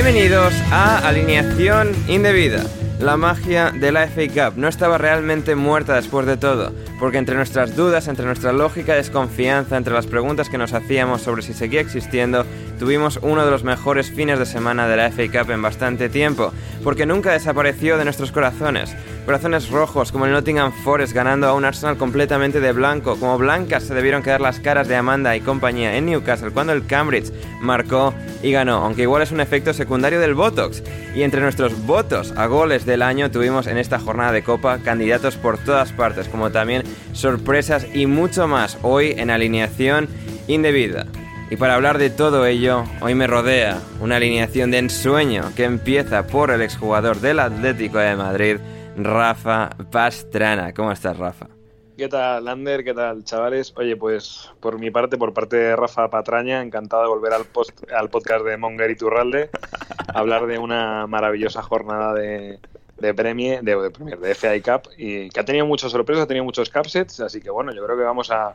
Bienvenidos a Alineación Indebida. La magia de la FA Cup no estaba realmente muerta después de todo, porque entre nuestras dudas, entre nuestra lógica desconfianza, entre las preguntas que nos hacíamos sobre si seguía existiendo, tuvimos uno de los mejores fines de semana de la FA Cup en bastante tiempo, porque nunca desapareció de nuestros corazones. Corazones rojos como el Nottingham Forest ganando a un Arsenal completamente de blanco, como blancas se debieron quedar las caras de Amanda y compañía en Newcastle cuando el Cambridge marcó y ganó, aunque igual es un efecto secundario del Botox. Y entre nuestros votos a goles del año tuvimos en esta jornada de Copa candidatos por todas partes, como también sorpresas y mucho más hoy en alineación indebida. Y para hablar de todo ello, hoy me rodea una alineación de ensueño que empieza por el exjugador del Atlético de Madrid, Rafa Pastrana. ¿Cómo estás, Rafa? ¿Qué tal, Lander? ¿Qué tal, chavales? Oye, pues por mi parte, por parte de Rafa Patraña, encantado de volver al, post, al podcast de Monger y Turralde, a hablar de una maravillosa jornada de, de Premier, de, de, Premier, de FA Cup, y que ha tenido muchas sorpresas, ha tenido muchos capsets, así que bueno, yo creo que vamos a,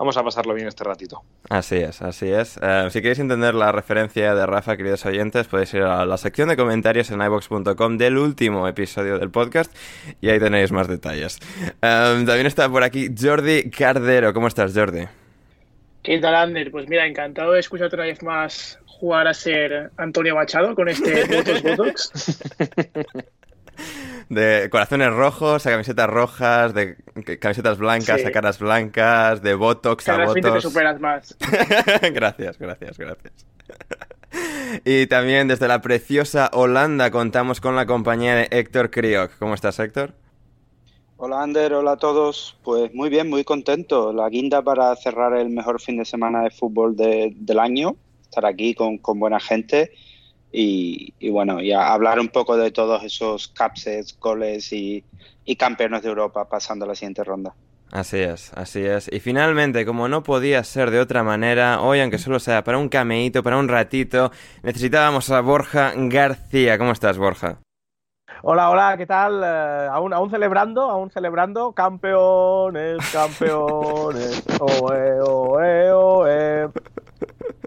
vamos a pasarlo bien este ratito. Así es, así es. Uh, si queréis entender la referencia de Rafa, queridos oyentes, podéis ir a la sección de comentarios en ibox.com del último episodio del podcast y ahí tenéis más detalles. Um, también está por aquí Jordi Cardero. ¿Cómo estás, Jordi? ¿Qué tal, Ander? Pues mira, encantado de escuchar otra vez más jugar a ser Antonio Machado con este Botox Botox. De corazones rojos a camisetas rojas, de camisetas blancas Sí. a caras blancas, de botox a vez te botox. superas más. gracias, gracias, gracias. y también desde la preciosa Holanda contamos con la compañía de Héctor Kriok. ¿Cómo estás, Héctor? Hola Ander, hola a todos. Pues muy bien, muy contento. La guinda para cerrar el mejor fin de semana de fútbol de- del año, estar aquí con, con buena gente y, y bueno, y a hablar un poco de todos esos capsets, goles y, y campeones de Europa pasando a la siguiente ronda. Así es, así es. Y finalmente, como no podía ser de otra manera, hoy, aunque solo sea para un cameíto, para un ratito, necesitábamos a Borja García. ¿Cómo estás, Borja? Hola, hola, ¿qué tal? Eh, aún, aún celebrando, aún celebrando. Campeones, campeones. Oe, oe, oe.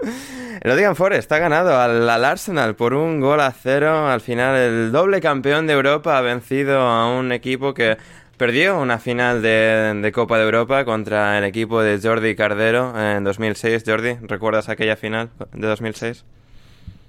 Nottingham Forest ha ganado al, al Arsenal por un gol a cero. Al final, el doble campeón de Europa ha vencido a un equipo que perdió una final de, de Copa de Europa contra el equipo de Jordi Cardero en 2006. Jordi, ¿recuerdas aquella final de 2006?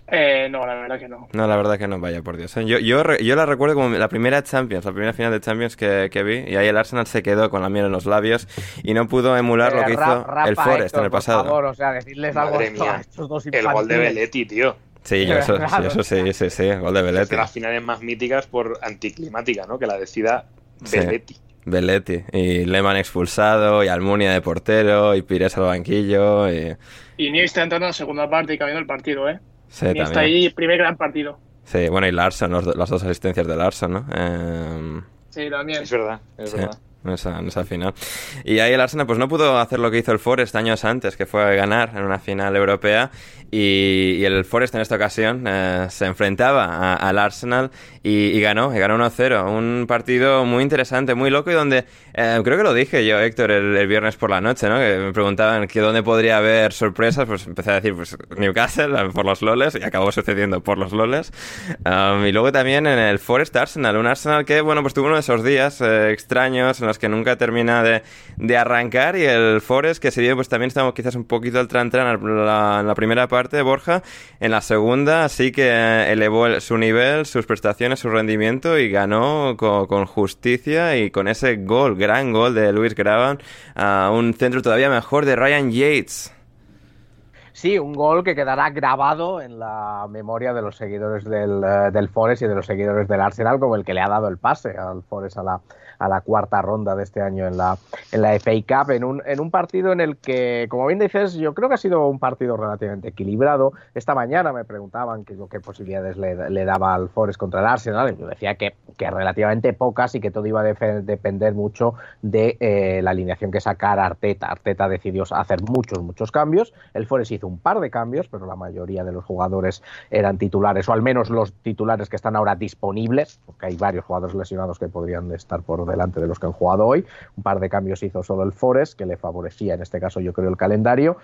Eh, no, la verdad que no. No, la verdad que no, vaya por Dios. Yo, yo, yo la recuerdo como la primera Champions, la primera final de Champions que, que vi, y ahí el Arsenal se quedó con la miel en los labios y no pudo emular lo Eh, que hizo Ra- Rafa, el Forest Héctor, en el por pasado. favor, o sea, decirles algo Madre a estos- a mía, estos dos el gol de. Belletti, tío. Sí, yo eso, sí, eso sí, sí, sí, gol de Es Belletti. de las finales más míticas por anticlimática, ¿no? Que la decida Sí. Belletti. Belletti. Y Lehmann expulsado, y Almunia de portero, y Pires al banquillo, y... Y Iniesta entrando en la segunda parte y cambiando el partido, ¿eh? Sí, Iniesta también. ahí, primer gran partido. Sí, bueno, y Larson, los do- las dos asistencias de Larson, ¿no? Eh, Sí, también. Es verdad, es Sí, verdad. en esa, en esa final. Y ahí el Arsenal pues no pudo hacer lo que hizo el Forest años antes, que fue ganar en una final europea. Y, y el Forest en esta ocasión eh, se enfrentaba a- al Arsenal y, y ganó, y ganó 1-0. Un partido muy interesante, muy loco y donde, eh, creo que lo dije yo, Héctor, el, el viernes por la noche, ¿no? Que me preguntaban que dónde podría haber sorpresas, pues empecé a decir, pues Newcastle por los loles y acabó sucediendo por los loles. Um, y luego también en el Forest Arsenal, un Arsenal que, bueno, pues tuvo uno de esos días eh, extraños en los que nunca termina de, de arrancar y el Forest que se vio, pues también estamos quizás un poquito al tran tran en la, la primera parte Borja, en la segunda sí que eh, elevó el- su nivel, sus prestaciones, su rendimiento y ganó co- con, justicia y con ese gol, gran gol de Luis Graban, a un centro todavía mejor de Ryan Yates. Sí, un gol que quedará grabado en la memoria de los seguidores del, eh, del Forest y de los seguidores del Arsenal como el que le ha dado el pase al Forest a la, a la cuarta ronda de este año en la, en la FA Cup, en un, en un partido en el que, como bien dices, yo creo que ha sido un partido relativamente equilibrado. Esta mañana me preguntaban qué, posibilidades le, daba al Forest contra el Arsenal yo decía que, que relativamente pocas y que todo iba a depender mucho de eh, la alineación que sacara Arteta. Arteta decidió hacer muchos, muchos cambios. El Forest hizo un par de cambios, pero la mayoría de los jugadores eran titulares, o al menos los titulares que están ahora disponibles, porque hay varios jugadores lesionados que podrían estar por delante de los que han jugado hoy. Un par de cambios hizo solo el Forest, que le favorecía en este caso yo creo el calendario.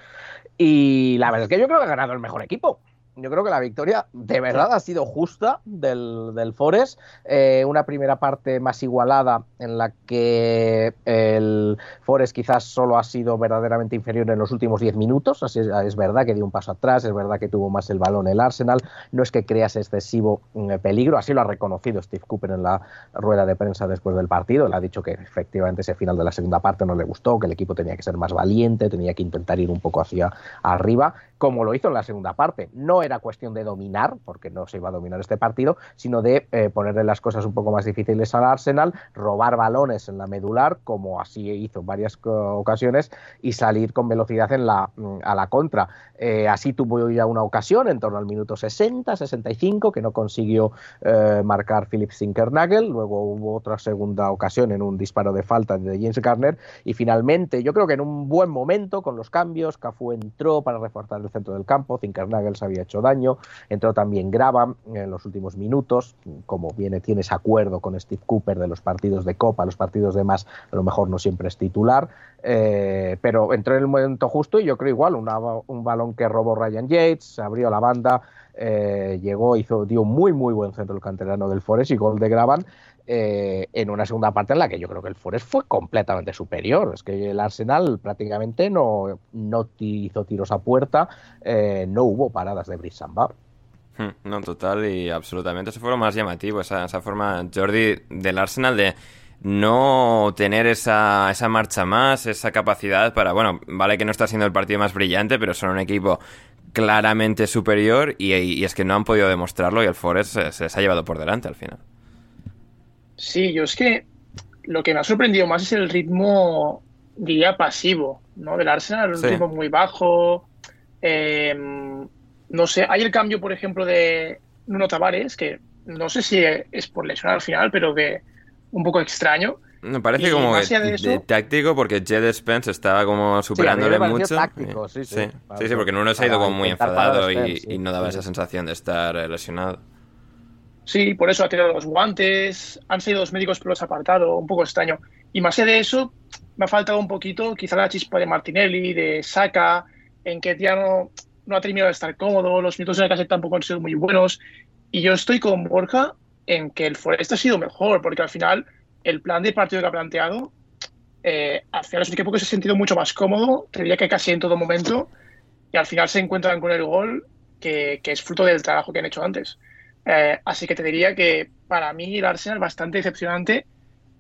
Y la verdad es que yo creo que ha ganado el mejor equipo. Yo creo que la victoria de verdad ha sido justa del, del Forest. Eh, una primera parte más igualada en la que el Forest quizás solo ha sido verdaderamente inferior en los últimos 10 minutos. Así es, es verdad que dio un paso atrás, es verdad que tuvo más el balón el Arsenal. No es que crease excesivo mm, peligro, así lo ha reconocido Steve Cooper en la rueda de prensa después del partido. Él ha dicho que efectivamente ese final de la segunda parte no le gustó, que el equipo tenía que ser más valiente, tenía que intentar ir un poco hacia arriba, como lo hizo en la segunda parte. No era cuestión de dominar, porque no se iba a dominar este partido, sino de eh, ponerle las cosas un poco más difíciles al Arsenal, robar balones en la medular, como así hizo en varias ocasiones, y salir con velocidad en la, mm, a la contra. Eh, así tuvo ya una ocasión en torno al minuto 60, 65, que no consiguió eh, marcar Philip Zinkernagel. Luego hubo otra segunda ocasión en un disparo de falta de James Garner. Y finalmente, yo creo que en un buen momento, con los cambios, Cafu entró para reforzar el centro del campo. Zinkernagel se había hecho daño. Entró también Graba en los últimos minutos. Como viene, tiene ese acuerdo con Steve Cooper de los partidos de Copa, los partidos de más, a lo mejor no siempre es titular. Eh, pero entró en el momento justo y yo creo igual, una- un balón que robó Ryan Yates, abrió la banda, eh, llegó, hizo, dio muy muy buen centro el canterano del Forest y gol de Graban eh, en una segunda parte en la que yo creo que el Forest fue completamente superior. Es que el Arsenal prácticamente no, no hizo tiros a puerta, eh, no hubo paradas de Brice Samba. Hmm, No, total y absolutamente. Eso fue lo más llamativo, esa, forma, Jordi, del Arsenal de no tener esa, esa marcha más, esa capacidad para, bueno, vale que no está siendo el partido más brillante, pero son un equipo claramente superior y, es que no han podido demostrarlo y el Forest se les ha llevado por delante al final. Sí, yo es que lo que me ha sorprendido más es el ritmo, diría, pasivo, ¿no? Del Arsenal, un ritmo muy bajo. eh, no sé, hay el cambio, por ejemplo, de Nuno Tavares, que no sé si es por lesión al final, pero que un poco extraño. Me parece Y como que de eso- táctico porque Jed Spence estaba como superándole mucho. táctico, sí, sí. sí, Para- sí, sí, porque Nuno se ha ido como muy enfadado y, Spence, y no daba Sí, esa sensación de estar eh, lesionado. Sí, por eso ha tirado los guantes, han sido los médicos pero los apartado, un poco extraño. Y más allá de eso, me ha faltado un poquito quizá la chispa de Martinelli, de Saka, en que ya no, no ha terminado de estar cómodo, los minutos en el cassette tampoco han sido muy buenos. Y yo estoy con Borja en que el Forest ha sido mejor, porque al final el plan de partido que ha planteado, eh, al final es un se ha sentido mucho más cómodo, te que casi en todo momento, y al final se encuentran con el gol que es fruto del trabajo que han hecho antes. Eh, así que te diría que para mí el Arsenal es bastante decepcionante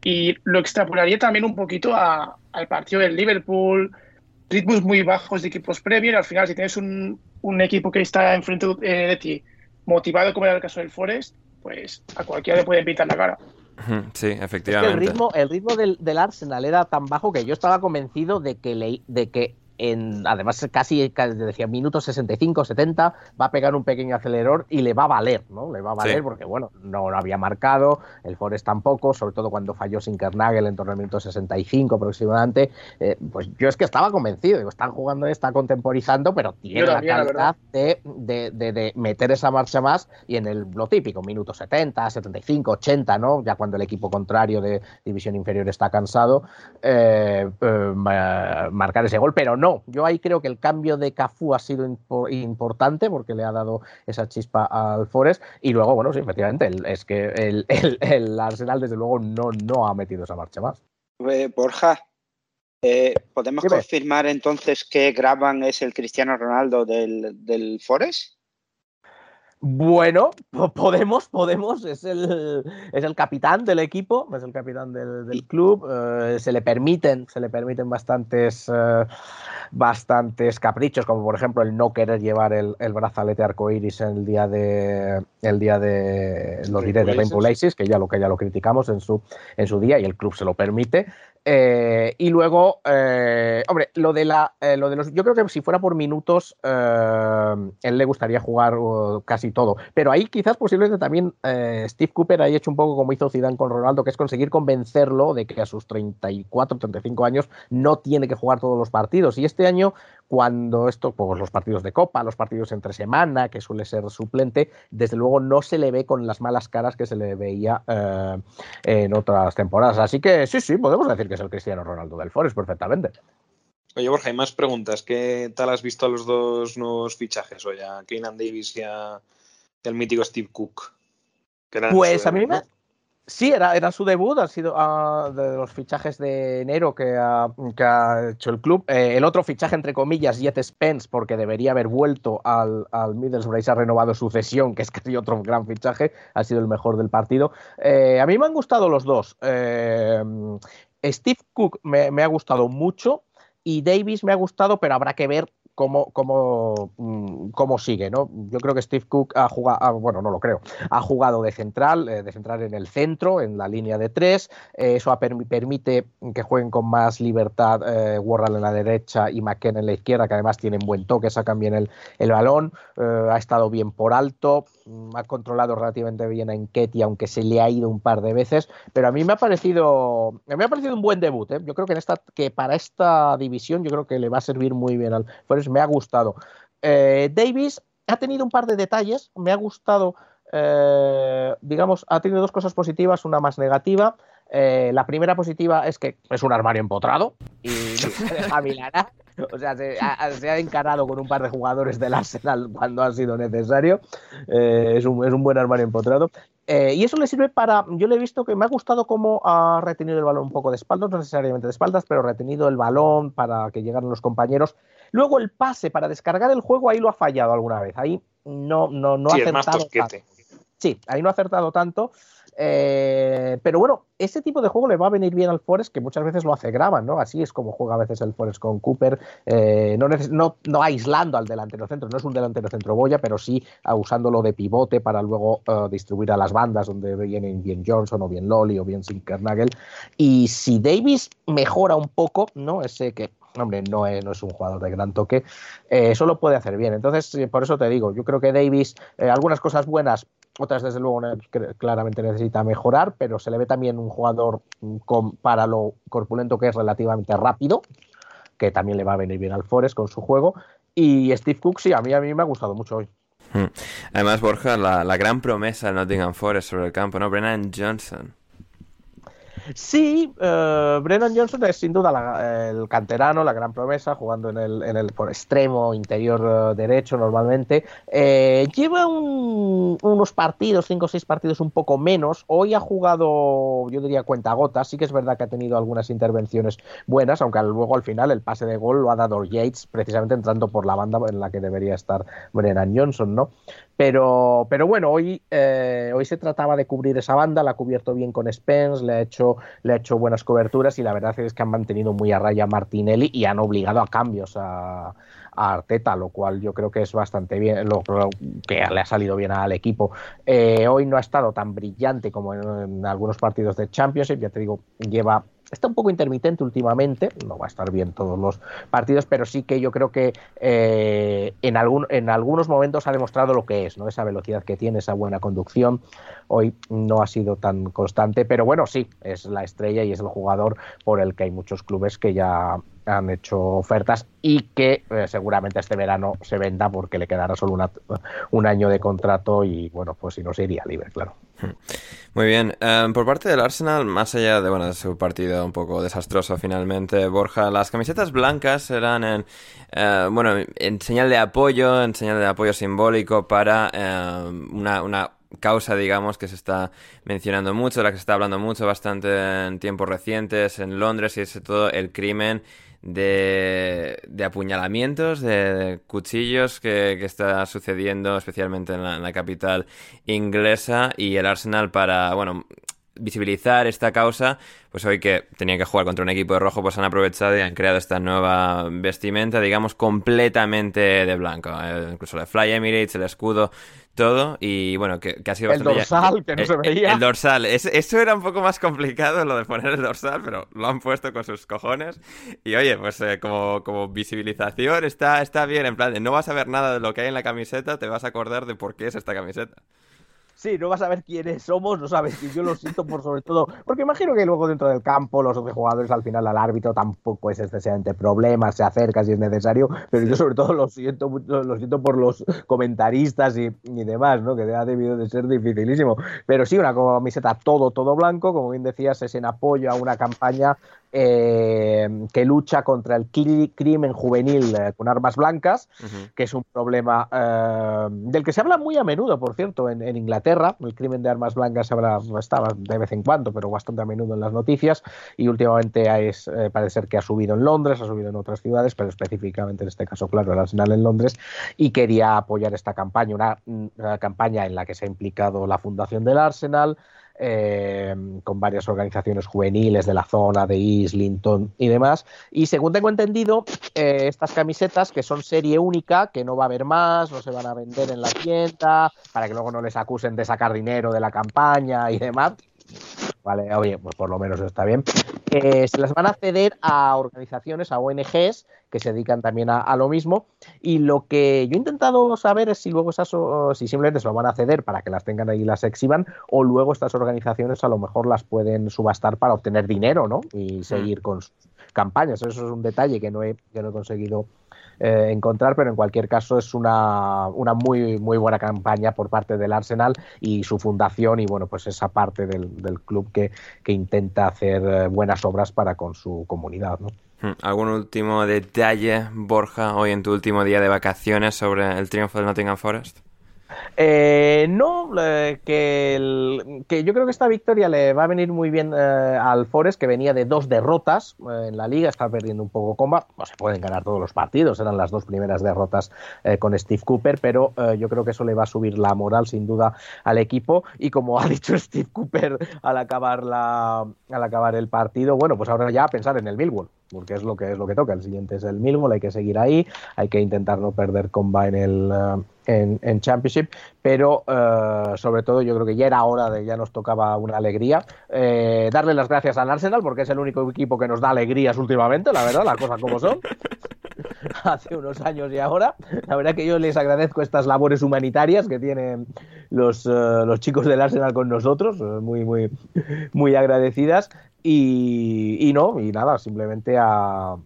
y lo extrapolaría también un poquito a- al partido del Liverpool, ritmos muy bajos de equipos previos. Al final, si tienes un, un equipo que está enfrente eh, de ti, motivado como era el caso del Forest, pues a cualquiera le puede pintar la cara. Sí, Es que efectivamente. el ritmo, el ritmo del, del Arsenal era tan bajo que yo estaba convencido de que, le- de que en, además casi, decía minutos 65, 70, va a pegar un pequeño acelerador y le va a valer, ¿no? Le va a valer Sí. porque, bueno, no lo había marcado, el Forest tampoco, sobre todo cuando falló Sinkernagel en torno al minuto 65 aproximadamente. eh, pues yo es que estaba convencido, digo, están jugando, está contemporizando, pero tiene la calidad de, de- de- de meter esa marcha más y en el lo típico, minutos 70, 75, 80, ¿no? Ya cuando el equipo contrario de división inferior está cansado, eh, eh, ma- marcar ese gol, pero no, yo ahí creo que el cambio de Cafú ha sido impo- importante porque le ha dado esa chispa al Forest y luego, bueno, sí, efectivamente, el- es que el, el- el Arsenal desde luego no, no ha metido esa marcha más. Eh, Borja, eh, ¿podemos Dime. confirmar entonces que Graban es el Cristiano Ronaldo del, del Forest? Bueno, po- podemos, podemos, es el, es el capitán del equipo, es el capitán del, del club, eh, se le permiten, se le permiten bastantes, eh, bastantes caprichos, como por ejemplo el no querer llevar el, el brazalete arcoiris en el día de, el día de, lo diré, de Rainbow Laces, que ya lo que ya lo criticamos en su, en su día y el club se lo permite. Eh, y luego, eh, hombre, lo de la, eh, lo de los, yo creo que si fuera por minutos, él le gustaría jugar uh, todo. Pero ahí quizás posiblemente también eh, Steve Cooper haya hecho un poco como hizo Zidane con Ronaldo, que es conseguir convencerlo de que a sus 34, 35 años no tiene que jugar todos los partidos. Y este año, cuando esto, pues los partidos de Copa, los partidos entre semana, que suele ser suplente, desde luego no se le ve con las malas caras que se le veía eh, en otras temporadas. Así que sí, sí, podemos decir que es el Cristiano Ronaldo del Forest perfectamente. Oye, Borja, hay más preguntas. ¿Qué tal has visto a los dos nuevos fichajes hoy? A Keenan Davis y a al mítico Steve Cook. Que Pues a mí me... Sí, era, era su debut, ha sido ah, de los fichajes de enero que ha, que ha hecho el club. Eh, el otro fichaje, entre comillas, Jet Spence, porque debería haber vuelto al, al Middlesbrough y se ha renovado su cesión, que es casi otro gran fichaje, ha sido el mejor del partido. Eh, a mí me han gustado los dos. Eh, Steve Cook me, me ha gustado mucho y Davis me ha gustado, pero habrá que ver cómo, cómo, mm, cómo sigue, ¿no? Yo creo que Steve Cook ha jugado, ah, bueno, no lo creo, ha jugado de central, eh, de central en el centro, en la línea de tres, eh, eso permite que jueguen con más libertad eh, Worrell en la derecha y McKenna en la izquierda, que además tienen buen toque, sacan bien el, el balón, eh, ha estado bien por alto, mm, ha controlado relativamente bien a Enketia, aunque se le ha ido un par de veces, pero a mí me ha parecido, a mí me ha parecido un buen debut, yo creo que, en esta, que para esta división yo creo que le va a servir muy bien al Forest, me ha gustado. Eh, Davis ha tenido un par de detalles, me ha gustado, eh, digamos, ha tenido dos cosas positivas, una más negativa. Eh, la primera positiva es que es un armario empotrado y se deja milanar. O sea, se ha, se ha encarado con un par de jugadores del Arsenal cuando ha sido necesario. Eh, es, un, es un buen armario empotrado. Eh, y eso le sirve para. Yo le he visto que me ha gustado cómo ha retenido el balón un poco de espaldas, no necesariamente de espaldas, pero retenido el balón para que llegaran los compañeros. Luego el pase para descargar el juego, ahí lo ha fallado alguna vez. Ahí no, no, no Sí, ha más acertado. tanto. Sí, ahí no ha acertado tanto. Eh, pero bueno, ese tipo de juego le va a venir bien al Forest, que muchas veces lo hace Graban, ¿no? Así es como juega a veces el Forest con Cooper, eh, no, aislando al delantero centro, no es un delantero centro boya, pero sí ah, usándolo de pivote para luego eh, distribuir a las bandas donde vienen bien Johnson o bien Lolly o bien Sinkernagel. Y si Davis mejora un poco, ¿no? Ese que hombre, no es, un jugador de gran toque, eh, eso lo puede hacer bien. Entonces, por eso te digo, yo creo que Davis, algunas cosas buenas, otras desde luego claramente necesita mejorar, pero se le ve también un jugador mm, para lo corpulento que es relativamente rápido, que también le va a venir bien al Forest con su juego. Y Steve Cook, sí, a mí, a mí me ha gustado mucho hoy. Hmm. Además, Borja, la, la gran promesa de Nottingham Forest sobre el campo, ¿no? Brennan Johnson. Sí, eh, Brennan Johnson es sin duda la- el canterano, la gran promesa, jugando en el, en el por extremo interior eh, derecho normalmente. Eh, lleva un- unos partidos, cinco o seis partidos un poco menos. Hoy ha jugado, yo diría, cuentagotas. Sí que es verdad que ha tenido algunas intervenciones buenas, aunque luego al final el pase de gol lo ha dado Yates, precisamente entrando por la banda en la que debería estar Brennan Johnson, ¿no? Pero, pero bueno, hoy, eh, hoy se trataba de cubrir esa banda, la ha cubierto bien con Spence, le ha, hecho, le ha hecho buenas coberturas y la verdad es que han mantenido muy a raya a Martinelli y han obligado a cambios a, Arteta, lo cual yo creo que es bastante bien, lo, que le ha salido bien al equipo. Eh, hoy no ha estado tan brillante como en, algunos partidos de Championship, ya te digo, lleva Está un poco intermitente últimamente, no va a estar bien todos los partidos, pero sí que yo creo que eh, en, algún, en algunos momentos ha demostrado lo que es, ¿no? esa velocidad que tiene, esa buena conducción. Hoy no ha sido tan constante, pero bueno, sí, es la estrella y es el jugador por el que hay muchos clubes que ya han hecho ofertas y que eh, seguramente este verano se venda porque le quedará solo un año de contrato y bueno, pues si no se iría libre, claro. Muy bien. Em, por parte del Arsenal, más allá de, bueno, de su partido un poco desastroso finalmente, Borja, las camisetas blancas eran en, eh, bueno, en señal de apoyo, en señal de apoyo simbólico para em, una, una causa, digamos, que se está mencionando mucho, la que se está hablando mucho bastante en tiempos recientes en Londres y es todo el crimen de, de apuñalamientos, de, cuchillos que, está sucediendo especialmente en la, capital inglesa y el Arsenal para, bueno, visibilizar esta causa, pues hoy que tenía que jugar contra un equipo de rojo, pues han aprovechado y han creado esta nueva vestimenta, digamos, completamente de blanco. Eh, incluso el Fly Emirates, el escudo todo y bueno, que, ha sido El dorsal, que no se veía. El, dorsal, eso era un poco más complicado lo de poner el dorsal, pero lo han puesto con sus cojones y oye, pues eh, como, como visibilización está, está bien, en plan, no vas a ver nada de lo que hay en la camiseta, te vas a acordar de por qué es esta camiseta. Sí, no vas a ver quiénes somos, no sabes. Y yo lo siento por sobre todo, porque imagino que luego dentro del campo los otros jugadores al final al árbitro tampoco es excesivamente problema, se acerca si es necesario, pero yo sobre todo lo siento, lo siento por los comentaristas y, demás, ¿no? Que ha debido de ser dificilísimo. Pero sí, una camiseta todo, todo blanco, como bien decías, es en apoyo a una campaña eh, que lucha contra el crimen juvenil eh, con armas blancas, que es un problema eh, del que se habla muy a menudo, por cierto, en, Inglaterra. El crimen de armas blancas se habla, estaba de vez en cuando, pero bastante a menudo en las noticias. Y últimamente es, parece ser que ha subido en Londres, ha subido en otras ciudades, pero específicamente en este caso, claro, el Arsenal en Londres. Y quería apoyar esta campaña, una campaña en la que se ha implicado la fundación del Arsenal. Eh, con varias organizaciones juveniles de la zona, de Islington y demás. Y según tengo entendido, eh, estas camisetas que son serie única, que no va a haber más, no se van a vender en la tienda, para que luego no les acusen de sacar dinero de la campaña y demás. Vale, oye, pues por lo menos está bien. Eh, se las van a ceder a organizaciones, a ONGs que se dedican también a, lo mismo. Y lo que yo he intentado saber es si luego esas, si simplemente se lo van a ceder para que las tengan ahí y las exhiban, o luego estas organizaciones a lo mejor las pueden subastar para obtener dinero, ¿no? Y seguir con sus campañas. Eso es un detalle que no he, que no he conseguido eh, encontrar, pero en cualquier caso es una, una, muy, muy buena campaña por parte del Arsenal y su fundación y bueno, pues esa parte del, club que, que, intenta hacer eh, buenas obras para con su comunidad. Hmm. ¿Algún último detalle, Borja, hoy en tu último día de vacaciones sobre el triunfo del Nottingham Forest? Eh, no, que, que, yo creo que esta victoria le va a venir muy bien eh, al Forest, que venía de dos derrotas eh, en la liga, está perdiendo un poco comba. No se pueden ganar todos los partidos, eran las dos primeras derrotas con Steve Cooper, pero yo creo que eso le va a subir la moral sin duda al equipo. Y como ha dicho Steve Cooper al acabar, la, al acabar el partido, bueno, pues ahora ya a pensar en el Millwall porque es lo que es lo que toca. El siguiente es el Millwall, hay que seguir ahí, hay que intentar no perder comba en el eh, en, Championship, pero eh, sobre todo yo creo que ya era hora de ya nos tocaba una alegría. Eh, darle las gracias al Arsenal porque es el único equipo que nos da alegrías últimamente, la verdad, las cosas como son. Hace unos años y ahora, la verdad que yo les agradezco estas labores humanitarias que tienen los, los chicos del Arsenal con nosotros, muy, muy, muy agradecidas. Y, y no, y nada, simplemente a,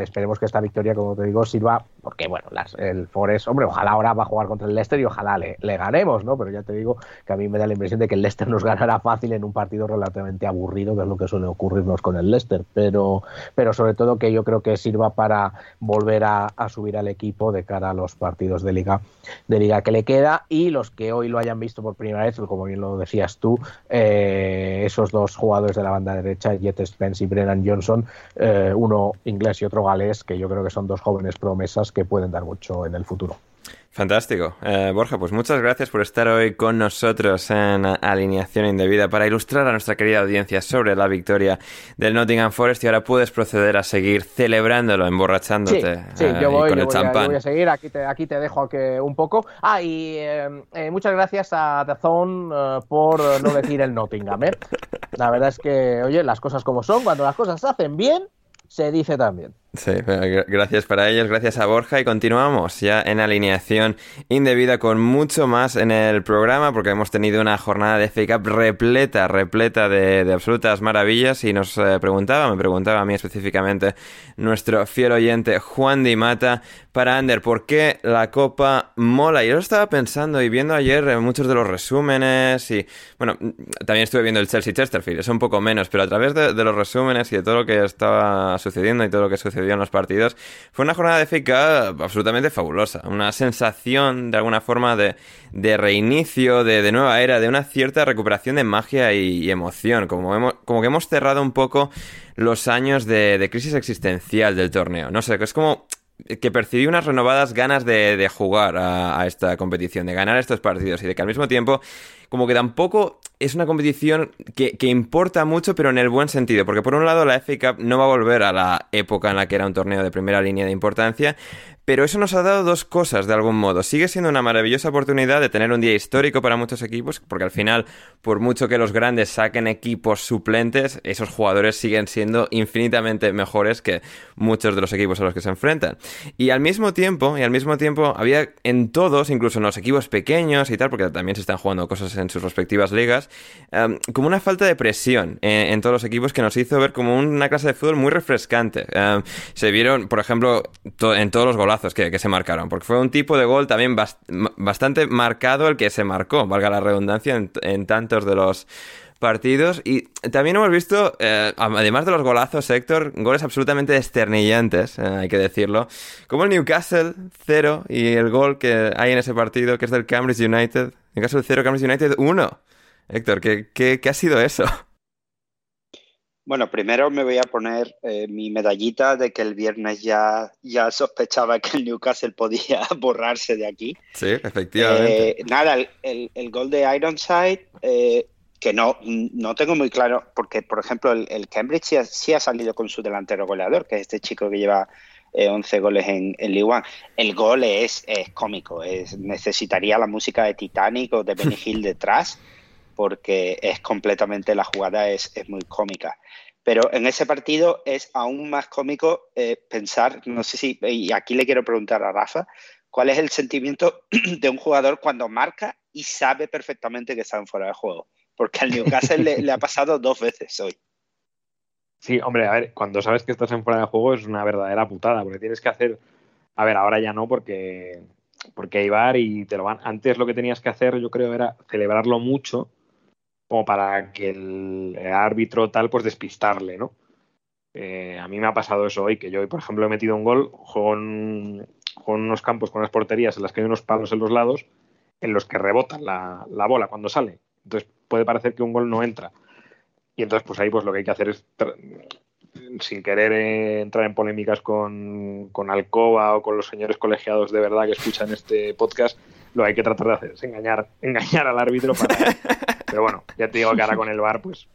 esperemos que esta victoria, como te digo, sirva porque bueno, el Forest, hombre, ojalá ahora va a jugar contra el Leicester y ojalá le, ganemos, ¿no? Pero ya te digo que a mí me da la impresión de que el Leicester nos ganará fácil en un partido relativamente aburrido, que es lo que suele ocurrirnos con el Leicester, pero, pero sobre todo que yo creo que sirva para volver a, subir al equipo de cara a los partidos de liga, de liga que le queda y los que hoy lo hayan visto por primera vez, como bien lo decías tú, eh, esos dos jugadores de la banda derecha, Jet Spence y Brennan Johnson, eh, uno inglés y otro galés, que yo creo que son dos jóvenes promesas que pueden dar mucho en el futuro. Fantástico. Eh, Borja, pues muchas gracias por estar hoy con nosotros en Alineación Indebida para ilustrar a nuestra querida audiencia sobre la victoria del Nottingham Forest y ahora puedes proceder a seguir celebrándolo, emborrachándote sí, eh, yo voy, con yo el voy, champán. A, yo voy a seguir, aquí te, aquí te dejo que un poco. Ah, y eh, eh, muchas gracias a The Zone eh, por no decir el Nottingham. ¿eh? La verdad es que, oye, las cosas como son, cuando las cosas se hacen bien, se dice también. Sí, gracias para ellos, gracias a Borja y continuamos ya en alineación indebida con mucho más en el programa porque hemos tenido una jornada de FA Cup repleta, repleta de, absolutas maravillas y nos eh, preguntaba, me preguntaba a mí específicamente nuestro fiel oyente Juan Di Mata para Ander, ¿por qué la Copa mola? Yo lo estaba pensando y viendo ayer eh, muchos de los resúmenes y bueno, también estuve viendo el Chelsea Chesterfield, es un poco menos, pero a través de, de los resúmenes y de todo lo que estaba sucediendo y todo lo que sucedió en los partidos. Fue una jornada de FA absolutamente fabulosa. Una sensación, de alguna forma, de, de reinicio, de, de, nueva era, de una cierta recuperación de magia y, emoción. Como, como que hemos cerrado un poco los años de, de crisis existencial del torneo. No sé, es como que percibí unas renovadas ganas de, de jugar a, esta competición, de ganar estos partidos y de que al mismo tiempo como que tampoco es una competición que, que, importa mucho, pero en el buen sentido, porque por un lado la FA Cup no va a volver a la época en la que era un torneo de primera línea de importancia, pero eso nos ha dado dos cosas de algún modo. Sigue siendo una maravillosa oportunidad de tener un día histórico para muchos equipos, porque al final, por mucho que los grandes saquen equipos suplentes, esos jugadores siguen siendo infinitamente mejores que muchos de los equipos a los que se enfrentan. Y al mismo tiempo, y al mismo tiempo, había en todos, incluso en los equipos pequeños y tal, porque también se están jugando cosas en sus respectivas ligas, um, como una falta de presión en, en, todos los equipos que nos hizo ver como una clase de fútbol muy refrescante. Um, se vieron, por ejemplo, en todos los golazos que, se marcaron, porque fue un tipo de gol también bast bastante marcado el que se marcó, valga la redundancia, en, tantos de los partidos. Y también hemos visto, eh, además de los golazos, Héctor, goles absolutamente desternillantes, eh, hay que decirlo. Como el Newcastle 0 y el gol que hay en ese partido, que es del Cambridge United. Newcastle 0, Cambridge United 1. Héctor, ¿qué, qué, qué ha sido eso? Bueno, primero me voy a poner eh, mi medallita de que el viernes ya, ya sospechaba que el Newcastle podía borrarse de aquí. Sí, efectivamente. Eh, nada, el, el, el, gol de Ironside, eh, que no, no tengo muy claro, porque por ejemplo el, el Cambridge sí ha, sí ha, salido con su delantero goleador, que es este chico que lleva 11 goles en, en League One. El gol es, es cómico, es, necesitaría la música de Titanic o de Benny Hill detrás porque es completamente, la jugada es, es, muy cómica. Pero en ese partido es aún más cómico eh, pensar, no sé si, y aquí le quiero preguntar a Rafa, ¿cuál es el sentimiento de un jugador cuando marca y sabe perfectamente que está en fuera de juego? Porque al Newcastle le, le ha pasado dos veces hoy. Sí, hombre, a ver, cuando sabes que estás en fuera de juego es una verdadera putada, porque tienes que hacer, a ver, ahora ya no, porque porque hay bar y te lo van. Antes lo que tenías que hacer, yo creo, era celebrarlo mucho como para que el, árbitro tal, pues despistarle, ¿no? Eh, a mí me ha pasado eso hoy, que yo hoy, por ejemplo, he metido un gol con, con unos campos, con unas porterías en las que hay unos palos en los lados, en los que rebota la, la, bola cuando sale. Entonces puede parecer que un gol no entra. Y entonces, pues ahí pues lo que hay que hacer es, sin querer eh, entrar en polémicas con, con Alcoba o con los señores colegiados de verdad que escuchan este podcast, lo que hay que tratar de hacer es engañar, engañar al árbitro para... Pero bueno, ya te digo que ahora con el bar, pues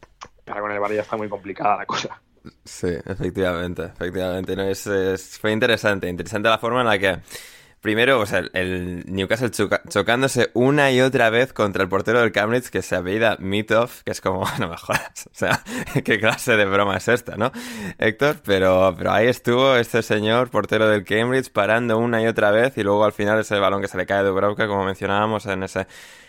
ahora con el bar ya está muy complicada la cosa. Sí, efectivamente, efectivamente. No, es, es, fue interesante, interesante la forma en la que primero, o sea, el Newcastle choca, chocándose una y otra vez contra el portero del Cambridge que se apellida Mitov, que es como, no me jodas, o sea, qué clase de broma es esta, ¿no? Héctor, pero, pero ahí estuvo este señor, portero del Cambridge, parando una y otra vez y luego al final ese balón que se le cae de Dubravka, como mencionábamos en ese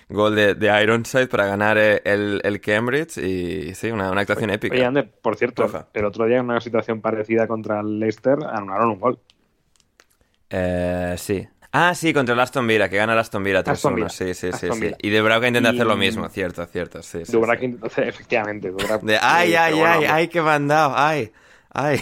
gol de, de Ironside para ganar el, el Cambridge y sí, una, una actuación épica. Oye, Ander, por cierto, Rafa. el otro día en una situación parecida contra el Leicester anularon un gol. Eh, sí. Ah, sí, contra el Aston Villa, que gana el Aston Villa 3-1. Sí, sí, sí, sí. Y De Brauca intenta y... hacer lo mismo, cierto, cierto. Sí, sí, Dubravka intenta hacer, efectivamente. Dubravka, de, ay, ay, ay, bueno, ay, qué mandado, ay, ay.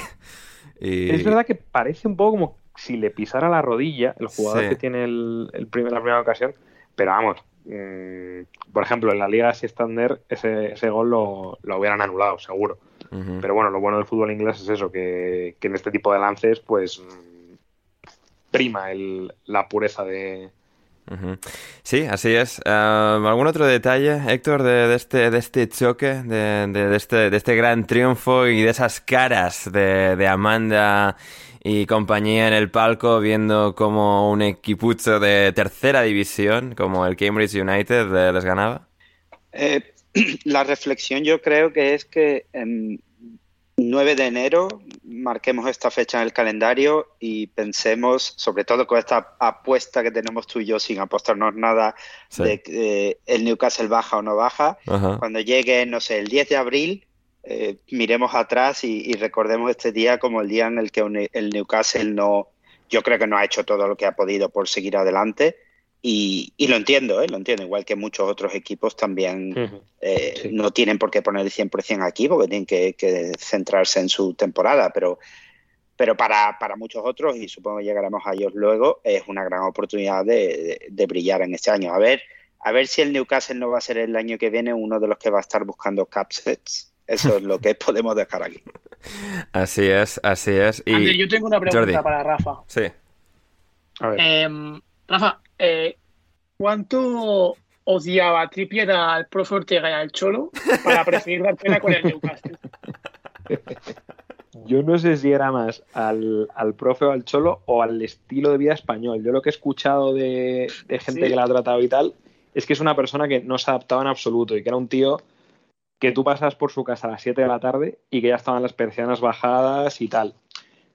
Y... Es verdad que parece un poco como si le pisara la rodilla el jugador sí. que tiene el, el primer, la primera ocasión, pero vamos, mmm, por ejemplo, en la Liga Standard ese, ese gol lo, lo, hubieran anulado, seguro. Uh -huh. Pero bueno, lo bueno del fútbol inglés es eso, que, que en este tipo de lances, pues prima el, la pureza de, Sí, así es. ¿Algún otro detalle, Héctor, de, este, de este choque, de, este, de este gran triunfo y de esas caras de, Amanda y compañía en el palco viendo como un equipucho de tercera división, como el Cambridge United, les ganaba? Eh, la reflexión yo creo que es que 9 de enero, marquemos esta fecha en el calendario y pensemos, sobre todo con esta apuesta que tenemos tú y yo sin apostarnos nada de que el Newcastle baja o no baja, cuando llegue, no sé, el 10 de abril, eh, miremos atrás y, recordemos este día como el día en el que el Newcastle no, yo creo que no ha hecho todo lo que ha podido por seguir adelante y, lo entiendo, ¿eh? lo entiendo, igual que muchos otros equipos también eh, no tienen por qué poner el 100% aquí porque tienen que, centrarse en su temporada, pero, pero para, para, muchos otros, y supongo que llegaremos a ellos luego, es una gran oportunidad de, brillar en este año. A ver, a ver si el Newcastle no va a ser el año que viene uno de los que va a estar buscando capsets. Eso es lo que podemos dejar aquí. Así es, así es. Y... yo tengo una pregunta para Rafa. Sí. A ver. Em, Rafa, eh, ¿cuánto odiaba Trippier al profe Ortega y al Cholo para preferir dar pena con el Newcastle? Yo no sé si era más al, profe o al Cholo o al estilo de vida español. Yo lo que he escuchado de, gente que la ha tratado y tal es que es una persona que no se adaptaba en absoluto y que era un tío que tú pasas por su casa a las 7 de la tarde y que ya estaban las persianas bajadas y tal.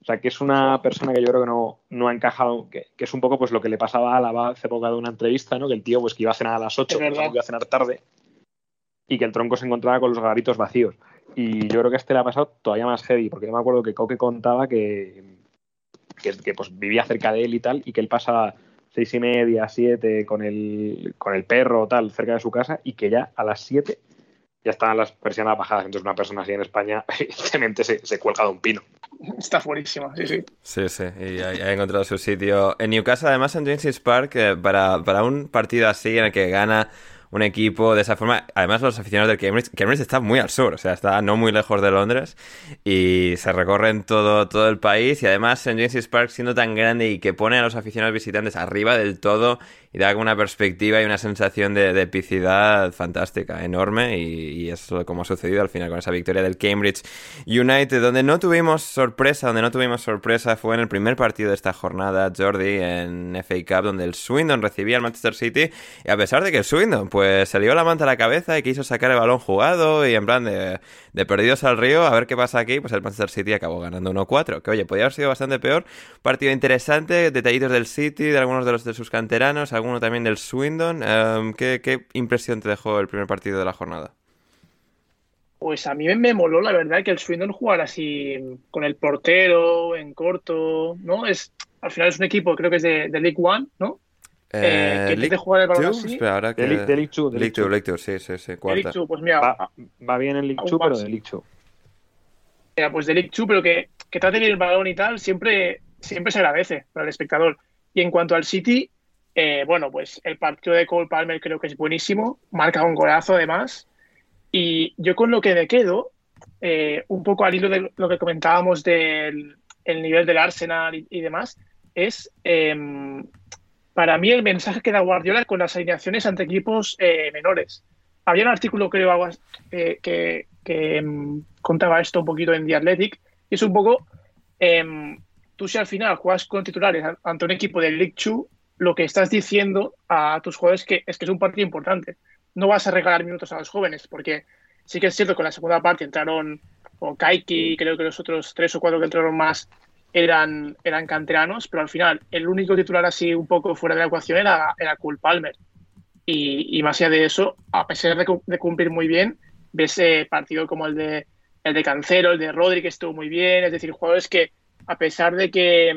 O sea, que es una persona que yo creo que no, no ha encajado, que, es un poco pues lo que le pasaba a la hace poco de una entrevista, ¿no? Que el tío pues que iba a cenar a las 8, que iba a cenar tarde y que el tronco se encontraba con los garitos vacíos. Y yo creo que a este le ha pasado todavía más heavy, porque yo me acuerdo que Coque contaba que, que, pues vivía cerca de él y tal, y que él pasaba seis y media, siete con el, con el perro o tal cerca de su casa, y que ya a las siete ya estaban las persianas bajadas. Entonces una persona así en España evidentemente se, se cuelga de un pino. Está fuerísima, sí, sí. Sí, sí, y ha, encontrado su sitio. En Newcastle, además, en James's Park, eh, para, para un partido así en el que gana un equipo de esa forma. Además, los aficionados del Cambridge, Cambridge está muy al sur, o sea, está no muy lejos de Londres y se recorren todo, todo el país. Y además, en James's Park, siendo tan grande y que pone a los aficionados visitantes arriba del todo y da una perspectiva y una sensación de, epicidad fantástica, enorme. Y, y es como ha sucedido al final con esa victoria del Cambridge United, donde no tuvimos sorpresa, donde no tuvimos sorpresa fue en el primer partido de esta jornada, Jordi, en FA Cup, donde el Swindon recibía al Manchester City. Y a pesar de que el Swindon, pues pues se dio la manta a la cabeza y quiso sacar el balón jugado y en plan de, perdidos al río, a ver qué pasa aquí, pues el Manchester City acabó ganando 1-4, que oye, podría haber sido bastante peor. Partido interesante, detallitos del City, de algunos de los de sus canteranos, alguno también del Swindon. Em, ¿qué, impresión te dejó el primer partido de la jornada? Pues a mí me moló, la verdad, que el Swindon jugara así con el portero, en corto, ¿no? Es, al final es un equipo, creo que es de League One, ¿no? Eh, que League jugar el balón así. Espera, ahora que... De, League, de League 2. De League 2, League 2, sí, sí, sí. Cuarta. 2, pues mira... Va, va bien en League 2, pero de League 2. Mira, pues de League 2, pero que, que trate bien el balón y tal, siempre, siempre se agradece para el espectador. Y en cuanto al City, eh, bueno, pues el partido de Cole Palmer creo que es buenísimo, marca un golazo además. Y yo con lo que me quedo, eh, un poco al hilo de lo que comentábamos del el nivel del Arsenal y, y demás, es eh, para mí el mensaje que da Guardiola con las alineaciones ante equipos eh, menores. Había un artículo, creo, eh, que, mm, contaba esto un poquito en The Athletic, y es un poco, em, tú si al final juegas con titulares ante un equipo del League 2, lo que estás diciendo a tus jugadores que, es que es un partido importante. No vas a regalar minutos a los jóvenes, porque sí que es cierto que en la segunda parte entraron con Kaiki, creo que los otros tres o cuatro que entraron más eran, eran canteranos, pero al final el único titular así un poco fuera de la ecuación era, era Cole Palmer. Y, más allá de eso, a pesar de, cumplir muy bien, ves eh, partido como el de, el de Cancero, el de Rodri, que estuvo muy bien, es decir, jugadores que a pesar de que,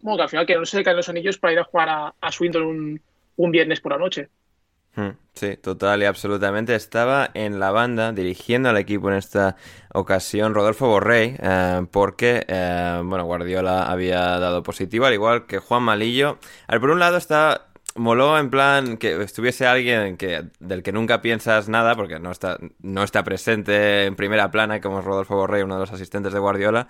bueno, que al final que no se caen los anillos para ir a jugar a, a Swindon un, un viernes por la noche. Hmm, sí, total y absolutamente. Estaba en la banda dirigiendo al equipo en esta ocasión Rodolfo Borrell, eh, porque, eh, bueno, Guardiola había dado positivo, al igual que Juan Malillo. A ver, por un lado está moló en plan que estuviese alguien que, del que nunca piensas nada, porque no está, no está presente en primera plana, como es Rodolfo Borrell, uno de los asistentes de Guardiola.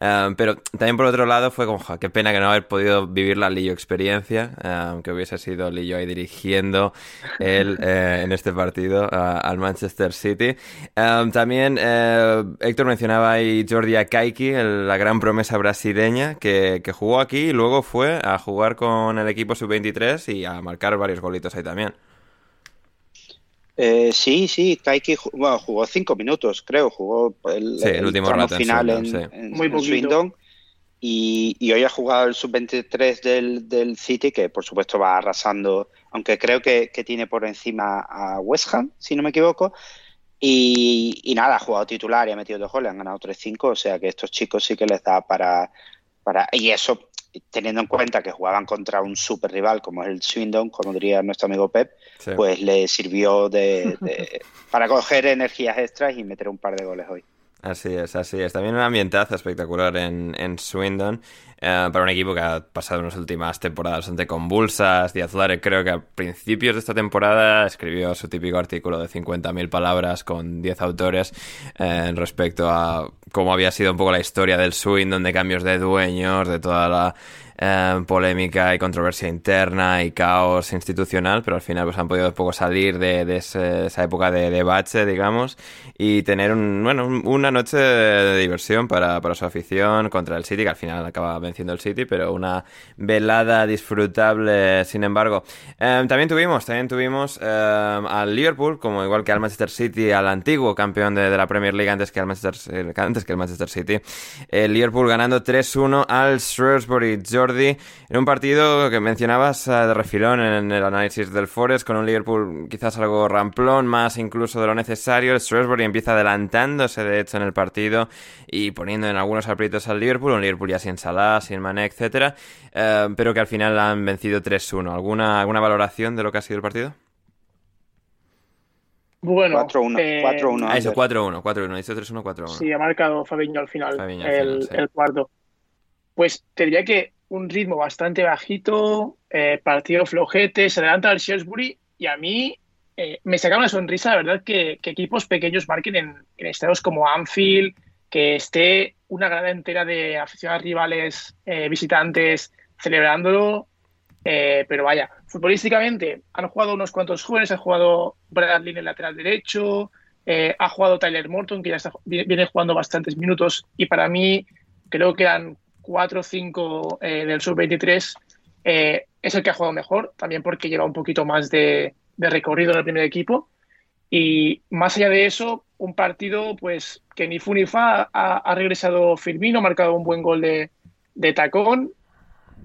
Eh, pero también por otro lado fue como, qué pena que no haber podido vivir la Lillo experiencia, eh, que hubiese sido Lillo ahí dirigiendo él eh, en este partido al Manchester City. también Héctor mencionaba ahí Jordi Akaiki, la gran promesa brasileña, que, que jugó aquí y luego fue a jugar con el equipo sub-23 y a marcar varios golitos ahí también. Eh, sí, sí, Kaiki bueno, jugó cinco minutos, creo, jugó el, último final en, Swindon, y, hoy ha jugado el sub-23 del, del, City, que por supuesto va arrasando, aunque creo que, tiene por encima a West Ham, si no me equivoco. Y, y nada, ha jugado titular y ha metido dos goles, han ganado 3-5, o sea que estos chicos sí que les da para, para... Y eso teniendo en cuenta que jugaban contra un super rival como es el Swindon, como diría nuestro amigo Pep, pues le sirvió de, para coger energías extras y meter un par de goles hoy. Así es, así es. También un ambientazo espectacular en, en Swindon eh, para un equipo que ha pasado unas últimas temporadas bastante convulsas. The Athletic creo que a principios de esta temporada escribió su típico artículo de 50.000 palabras con 10 autores eh, respecto a cómo había sido un poco la historia del Swindon, de cambios de dueños, de toda la eh, polémica y controversia interna y caos institucional, pero al final pues han podido poco salir de, esa época de, de, bache, digamos, y tener un, bueno, una noche de, diversión para, para, su afición contra el City, que al final acaba venciendo el City, pero una velada disfrutable, sin embargo. Eh, también tuvimos, también tuvimos eh, al Liverpool, como igual que al Manchester City, al antiguo campeón de, la Premier League antes que, al Manchester, antes que el Manchester City, el Liverpool ganando 3-1 al Shrewsbury en un partido que mencionabas eh, de refilón en el análisis del Forest, con un Liverpool quizás algo ramplón, más incluso de lo necesario. El Shrewsbury empieza adelantándose, de hecho, en el partido y poniendo en algunos aprietos al Liverpool, un Liverpool ya sin Salah, sin Mané, etcétera, eh, pero que al final han vencido 3-1. ¿Alguna, ¿Alguna valoración de lo que ha sido el partido? Bueno, 4-1. Eh, 4-1. Ah, eso, 4-1, 4-1. Dice 3-1, 4-1. Sí, ha marcado Fabiño al final, el, el, cuarto. Pues te diría que un ritmo bastante bajito, eh, partido flojete, se adelanta al Shrewsbury y a mí eh, me saca una sonrisa, la verdad, que, equipos pequeños marquen en, estados como Anfield, que esté una grada entera de aficionados rivales, eh, visitantes, celebrándolo. pero vaya, futbolísticamente han jugado unos cuantos jóvenes, ha jugado Bradley en el lateral derecho, ha jugado Tyler Morton, que ya viene jugando bastantes minutos, y para mí creo que han 4 o 5 del sub-23 eh, es el que ha jugado mejor, también porque lleva un poquito más de, recorrido en el primer equipo. Y más allá de eso, un partido pues que ni fu ni fa ha, regresado Firmino, ha marcado un buen gol de, de, tacón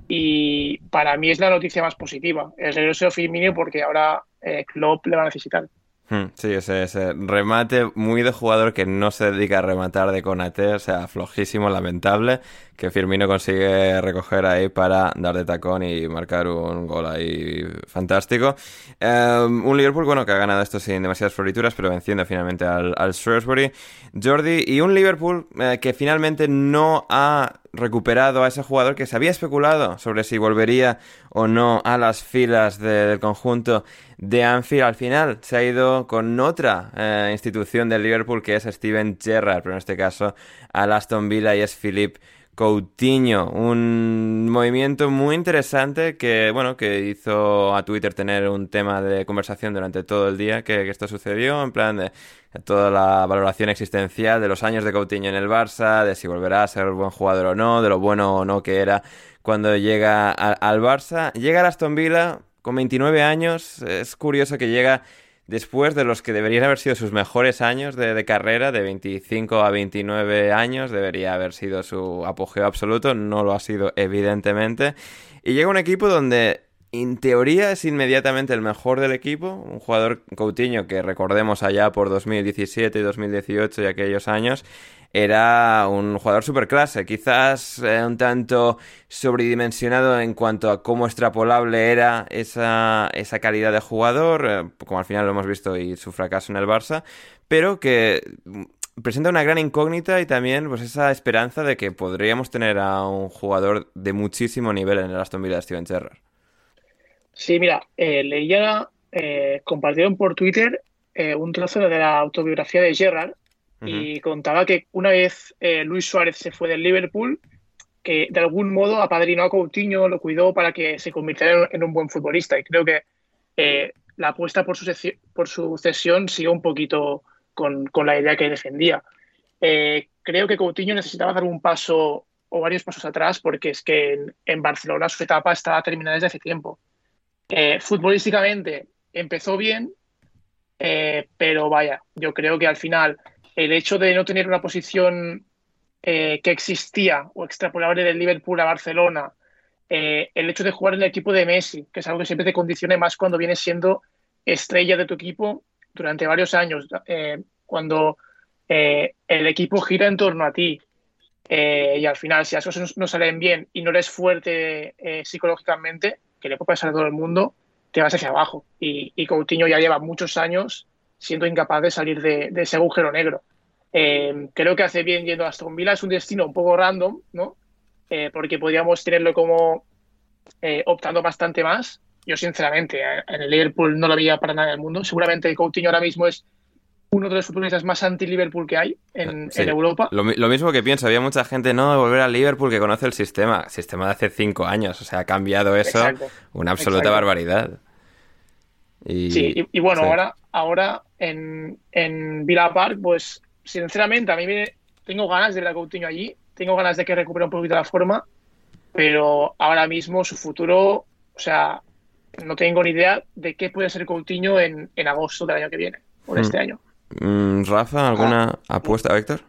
y para mí es la noticia más positiva, el regreso de Firmino porque ahora eh, Klopp le va a necesitar. Hmm, sí, ese, ese, remate muy de jugador que no se dedica a rematar de Conate, o sea, flojísimo, lamentable, que Firmino consigue recoger ahí para dar de tacón y marcar un gol ahí fantástico. Em, un Liverpool, bueno, que ha ganado esto sin demasiadas florituras, pero venciendo finalmente al, al Shrewsbury. Jordi, y un Liverpool eh, que finalmente no ha recuperado a ese jugador que se había especulado sobre si volvería o no a las filas del conjunto de Anfield. Al final se ha ido con otra eh, institución del Liverpool que es Steven Gerrard, pero en este caso al Aston Villa y es Philip Coutinho, un movimiento muy interesante que, bueno, que hizo a Twitter tener un tema de conversación durante todo el día que, esto sucedió, en plan de toda la valoración existencial de los años de Coutinho en el Barça, de si volverá a ser buen jugador o no, de lo bueno o no que era cuando llega al Barça. Llega a Aston Villa con 29 años, es curioso que llega después de los que deberían haber sido sus mejores años de, carrera, de 25 a 29 años, debería haber sido su apogeo absoluto, no lo ha sido evidentemente. Y llega un equipo donde en teoría es inmediatamente el mejor del equipo, un jugador Coutinho que recordemos allá por 2017 y 2018 y aquellos años, era un jugador superclase, quizás eh, un tanto sobredimensionado en cuanto a cómo extrapolable era esa, esa calidad de jugador, eh, como al final lo hemos visto y su fracaso en el Barça, pero que mm, presenta una gran incógnita y también pues esa esperanza de que podríamos tener a un jugador de muchísimo nivel en el Aston Villa de Steven Gerrard. Sí, mira, eh, leía, eh, compartieron por Twitter un trozo de la autobiografía de Gerrard y contaba que una vez eh, Luis Suárez se fue del Liverpool, que de algún modo apadrinó a Coutinho, lo cuidó para que se convirtiera en, un buen futbolista. Y creo que eh, la apuesta por su, por su cesión sigue un poquito con, con la idea que defendía. Eh, creo que Coutinho necesitaba dar un paso o varios pasos atrás porque es que en, Barcelona su etapa estaba terminada desde hace tiempo. Eh, futbolísticamente empezó bien, pero vaya, yo creo que al final el hecho de no tener una posición eh, que existía o extrapolable del Liverpool a Barcelona, eh, el hecho de jugar en el equipo de Messi, que es algo que siempre te condiciona más cuando vienes siendo estrella de tu equipo durante varios años, eh, cuando el equipo gira en torno a ti y al final si las cosas no, salen bien y no eres fuerte psicológicamente, que le puede pasar a todo el mundo, te vas hacia abajo. Y, y Coutinho ya lleva muchos años siendo incapaz de salir de, de ese agujero negro. Eh, creo que hace bien yendo a Aston Villa, es un destino un poco random, ¿no? Eh, porque podríamos tenerlo como eh, optando bastante más. Yo, sinceramente, eh, en el Liverpool no lo veía para nada en el mundo. Seguramente Coutinho ahora mismo es uno de los futbolistas más anti-Liverpool que hay en, Sí, en Europa. Lo, mi- lo mismo que pienso, había mucha gente, no, de volver al Liverpool que conoce el sistema. Sistema de hace cinco años, o sea, ha cambiado eso Exacto. una absoluta Exacto. barbaridad. Y, Sí, y, y bueno, sí. ahora, ahora en, en Villa Park, pues sinceramente a mí me, tengo ganas de ver a Coutinho allí, tengo ganas de que recupere un poquito la forma, pero ahora mismo su futuro, o sea, no tengo ni idea de qué puede ser Coutinho en, en agosto del año que viene, o de Hmm. este año. Mm, Rafa, ¿alguna apuesta, Héctor?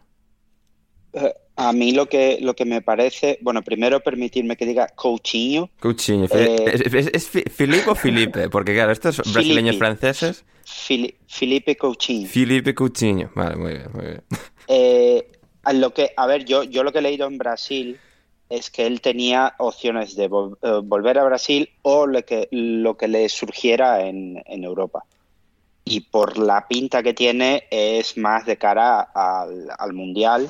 A mí lo que, lo que me parece, bueno, primero permitirme que diga Coutinho. Coutinho. Eh, ¿Es, es, es Fi- Filipe o Filipe? Porque claro, estos brasileños Filipe. franceses. Fili- Felipe Coutinho. Filipe Coutinho. Vale, muy bien, muy bien. Eh, a lo que, a ver, yo, yo lo que he leído en Brasil es que él tenía opciones de vol- eh, volver a Brasil o lo que, lo que le surgiera en, en Europa. Y por la pinta que tiene es más de cara al, al Mundial,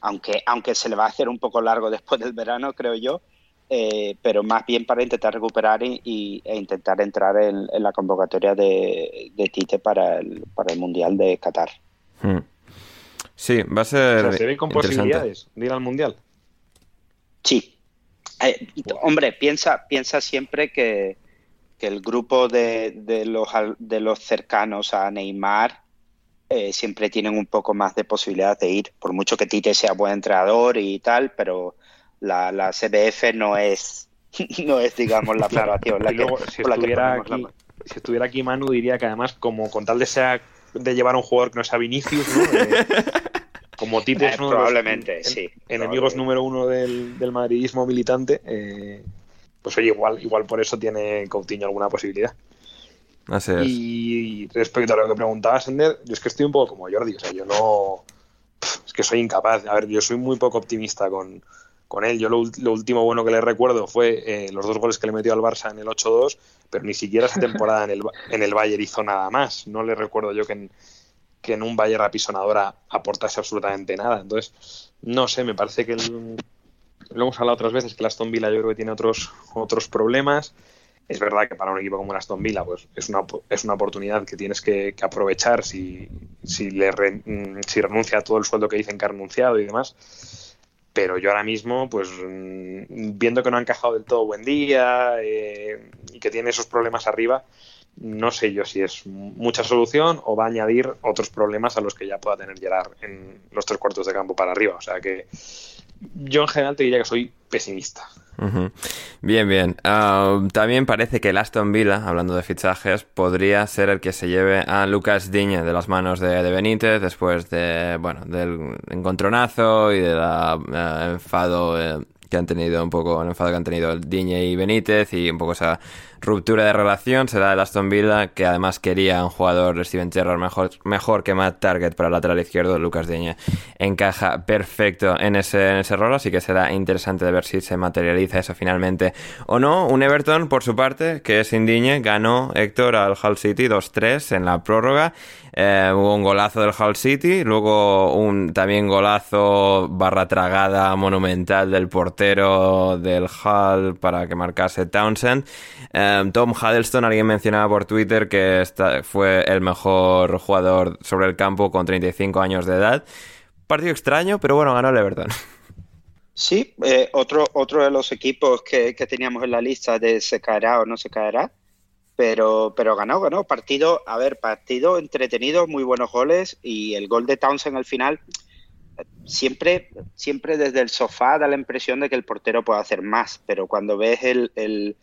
aunque, aunque se le va a hacer un poco largo después del verano, creo yo, eh, pero más bien para intentar recuperar y, y- e intentar entrar en, en la convocatoria de, de Tite para el, para el Mundial de Qatar. Hmm. Sí, va a O ser. sea, se ve con posibilidades de ir al Mundial. Sí. Eh, hombre, piensa, piensa siempre que, que el grupo de, de los, al- de los cercanos a Neymar eh, siempre tienen un poco más de posibilidad de ir, por mucho que Tite sea buen entrenador y tal, pero la, la CBF no es, no es digamos, la federación la Y que, luego, si por la que estuviera, aquí, mano. si estuviera aquí Manu, diría que además, como con tal de, sea, de llevar a un jugador que no sea Vinicius, ¿no? Eh, como Tite Eh, es uno de los probablemente, en- sí, enemigos probablemente. número uno del, del madridismo militante, eh, pues oye, igual, igual por eso tiene Coutinho alguna posibilidad. Y respecto a lo que preguntaba Sender, yo es que estoy un poco como Jordi, o sea, yo no. Es que soy incapaz. A ver, yo soy muy poco optimista con, con él. Yo lo, lo último bueno que le recuerdo fue eh, los dos goles que le metió al Barça en el 8-2, pero ni siquiera esa temporada en el, en el Bayern hizo nada más. No le recuerdo yo que en, que en un Bayern apisonadora aportase absolutamente nada. Entonces, no sé, me parece que el- lo hemos hablado otras veces que el Aston Villa yo creo que tiene otros, otros problemas. Es verdad que para un equipo como el Aston Villa pues, es, una, es una oportunidad que tienes que, aprovechar si, si, le mm, si renuncia a todo el sueldo que dicen que ha renunciado y demás. Pero yo ahora mismo, pues mm, viendo que no ha encajado del todo buen día eh, y que tiene esos problemas arriba, no sé yo si es mucha solución o va a añadir otros problemas a los que ya pueda tener Gerard en los tres cuartos de campo para arriba. O sea que yo en general te diría que soy pesimista. Ujú. Bien, bien. Ah, también parece que el Aston Villa, hablando de fichajes, podría ser el que se lleve a Lucas Diñe de las manos de, Benítez después de, bueno, del encontronazo y del enfado eh, que han tenido un poco, el enfado que han tenido Diñe y Benítez y un poco esa ruptura de relación será el Aston Villa que además quería un jugador Steven Gerrard mejor, mejor que Matt Target para el lateral izquierdo Lucas Diñe encaja perfecto en ese, en ese rol así que será interesante de ver si se materializa eso finalmente o no. Un Everton por su parte que sin Diñe ganó Héctor al Hull City 2-3 en la prórroga. Eh, hubo un golazo del Hull City luego un también golazo barra tragada monumental del portero del Hull para que marcase Townsend. Em, Tom Huddleston, alguien mencionaba por Twitter que fue el mejor jugador sobre el campo con 35 años de edad. Partido extraño, pero bueno, ganó el Everton. Sí, eh, otro, otro de los equipos que, teníamos en la lista de se caerá o no se caerá, pero, pero ganó, ganó. Partido, a ver, partido entretenido, muy buenos goles y el gol de Townsend al final, siempre, siempre desde el sofá da la impresión de que el portero puede hacer más, pero cuando ves el, el,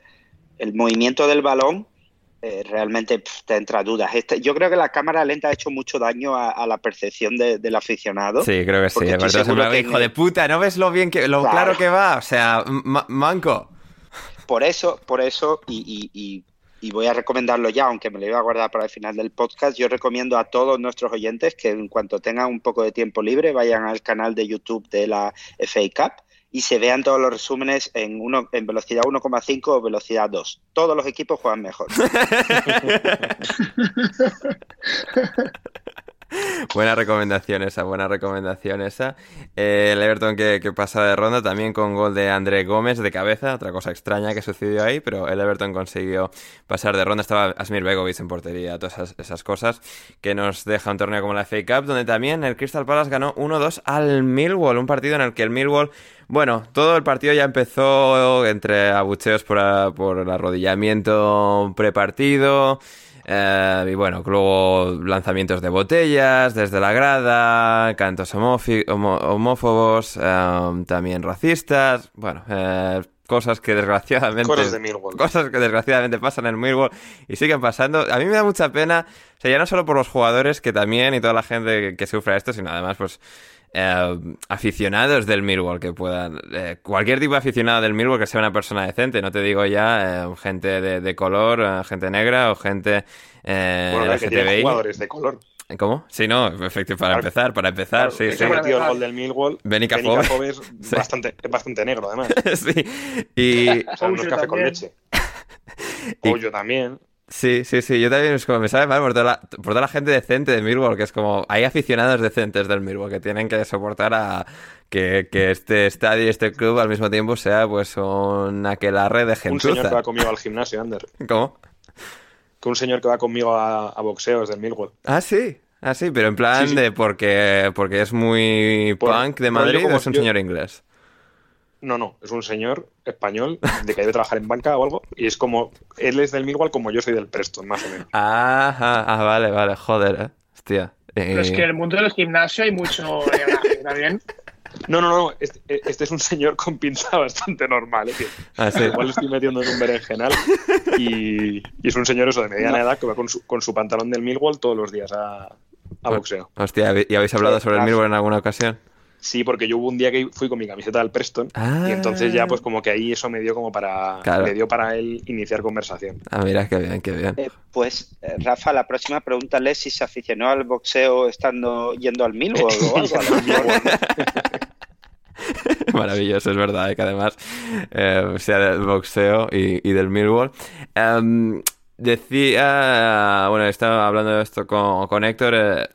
el movimiento del balón, eh, realmente te entra dudas. Este, yo creo que la cámara lenta ha hecho mucho daño a, la percepción del aficionado. Sí, creo que sí. hijo de puta, ¿no ves lo bien que, lo claro, que va? O sea, manco. Por eso, por eso, y, voy a recomendarlo ya, aunque me lo iba a guardar para el final del podcast, yo recomiendo a todos nuestros oyentes que en cuanto tengan un poco de tiempo libre vayan al canal de YouTube de la FA Cup y se vean todos los resúmenes en, uno, en velocidad 1,5 o velocidad 2. Todos los equipos juegan mejor. buena recomendación esa, buena recomendación esa. Eh, el Everton que, que, pasa de ronda también con gol de André Gómez de cabeza, otra cosa extraña que sucedió ahí, pero el Everton consiguió pasar de ronda. Estaba Asmir Begovic en portería, todas esas, cosas que nos deja un torneo como la FA Cup, donde también el Crystal Palace ganó 1-2 al Millwall, un partido en el que el Millwall bueno, todo el partido ya empezó entre abucheos por, por el arrodillamiento prepartido. Eh, y bueno, luego lanzamientos de botellas desde la grada, cantos homófobos, eh, también racistas. Bueno, eh, cosas que desgraciadamente cosas que desgraciadamente pasan en Millwall y siguen pasando a mí me da mucha pena o sea ya no solo por los jugadores que también y toda la gente que sufre esto sino además pues eh, aficionados del Millwall que puedan. Eh, cualquier tipo de aficionado del Millwall que sea una persona decente, no te digo ya eh, gente de, color, gente negra o gente. bueno, que jugadores de color. ¿Cómo? Sí, no, efectivamente, para empezar, para empezar, sí, sí. metido el gol del Millwall. Benny es bastante, bastante negro, además. sí. Y... o sea, café con leche. Pollo también. Sí, sí, sí, yo también es como me sabe mal por toda, la, por toda la gente decente de Millwall, que es como hay aficionados decentes del Millwall que tienen que soportar a que, que este estadio y este club al mismo tiempo sea pues un aquelarre de gente. Un señor que va conmigo al gimnasio, Ander. ¿Cómo? Que un señor que va conmigo a, a boxeos del Millwall. Ah, sí. Ah, sí, pero en plan de porque, porque es muy punk de Madrid o es un señor inglés. No, no, es un señor español de que debe trabajar en banca o algo y es como, él es del Millwall como yo soy del Preston, más o menos. Ah, ah vale, vale, joder, eh. hostia. Pero es que en el mundo del gimnasio hay mucho también. No, no, no, este, este, es un señor con pinta bastante normal, ¿eh? Ah, ¿sí? Igual estoy metiendo en un berenjenal y, y es un señor eso de mediana edad que va con su, con su pantalón del Millwall todos los días a, a boxeo. Hostia, ¿y habéis hablado sobre el Millwall en alguna ocasión? Sí, porque yo hubo un día que fui con mi camiseta del Preston y entonces ya pues como que ahí eso me dio como para me dio para él iniciar conversación. Ah, mira, qué bien, qué bien. Eh, pues eh, Rafa, la próxima pregúntale si se aficionó al boxeo estando yendo al Millwall o algo. Maravilloso, es verdad, eh, que además sea del boxeo y, del Millwall. Em, decía, bueno, estaba hablando de esto con, con Héctor,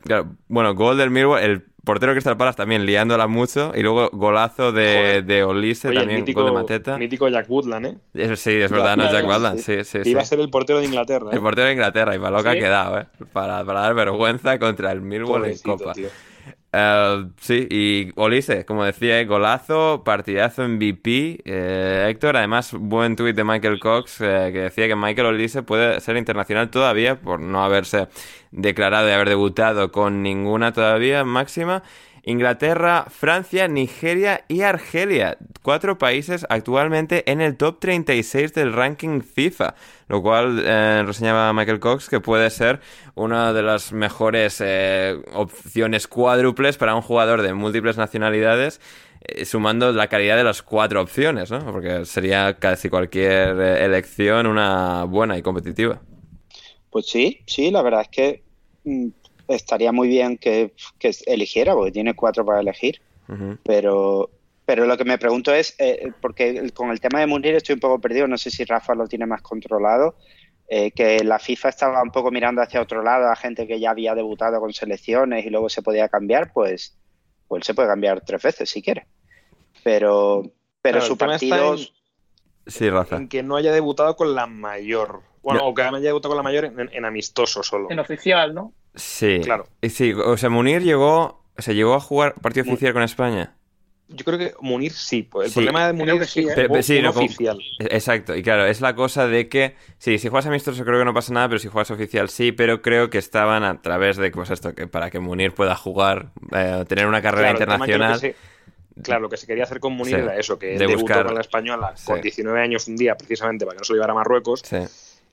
bueno, gol del Millwall, el portero Crystal Palace también liándola mucho. Y luego golazo de, de Olise, también mítico, gol de Mateta. Mítico Jack Woodland, ¿eh? Eso sí, es verdad, no Jack Woodland. Sí, sí, sí. Iba a ser el portero de Inglaterra. ¿eh? El portero de Inglaterra, y para lo que ha quedado, ¿eh? Para, para dar vergüenza contra el Millwall en Copa. Uh, sí, y Olise, como decía, golazo, partidazo MVP. Eh, Héctor, además, buen tuit de Michael Cox eh, que decía que Michael Olise puede ser internacional todavía por no haberse declarado y haber debutado con ninguna todavía máxima. Inglaterra, Francia, Nigeria y Argelia. Cuatro países actualmente en el top 36 del ranking FIFA. Lo cual eh, reseñaba Michael Cox que puede ser una de las mejores eh, opciones cuádruples para un jugador de múltiples nacionalidades eh, sumando la calidad de las cuatro opciones, ¿no? Porque sería casi cualquier elección una buena y competitiva. Pues sí, sí, la verdad es que mm, estaría muy bien que, eligiera, porque tiene cuatro para elegir. Pero pero lo que me pregunto es, eh, porque con el tema de Munir estoy un poco perdido, no sé si Rafa lo tiene más controlado, eh, que la FIFA estaba un poco mirando hacia otro lado a gente que ya había debutado con selecciones y luego se podía cambiar, pues, pues se puede cambiar tres veces si quiere. Pero, Pero Claro, su partido... en- Sí, Rafa. En que no haya debutado con la mayor. Bueno, No. o que haya debutado con la mayor en, en amistoso solo. En oficial, ¿no? Sí. Claro. Y Sí, o sea, Munir llegó, se llegó a jugar partido oficial con España. Yo creo que Munir sí. Pues el Sí. problema de Creo Munir que es sí, que ¿eh? Pero- pero sí, no, como- oficial. Exacto, y claro, es la cosa de que, sí, si juegas amistoso creo que no pasa nada, pero si juegas oficial sí, pero creo que estaban a través de, pues esto, que para que Munir pueda jugar, eh, tener una carrera Claro, internacional. Claro, lo que se quería hacer con Munir Sí, era eso, que de él debutó buscar- con la española Sí. con 19 años un día, precisamente para que no se lo llevara a Marruecos. Sí.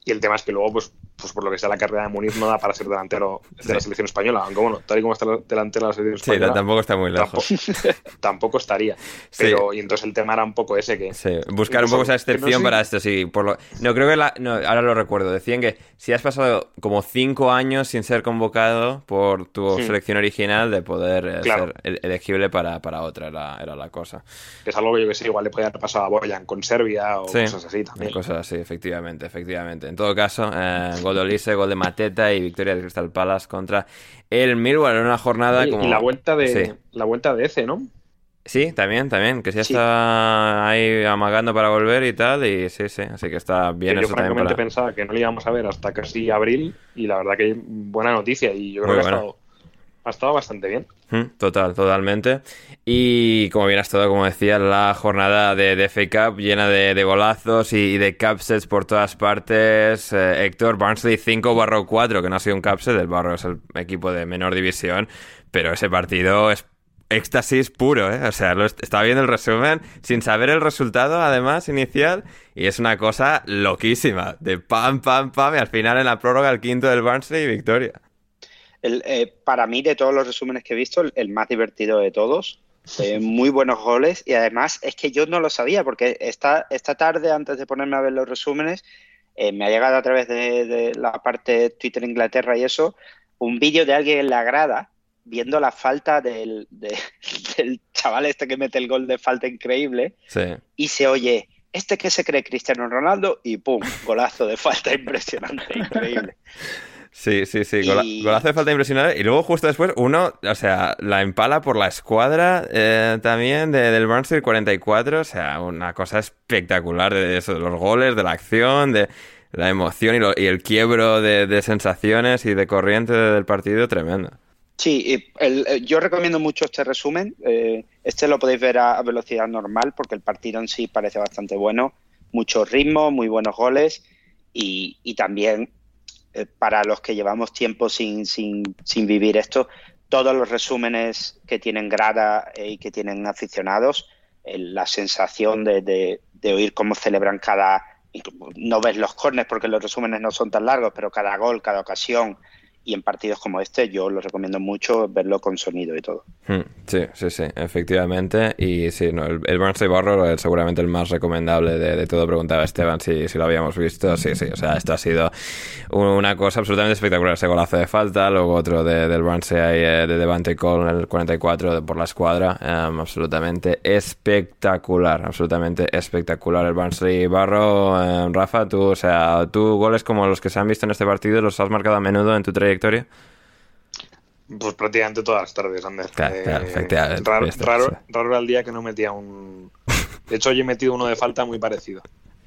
Y el tema es que luego, pues, pues por lo que sea, la carrera de Munir no da para ser delantero de Sí. la selección española. Aunque bueno, tal y como está el delantero de la selección Sí, española, tampoco está muy lejos. tampoco estaría. Sí. Pero, y entonces el tema era un poco ese que. Sí, buscar un poco esa excepción que no sé- para esto, sí. Por lo... No, creo que la... no, ahora lo recuerdo. Decían que si has pasado como cinco años sin ser convocado por tu Hmm. selección original, de poder eh, Claro. ser el- elegible para, para otra, era, era la cosa. es algo que yo que sé, igual le podía haber pasado a Boyan con Serbia o Sí, cosas así también. Cosas así, efectivamente, efectivamente. En todo caso, eh, gol de Olise, gol de Mateta y victoria de Crystal Palace contra el Millwall en una jornada Oye, como... Y la vuelta de Sí. la vuelta de Eze, ¿no? Sí, también, también, que sí Sí. está ahí amagando para volver y tal, y sí, sí, así que está bien que yo eso también francamente para... pensaba que no le íbamos a ver hasta casi abril y la verdad que buena noticia y yo creo Muy que ha buena. estado, ha estado bastante bien. Total, totalmente. Y como bien has todo, como decía, la jornada de, de FA Cup llena de, de golazos y, y de capsets por todas partes. Eh, Héctor, Barnsley 5 barro 4, que no ha sido un capset, el barro es el equipo de menor división, pero ese partido es éxtasis puro, ¿eh? O sea, lo est- estaba viendo el resumen sin saber el resultado, además, inicial, y es una cosa loquísima, de pam, pam, pam, y al final en la prórroga el quinto del Barnsley y victoria. El, eh, para mí, de todos los resúmenes que he visto, el, el más divertido de todos. Eh, muy buenos goles y además es que yo no lo sabía porque esta, esta tarde, antes de ponerme a ver los resúmenes, eh, me ha llegado a través de, de la parte Twitter Inglaterra y eso, un vídeo de alguien en la grada viendo la falta del, de- del chaval este que mete el gol de falta increíble Sí. y se oye, este que se cree Cristiano Ronaldo y pum, golazo de falta impresionante, increíble. Sí, sí, sí, Y- golazo de falta impresionante. Y luego justo después uno, o sea, la empala por la escuadra eh, también de- del Barnsley 44. O sea, una cosa espectacular de eso, de los goles, de la acción, de la emoción y, lo- y el quiebro de, de sensaciones y de corriente del partido, tremendo. Sí, y el- eh, yo recomiendo mucho este resumen. Eh, este lo podéis ver a, a velocidad normal porque el partido en sí parece bastante bueno. Mucho ritmo, muy buenos goles y, y también eh, para los que llevamos tiempo sin, sin, sin vivir esto, todos los resúmenes que tienen grada eh, y que tienen aficionados, eh, la sensación de, de- de oír cómo celebran cada... No ves los corners porque los resúmenes no son tan largos, pero cada gol, cada ocasión y en partidos como este yo lo recomiendo mucho verlo con sonido y todo. Hmm, Sí, sí, sí, efectivamente. Y sí, no, el, el Barnsley Barro es seguramente el más recomendable de, de todo. Preguntaba Esteban si, si lo habíamos visto. Sí, sí, o sea, esto ha sido un- una cosa absolutamente espectacular. Ese golazo de falta, luego otro de, del Barnsley ahí, eh, de Devante Cole en el 44 de- por la escuadra. Em, absolutamente espectacular, absolutamente espectacular el Barnsley Barro. Em, Rafa, tú, o sea, tú goles como los que se han visto en este partido, ¿los has marcado a menudo en tu trayectoria? Pues prácticamente todas las tardes, Ander. Claro, Eh, claro, efectivamente, raro, esto, raro, sí. raro era el día que no metía un... De hecho, hoy he metido uno de falta muy parecido.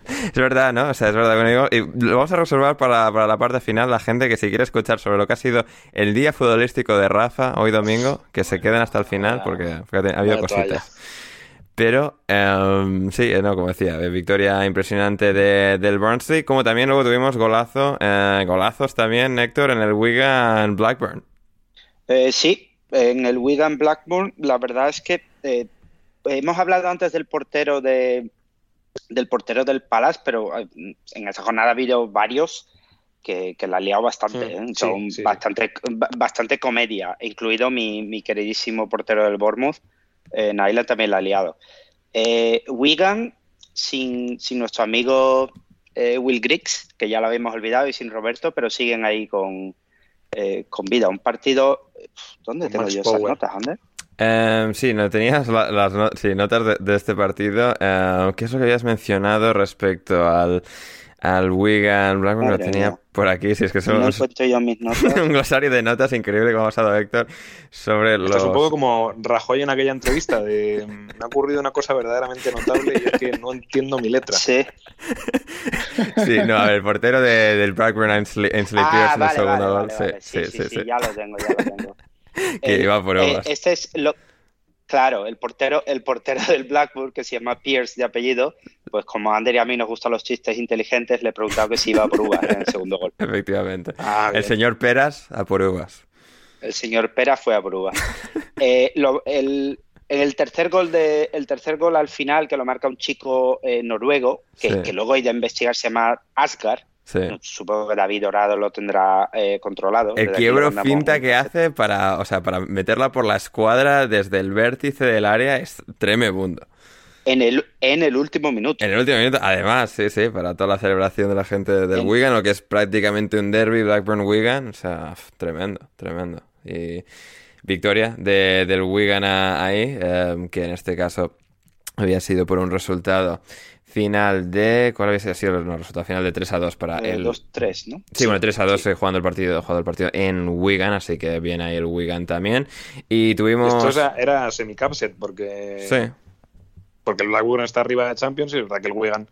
Es verdad, ¿no? O sea, es verdad. Y lo vamos a reservar para, para la parte final. La gente que si quiere escuchar sobre lo que ha sido el día futbolístico de Rafa hoy domingo, que se queden hasta el final porque, porque ha habido cositas. Pero, em, sí, eh, no, como decía, eh, victoria impresionante de, del Barnsley, como también luego tuvimos golazo, eh, golazos también, Héctor, en el Wigan Blackburn. Eh, sí, en el Wigan Blackburn la verdad es que eh, hemos hablado antes del portero de, del portero del Palace, pero en esa jornada ha habido varios que, que la han liado bastante, Sí, ¿eh? son sí, sí. bastante, ba- bastante comedia, incluido mi, mi queridísimo portero del Bournemouth, eh, Naila también la ha liado. Eh, Wigan, sin, sin nuestro amigo eh, Will Griggs, que ya lo habíamos olvidado, y sin Roberto, pero siguen ahí con, eh, con vida. Un partido. ¿Dónde Con tengo yo esas notas, Ander? Em, sí, no tenías la- las no- sí, notas de, de este partido. Em, ¿Qué es lo que habías mencionado respecto al, al Wigan Blackburn, lo tenía mía. por aquí, si es que son No encuentro yo mis notas. un glosario de notas increíble como ha pasado Héctor sobre Esto los... es un poco como Rajoy en aquella entrevista de "Mm, me ha ocurrido una cosa verdaderamente notable y es que no entiendo mi letra. Sí. Sí, no, a ver, el portero de- del Blackburn, Ainsley, Ainsley Pierce Ah, en el segundo vale, gol. vale, sí, sí, sí, sí. ya lo tengo, ya lo tengo. Que El- iba por eh, este es lo... Claro, el portero, el portero del Blackburn, que se llama Pierce de apellido, pues como a Ander y a mí nos gustan los chistes inteligentes, le he preguntado que si iba por uvas en el segundo gol. Efectivamente. Ah, el señor Peras a por uvas. El señor Pera fue a por uvas. Eh, lo- el, en el tercer gol de, el tercer gol al final, que lo marca un chico eh, noruego, que, Sí. que luego he ido a investigar, se llama Asgard. Sí. Supongo que David Dorado lo tendrá eh, controlado. El quiebro finta que hace para, o sea, para meterla por la escuadra desde el vértice del área es tremebundo. En el, en el último minuto. En el último minuto, además, sí, sí, para toda la celebración de la gente del En- Wigan, lo que es prácticamente un derby Blackburn-Wigan, o sea, tremendo, tremendo. Y victoria de, del Wigan a- ahí, eh, que en este caso había sido por un resultado final de... ¿Cuál había sido el no, resultado final de 3 a 2 para Eh, el... 2-3, ¿no? Sí, bueno, 3 a 2 eh, jugando el partido, jugando el partido en Wigan, así que viene ahí el Wigan también. Y tuvimos... Esto era, era semi-capset porque, Sí, porque el Blackburn está arriba de Champions y es verdad que el Wigan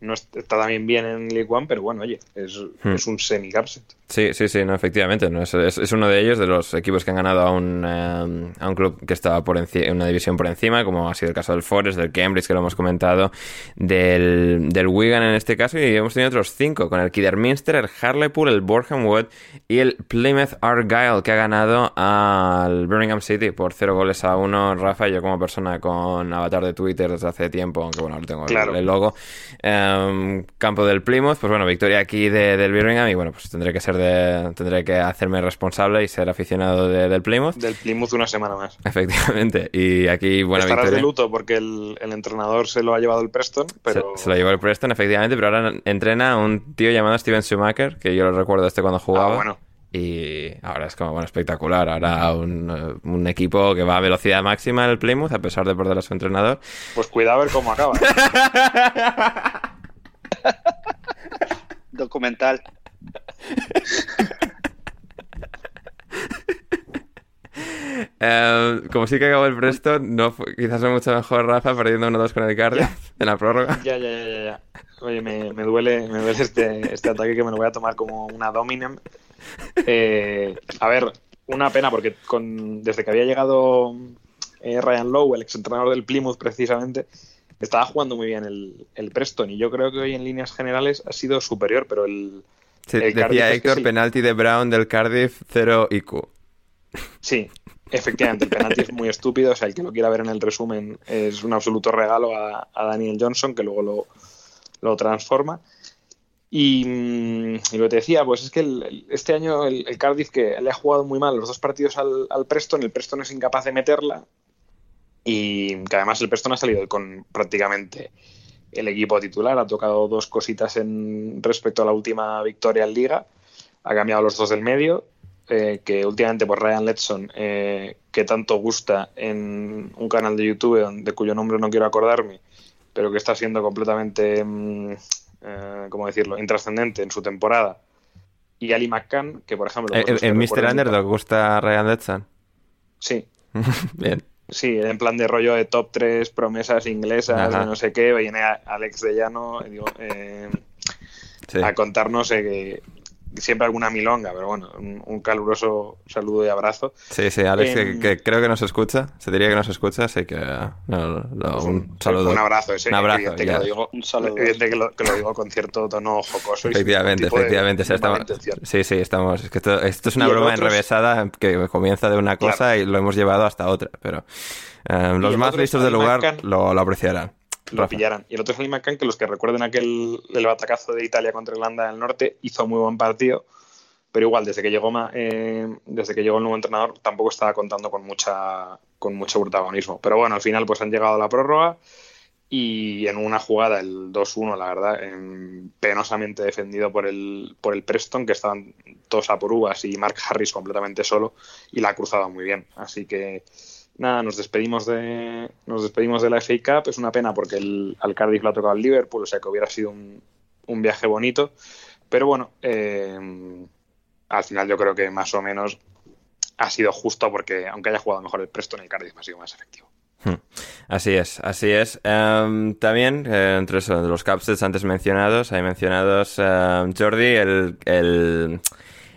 no est- está también bien en League One, pero bueno, oye, es, Hmm. es un semi-capset. Sí, sí, sí, no, efectivamente. ¿no? Es, es- es uno de ellos, de los equipos que han ganado a un, eh, a un club que estaba por en una división por encima, como ha sido el caso del Forest, del Cambridge, que lo hemos comentado, del, del Wigan en este caso, y hemos tenido otros cinco, con el Kidderminster, el Harlepool, el Boreham Wood y el Plymouth Argyle, que ha ganado al Birmingham City por cero goles a uno. Rafa, yo como persona con avatar de Twitter desde hace tiempo, aunque bueno, ahora tengo Claro. el, logo, em, campo del Plymouth, pues bueno, victoria aquí de- del Birmingham y bueno, pues tendré que ser de, tendré que hacerme responsable y ser aficionado de- del Plymouth. Del Plymouth una semana más. Efectivamente, y aquí buena Estarás victoria. de luto porque el, el entrenador se lo ha llevado el Preston, pero Se, se lo llevó el Preston, efectivamente, pero ahora entrena a un tío llamado Steven Schumacher, que yo lo recuerdo este cuando jugaba. Ah, bueno. Y ahora es como, bueno, espectacular. Ahora un, un equipo que va a velocidad máxima en el Plymouth, a pesar de perder a su entrenador. pues cuidado a ver cómo acaba. Documental. Eh, como sí que acabó el Preston, no fue- quizás no mucho mejor Rafa perdiendo 1-2 con el Cardiff en la prórroga. Ya, ya, ya, ya, ya. Oye, me, me duele, me duele este, este ataque que me lo voy a tomar como una dominem. Eh, a ver, una pena porque con, desde que había llegado eh, Ryan Lowe, el exentrenador del Plymouth precisamente, estaba jugando muy bien el, el Preston y yo creo que hoy en líneas generales ha sido superior, pero el... El Cardiff decía es que Héctor, sí. penalti de Brown del Cardiff, 0 IQ. Sí, efectivamente, el penalti es muy estúpido. O sea, el que lo quiera ver en el resumen es un absoluto regalo a, a Daniel Johnson, que luego lo, lo transforma. Y, mm, y lo que te decía, pues es que el- este año el, el Cardiff que le ha jugado muy mal los dos partidos al, al Preston, el Preston es incapaz de meterla y que además el Preston ha salido con prácticamente el equipo titular, ha tocado dos cositas en respecto a la última victoria en Liga, ha cambiado los dos del medio, eh, que últimamente por Ryan Letson, eh, que tanto gusta en un canal de YouTube de cuyo nombre no quiero acordarme, pero que está siendo completamente, mm, eh, ¿cómo decirlo?, intrascendente en su temporada. Y Ali McCann, que por ejemplo... ¿En, Mr. Underdog gusta Ryan Letson? Sí, Bien. Sí, en plan de rollo de top 3 promesas inglesas, de no sé qué, viene Alex de Llano digo, eh, Sí. a contarnos eh, siempre alguna milonga, pero bueno, un, un caluroso saludo y abrazo. Sí, sí, Alex, que, Em, que creo que nos escucha. Se diría que nos escucha, así que no, no, no, un saludo. Un abrazo, ese, Un abrazo, evidente, que lo digo, Un saludo. evidente que lo, que lo digo con cierto tono jocoso. Efectivamente, efectivamente. de estamos- sí, sí, estamos. Es que esto, esto es una broma otro enrevesada que comienza de una cosa Claro. y lo hemos llevado hasta otra. Pero eh, los más listos del lugar lo apreciarán. Lo Rafa. pillarán. Y el otro es Ali McCann, que los que recuerden aquel el batacazo de Italia contra Irlanda del Norte, hizo muy buen partido, pero igual, desde que llegó eh, desde que llegó el nuevo entrenador, tampoco estaba contando con mucha con mucho protagonismo. Pero bueno, al final pues han llegado a la prórroga y en una jugada, el 2-1, la verdad, em, penosamente defendido por el, por el Preston, que estaban todos a por uvas y Mark Harris completamente solo, y la ha cruzado muy bien. Así que nada, nos despedimos de nos despedimos de la FA Cup. Es una pena porque el, al Cardiff lo ha tocado el Liverpool, o sea que hubiera sido un, un viaje bonito. Pero bueno, eh, al final yo creo que más o menos ha sido justo porque aunque haya jugado mejor el Preston, el Cardiff ha sido más efectivo. Hmm. Así es, así es. Em, también, eh, entre eso, los capsets antes mencionados, hay mencionados em, Jordi, el, el,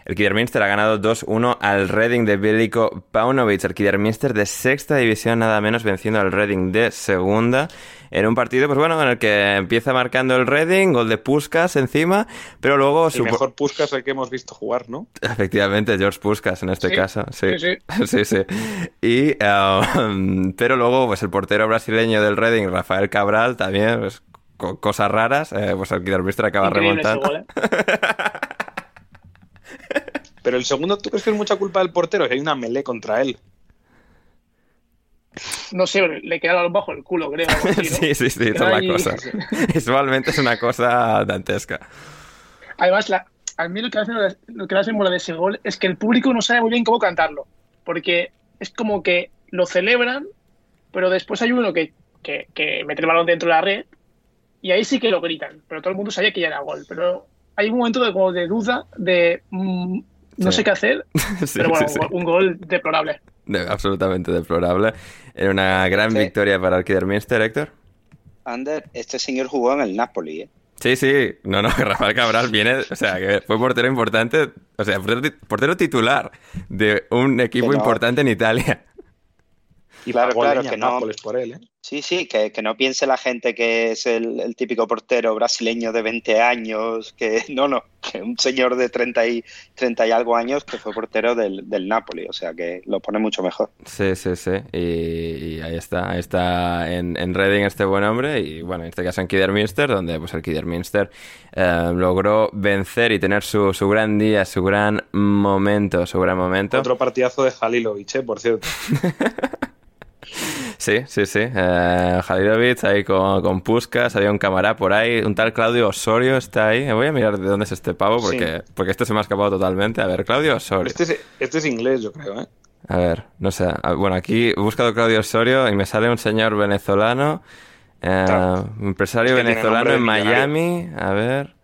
el Kidderminster ha ganado 2-1 al Reading de Veliko Paunovic, el Kidderminster de sexta división, nada menos venciendo al Reading de segunda en un partido, pues bueno, en el que empieza marcando el Reading, gol de Puskas encima, pero luego... El mejor Puskas el que hemos visto jugar, ¿no? Efectivamente, George Puskas en este Sí, caso, sí. sí, Sí, sí. Y, um, pero luego, pues el portero brasileño del Reading, Rafael Cabral, también, pues, co- cosas raras, eh, pues el Kidderminster acaba Increíble ese remontando. gol, ¿eh? Pero el segundo, ¿tú crees que es mucha culpa del portero? Que hay una melee contra él. No sé, le queda el balón bajo el culo, creo. algo así, ¿no? Sí, sí, sí, es Ay. cosa. Visualmente es una cosa dantesca. Además, la, a mí lo que, hace, lo que hace mola de ese gol es que el público no sabe muy bien cómo cantarlo. Porque es como que lo celebran, pero después hay uno que, que, que mete el balón dentro de la red y ahí sí que lo gritan. Pero todo el mundo sabía que ya era gol. Pero hay un momento de, como de duda, de mm, no Sí. sé qué hacer. Sí, pero bueno, sí, sí. un gol deplorable. De- absolutamente deplorable. Era una gran Sí. victoria para el Kidderminster, Héctor. Ander, este señor jugó en el Napoli, ¿eh? Sí, sí, no, no, Rafael Cabral viene, o sea, que fue portero importante, o sea, portero, portero titular de un equipo importante en Italia. Y Claro, pagó claro, leña que a no- Nápoles por él, ¿eh? Sí, sí, que, que no piense la gente que es el, el típico portero brasileño de 20 años, que no, no, que un señor de 30 y, 30 y algo años que fue portero del, del Napoli, o sea que lo pone mucho mejor. Sí, sí, sí, y, y ahí está, ahí está en, en Reading este buen hombre, y bueno, en este caso en Kidderminster, donde pues el Kidderminster eh, logró vencer y tener su, su gran día, su gran momento, su gran momento. Otro partidazo de Halilovic, ¿eh? Por cierto. Sí, sí, sí. Eh, Halilovic ahí con, con Puskas, había un camará por ahí, un tal Claudio Osorio está ahí. Voy a mirar de dónde es este pavo porque, porque este se me ha escapado totalmente. A ver, Claudio Osorio. Este es, este es inglés, yo creo, ¿eh? A ver, no sé. Ah, Bueno, aquí he buscado Claudio Osorio y me sale un señor venezolano, eh, Claro. empresario Es que tiene venezolano en millonario. Miami. A ver.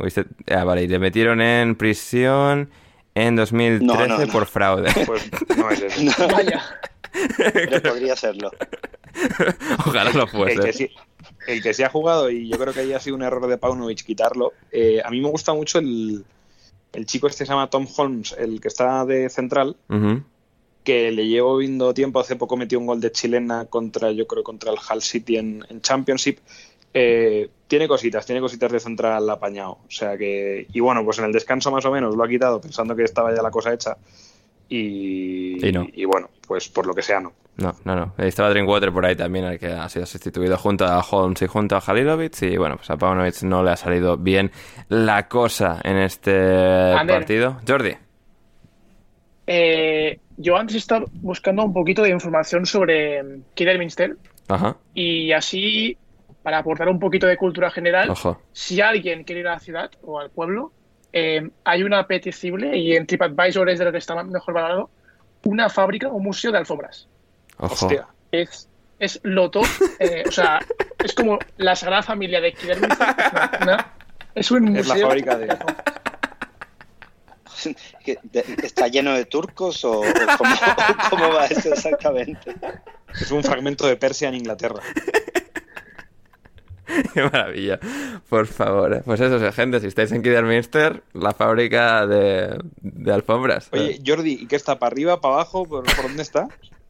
Este- ah, vale, y le metieron en prisión en 2013 No, no, no. por fraude. Pues no es ese. No, Vaya. Pero podría serlo. Ojalá lo el, que fuese. sí, el que sí ha jugado, y yo creo que ahí ha sido un error de Paunovic quitarlo. eh, a mí me gusta mucho el, el chico este que se llama Tom Holmes, el que está de central, que le llevo viendo tiempo. Hace poco metió un gol de chilena contra, yo creo, contra el Hull City en, en Championship. Eh, tiene cositas, tiene cositas de central apañado. O sea que. Y bueno, pues en el descanso más o menos lo ha quitado pensando que estaba ya la cosa hecha. Y, Y no. y bueno, pues por lo que sea, no. No, no, no. Estaba Drinkwater por ahí también, el que ha sido sustituido junto a Holmes y junto a Halilovic. Y bueno, pues a Paunovic no le ha salido bien la cosa en este Ander. partido. Jordi. Eh, yo antes estaba buscando un poquito de información sobre mm, Kidderminster Ajá. y así, para aportar un poquito de cultura general, Ojo. si alguien quiere ir a la ciudad o al pueblo, eh, hay una apetecible y en TripAdvisor es de lo que está mejor valorado, una fábrica o museo de alfombras. Ojo. Hostia. Es, es lo top, eh, o sea, es como la sagrada familia de. No, no, es un museo. Es la fábrica de- alfombras. ¿Que de- ¿Está lleno de turcos o, o cómo, cómo va eso exactamente? Es un fragmento de Persia en Inglaterra. Qué maravilla. Por favor. eh. Pues eso, gente, si estáis en Kidderminster, la fábrica de, de alfombras. Oye, Jordi, ¿y qué está? ¿Para arriba, para abajo? ¿Por, por dónde está?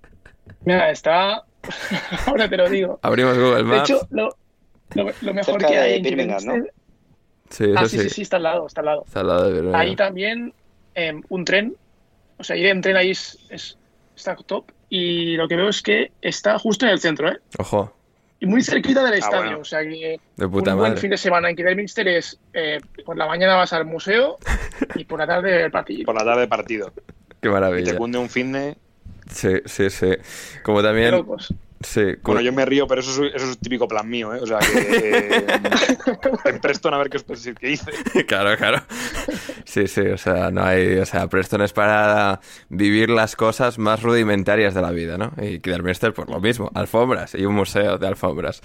Mira, está. Ahora te lo digo. Abrimos Google De Maps. hecho, lo, lo, lo mejor Cerca que de hay en Birmingham, ¿no? Kidderminster- sí, eso Ah, sí, sí. sí, sí, está al lado, está al lado. Está al lado de Birmingham. Ahí también eh, un tren, o sea, ir en tren ahí es, es- está top. Y lo que veo es que está justo en el centro, ¿eh? Ojo, Y muy cerquita del estadio. bueno. O sea, que de puta un buen madre. fin de semana en Kidderminster es eh, por la mañana vas al museo y por la tarde el partido. Por la tarde partido. Qué Y maravilla. te cunde un fin de... Sí, sí, sí. Como también locos. Sí, Bueno, yo me río, pero eso es, eso es típico plan mío, ¿eh? O sea, que en Preston a ver qué os pensáis que hice. Claro, claro. Sí, sí, o sea, no hay, o sea, Preston es para vivir las cosas más rudimentarias de la vida, ¿no? Y Kidderminster, pues lo mismo, alfombras y un museo de alfombras.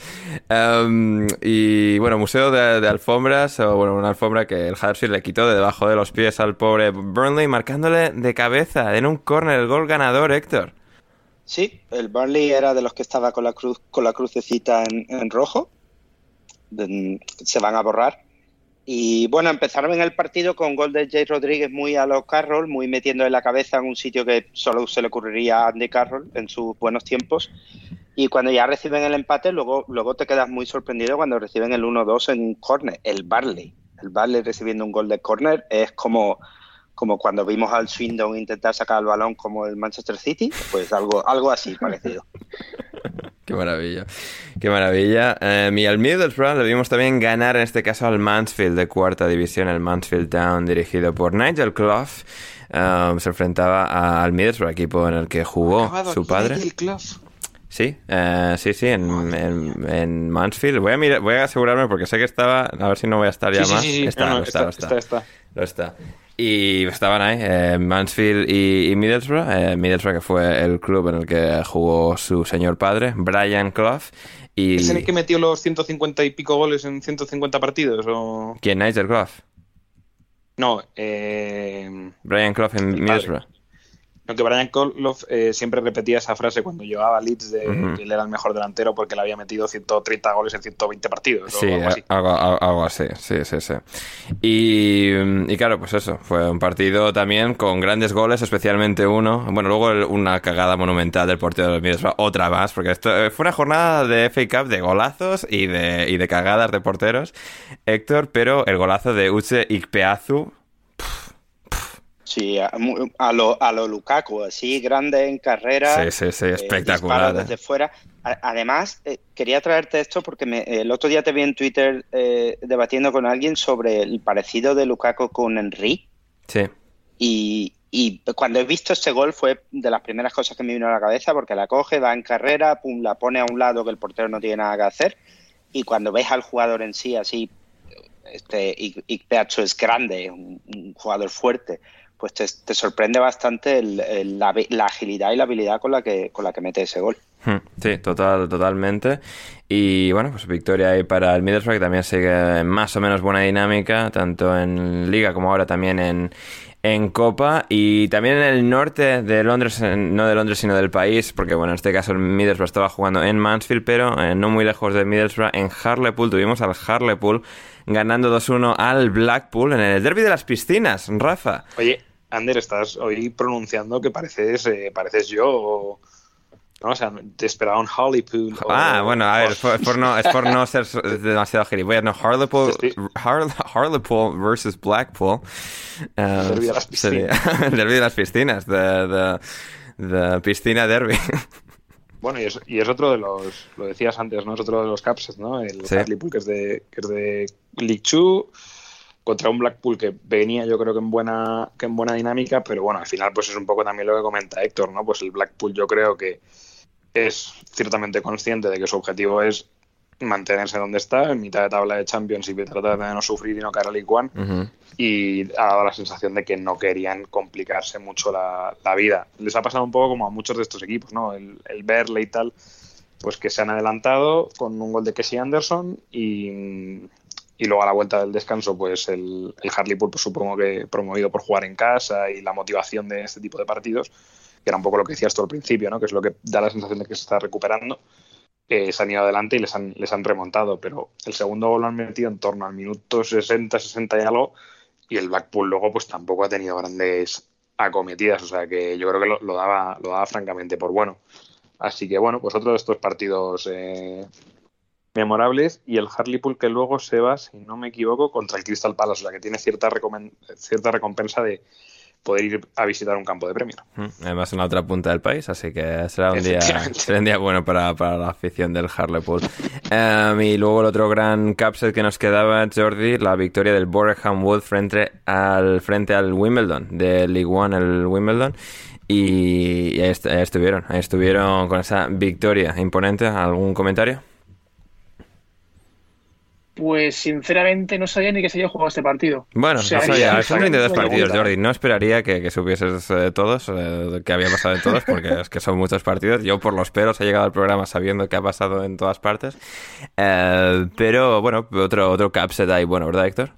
Em, y bueno, museo de, de alfombras, o bueno, una alfombra que el Huddersfield le quitó de debajo de los pies al pobre Burnley, marcándole de cabeza en un córner el gol ganador, Héctor. Sí, el Burnley era de los que estaba con la cruz, con la crucecita en, rojo. Se van a borrar. Y bueno, empezaron en el partido con gol de Jay Rodríguez muy a los Carroll, muy metiendo en la cabeza en un sitio que solo se le ocurriría a Andy Carroll en sus buenos tiempos. Y cuando ya reciben el empate, luego, luego te quedas muy sorprendido cuando reciben el 1-2 en un córner. El Barley. El Barley recibiendo un gol de córner es como, como cuando vimos al Swindon intentar sacar el balón como el Manchester City. Pues algo, algo así parecido. Qué maravilla, qué maravilla. Eh, y al Middlesbrough le vimos también ganar en este caso al Mansfield de cuarta división, el Mansfield Town dirigido por Nigel Clough. Eh, se enfrentaba a- al Middlesbrough, equipo en el que jugó Acabado su padre. Sí, eh, sí, sí, en, en, en Mansfield. Voy a mirar, voy a asegurarme porque sé que estaba, a ver si no voy a estar ya Sí, más. sí, sí. Está, No, no, lo está, está, lo está. está, está. Lo está. Y estaban ahí, eh, Mansfield y, y Middlesbrough. Eh, Middlesbrough, que fue el club en el que jugó su señor padre, Brian Clough. Y... ¿Es el que metió los 150 y pico goles en 150 partidos? O... ¿Quién? Nigel Clough. No, eh... Brian Clough en padre. Middlesbrough. No, que Brian Colough eh, siempre repetía esa frase cuando llegaba a Leeds de que él era el mejor delantero porque le había metido 130 goles en 120 partidos Sí, o algo así. algo, algo- algo así, sí, sí, sí. Y, y claro, pues eso, fue un partido también con grandes goles, especialmente uno. Bueno, luego el- una cagada monumental del portero del Middlesbrough, otra más, porque esto eh, fue una jornada de FA Cup de golazos y de, y de cagadas de porteros, Héctor, pero el golazo de Uche Ikpeazu, Sí, a, a lo, a lo Lukaku, así grande en carrera. sí, sí, sí, eh, espectacular. eh. desde fuera. A- Además, eh, quería traerte esto porque me- el otro día te vi en Twitter eh, debatiendo con alguien sobre el parecido de Lukaku con Henry. Sí, Y, y cuando he visto ese gol fue de las primeras cosas que me vino a la cabeza porque la coge, va en carrera, pum, la pone a un lado que el portero no tiene nada que hacer. Y cuando ves al jugador en sí así, este Ikpeazu es grande, un, un jugador fuerte, pues te, te sorprende bastante el- el- la, la agilidad y la habilidad con la que, con la que mete ese gol. Hmm, Sí, total, totalmente. Y bueno, pues victoria ahí para el Middlesbrough, que también sigue en más o menos buena dinámica, tanto en Liga como ahora también en, en Copa. Y también en el norte de Londres, en- no de Londres, sino del país, porque bueno, en este caso el Middlesbrough estaba jugando en Mansfield, pero eh, no muy lejos de Middlesbrough, en Harlepool. Tuvimos al Harlepool ganando 2-1 al Blackpool en el derby de las piscinas, Rafa. Oye, Ander, estás hoy pronunciando que pareces, eh, pareces yo o... ¿no? O sea, te esperaba un Harlepool. o- Ah, bueno, a ver, es por, no, es por no ser demasiado gilipollas. No, Harlepool. Har- Harlepool versus Blackpool. Eh, Derbi de las sería- el derbi de las piscinas. De, de, de piscina derby. Bueno, y es, y es otro de los, lo decías antes, ¿no? Es otro de los Caps, ¿no? El Sí. Hartlepool, que es de, que es de League Two, contra un Blackpool que venía yo creo que en buena, que en buena dinámica, pero bueno, al final pues es un poco también lo que comenta Héctor, ¿no? Pues el Blackpool yo creo que es ciertamente consciente de que su objetivo es mantenerse donde está, en mitad de tabla de Champions y tratar de no sufrir y no caer a League One Ujú. y ha dado la sensación de que no querían complicarse mucho la, la vida. Les ha pasado un poco como a muchos de estos equipos, ¿no? El, el Berley y tal, pues que se han adelantado con un gol de Casey Anderson y, y luego a la vuelta del descanso, pues el, el Hartlepool, pues supongo que promovido por jugar en casa y la motivación de este tipo de partidos, que era un poco lo que decías tú al principio, ¿no? Que es lo que da la sensación de que se está recuperando. se han ido adelante y les han, les han remontado, pero el segundo gol lo han metido en torno al minuto 60, 60 y algo, y el Blackpool luego pues tampoco ha tenido grandes acometidas, o sea que yo creo que lo, lo daba, lo daba francamente por bueno. Así que bueno, pues otro de estos partidos eh, memorables y el Hartlepool que luego se va, si no me equivoco, contra el Crystal Palace, o sea que tiene cierta, cierta recompensa de poder ir a visitar un campo de premio. Mm, Además en la otra punta del país, así que será un día, será un día bueno para, para la afición del Harlepool. Em, y luego el otro gran capset que nos quedaba, Jordi, la victoria del Boreham Wood frente al, frente al Wimbledon, de League One, el Wimbledon. Y, y ahí, est- ahí estuvieron, ahí estuvieron con esa victoria imponente. ¿Algún comentario? Pues sinceramente no sabía ni que se había jugado este partido. Bueno, O sea, no sabía, son 32 ni- partidos, Jordi. No esperaría que, que supieses eh, todos, eh, que había pasado en todos, porque es que son muchos partidos. Yo por los pelos he llegado al programa sabiendo que ha pasado en todas partes. Eh, pero bueno, otro, otro capset ahí, bueno, ¿verdad, Héctor?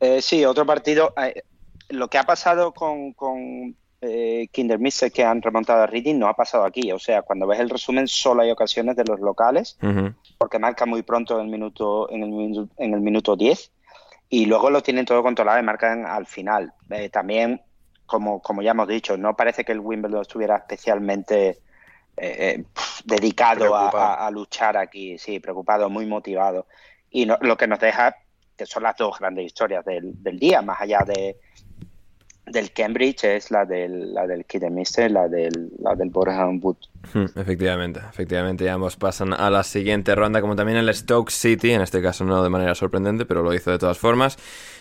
Eh, sí, otro partido. eh, lo que ha pasado con, con eh, que han remontado a Reading no ha pasado aquí. O sea, cuando ves el resumen, solo hay ocasiones de los locales, Ujú. porque marca muy pronto en el minuto, en el, en el minuto 10 y luego lo tienen todo controlado y marcan al final. Eh, también, como, como ya hemos dicho, no parece que el Wimbledon estuviera especialmente eh, eh, dedicado a, Preocupado. a- a luchar aquí, sí, preocupado, muy motivado. Y no- lo que nos deja, que son las dos grandes historias del, del día, más allá de del Cambridge, es la del, la del Kidderminster, la del, la del Boreham Wood. Hmm, Efectivamente, efectivamente, y ambos pasan a la siguiente ronda, como también el Stoke City, en este caso no de manera sorprendente, pero lo hizo de todas formas,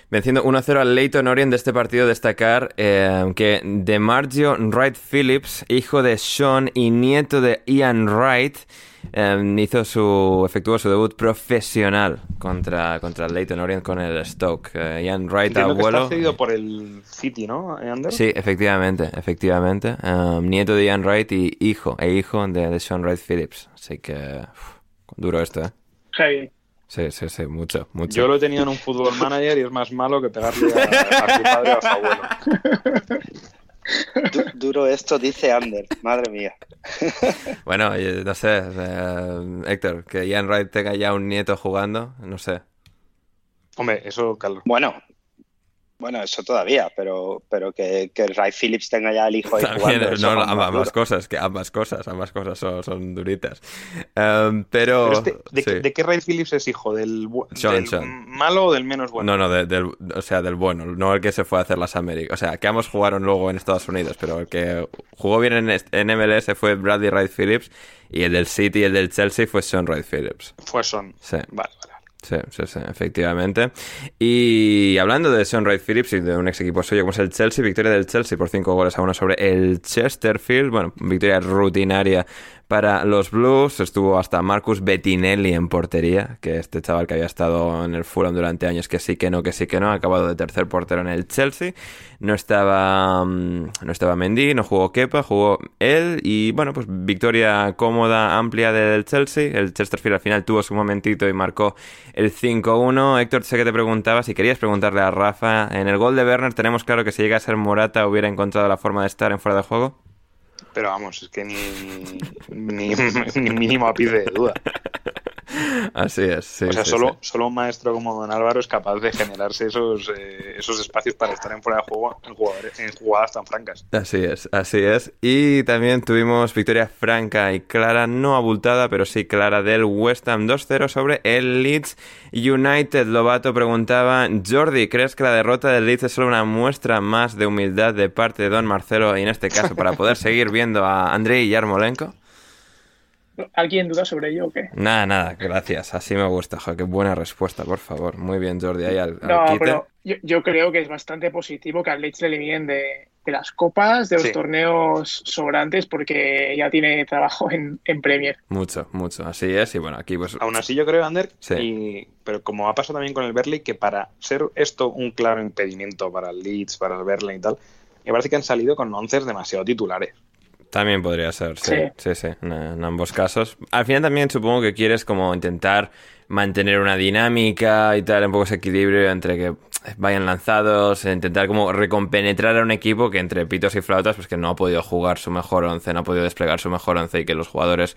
venciendo 1-0 al Leighton Orient de este partido. Destacar eh, que DeMargio Wright Phillips, hijo de Sean y nieto de Ian Wright, eh, hizo su, efectuó su debut profesional contra, contra el Leighton Orient con el Stoke. Eh, Ian Wright, Entiendo que abuelo. está cedido por el City, ¿no, Ander? Sí, efectivamente, efectivamente. Um, nieto de Ian Wright y hijo, e hijo de, de Sean Wright Phillips. Así que uf, duro esto, ¿eh? Heavy. Sí, sí, sí, mucho, mucho. Yo lo he tenido en un fútbol manager y es más malo que pegarle a, a su padre o a su abuelo. Du- duro esto, dice Ander, madre mía. Bueno, no sé, eh, Héctor, que Ian Wright tenga ya un nieto jugando, no sé. Hombre, eso, Carlos. Bueno, bueno, eso todavía, pero, pero que, que Ray Phillips tenga ya el hijo ahí También, jugando. no, ambas, duro. cosas, que ambas cosas, ambas cosas son, son duritas. Um, pero, Pero este- ¿de, sí. qué- ¿De qué Ray Phillips es hijo? ¿Del, Sean, Sean. malo o del menos bueno? No, no, de- del, o sea, del bueno, no el que se fue a hacer las Américas. O sea, que ambos jugaron luego en Estados Unidos, pero el que jugó bien en, en MLS fue Bradley Wright Phillips y el del City y el del Chelsea fue Sean Wright Phillips. Fue Son. Sí. Vale. Sí, sí, sí, efectivamente. Y hablando de Sean Wright Phillips y de un ex equipo suyo como es el Chelsea, victoria del Chelsea por 5 goles a 1 sobre el Chesterfield. Bueno, victoria rutinaria para los Blues. Estuvo hasta Marcus Bettinelli en portería, que este chaval que había estado en el Fulham durante años, que sí que no, que sí que no, ha acabado de tercer portero en el Chelsea. No estaba, mm, no estaba Mendy, no jugó Kepa, jugó él y bueno, pues victoria cómoda, amplia del Chelsea. El Chesterfield al final tuvo su momentito y marcó el 5-1. Héctor, sé que te preguntaba si querías preguntarle a Rafa. En el gol de Werner tenemos claro que si llega a ser Morata hubiera encontrado la forma de estar en fuera de juego. Pero vamos, es que ni, ni, ni mínimo ápice de duda. Así es, sí. o sea, sí, solo, sí. solo un maestro como Don Álvaro es capaz de generarse esos, eh, esos espacios para estar en fuera de juego en, jugadores, en jugadas tan francas. Así es, así es. Y también tuvimos victoria franca y clara, no abultada, pero sí clara del West Ham 2-0 sobre el Leeds United. Lobato preguntaba, Jordi, ¿crees que la derrota del Leeds es solo una muestra más de humildad de parte de Don Marcelo y en este caso para poder seguir viendo a Andrei Yarmolenko? ¿Alguien duda sobre ello o qué? Nada, nada, gracias. Así me gusta, jo, qué buena respuesta, por favor. Muy bien, Jordi, ahí al, al No, quite. pero yo, yo creo que es bastante positivo que al Leeds le eliminen de, de las copas, de los Sí. torneos sobrantes, porque ya tiene trabajo en, en Premier. Mucho, mucho, así es. Y bueno, aquí pues... Aún así yo creo, Ander, Sí. y, pero como ha pasado también con el Berley, que para ser esto un claro impedimento para el Leeds, para el Berley y tal, me parece que han salido con once demasiado titulares. También podría ser, sí, sí, Sí. sí, en, en ambos casos. Al final también supongo que quieres como intentar mantener una dinámica y tal, un poco ese equilibrio entre que vayan lanzados, intentar como recompenetrar a un equipo que entre pitos y flautas pues que no ha podido jugar su mejor once, no ha podido desplegar su mejor once y que los jugadores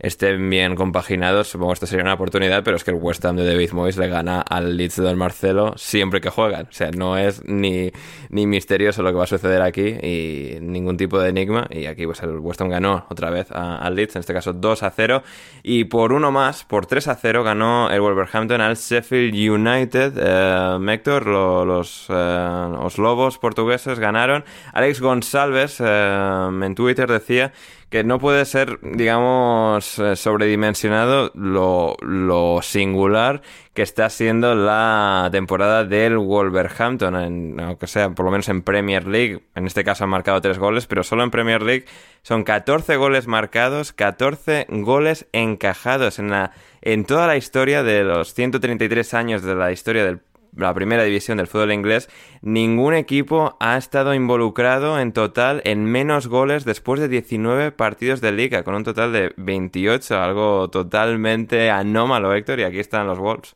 estén bien compaginados, supongo que esto sería una oportunidad, pero es que el West Ham de David Moyes le gana al Leeds del Marcelo siempre que juegan. O sea, no es ni, ni misterioso lo que va a suceder aquí y ningún tipo de enigma. Y aquí pues el West Ham ganó otra vez al Leeds, en este caso 2 a 0. Y por uno más, por 3 a 0, ganó el Wolverhampton al Sheffield United. Eh, los, eh, los lobos portugueses ganaron. Alex González eh, en Twitter decía que no puede ser, digamos, eh, sobredimensionado lo, lo singular que está siendo la temporada del Wolverhampton, en, aunque sea por lo menos en Premier League. En este caso han marcado tres goles, pero solo en Premier League son 14 goles marcados, 14 goles encajados en, la, en toda la historia de los 133 años de la historia del la primera división del fútbol inglés, ningún equipo ha estado involucrado en total en menos goles después de 19 partidos de liga, con un total de 28, algo totalmente anómalo, Héctor, y aquí están los Wolves.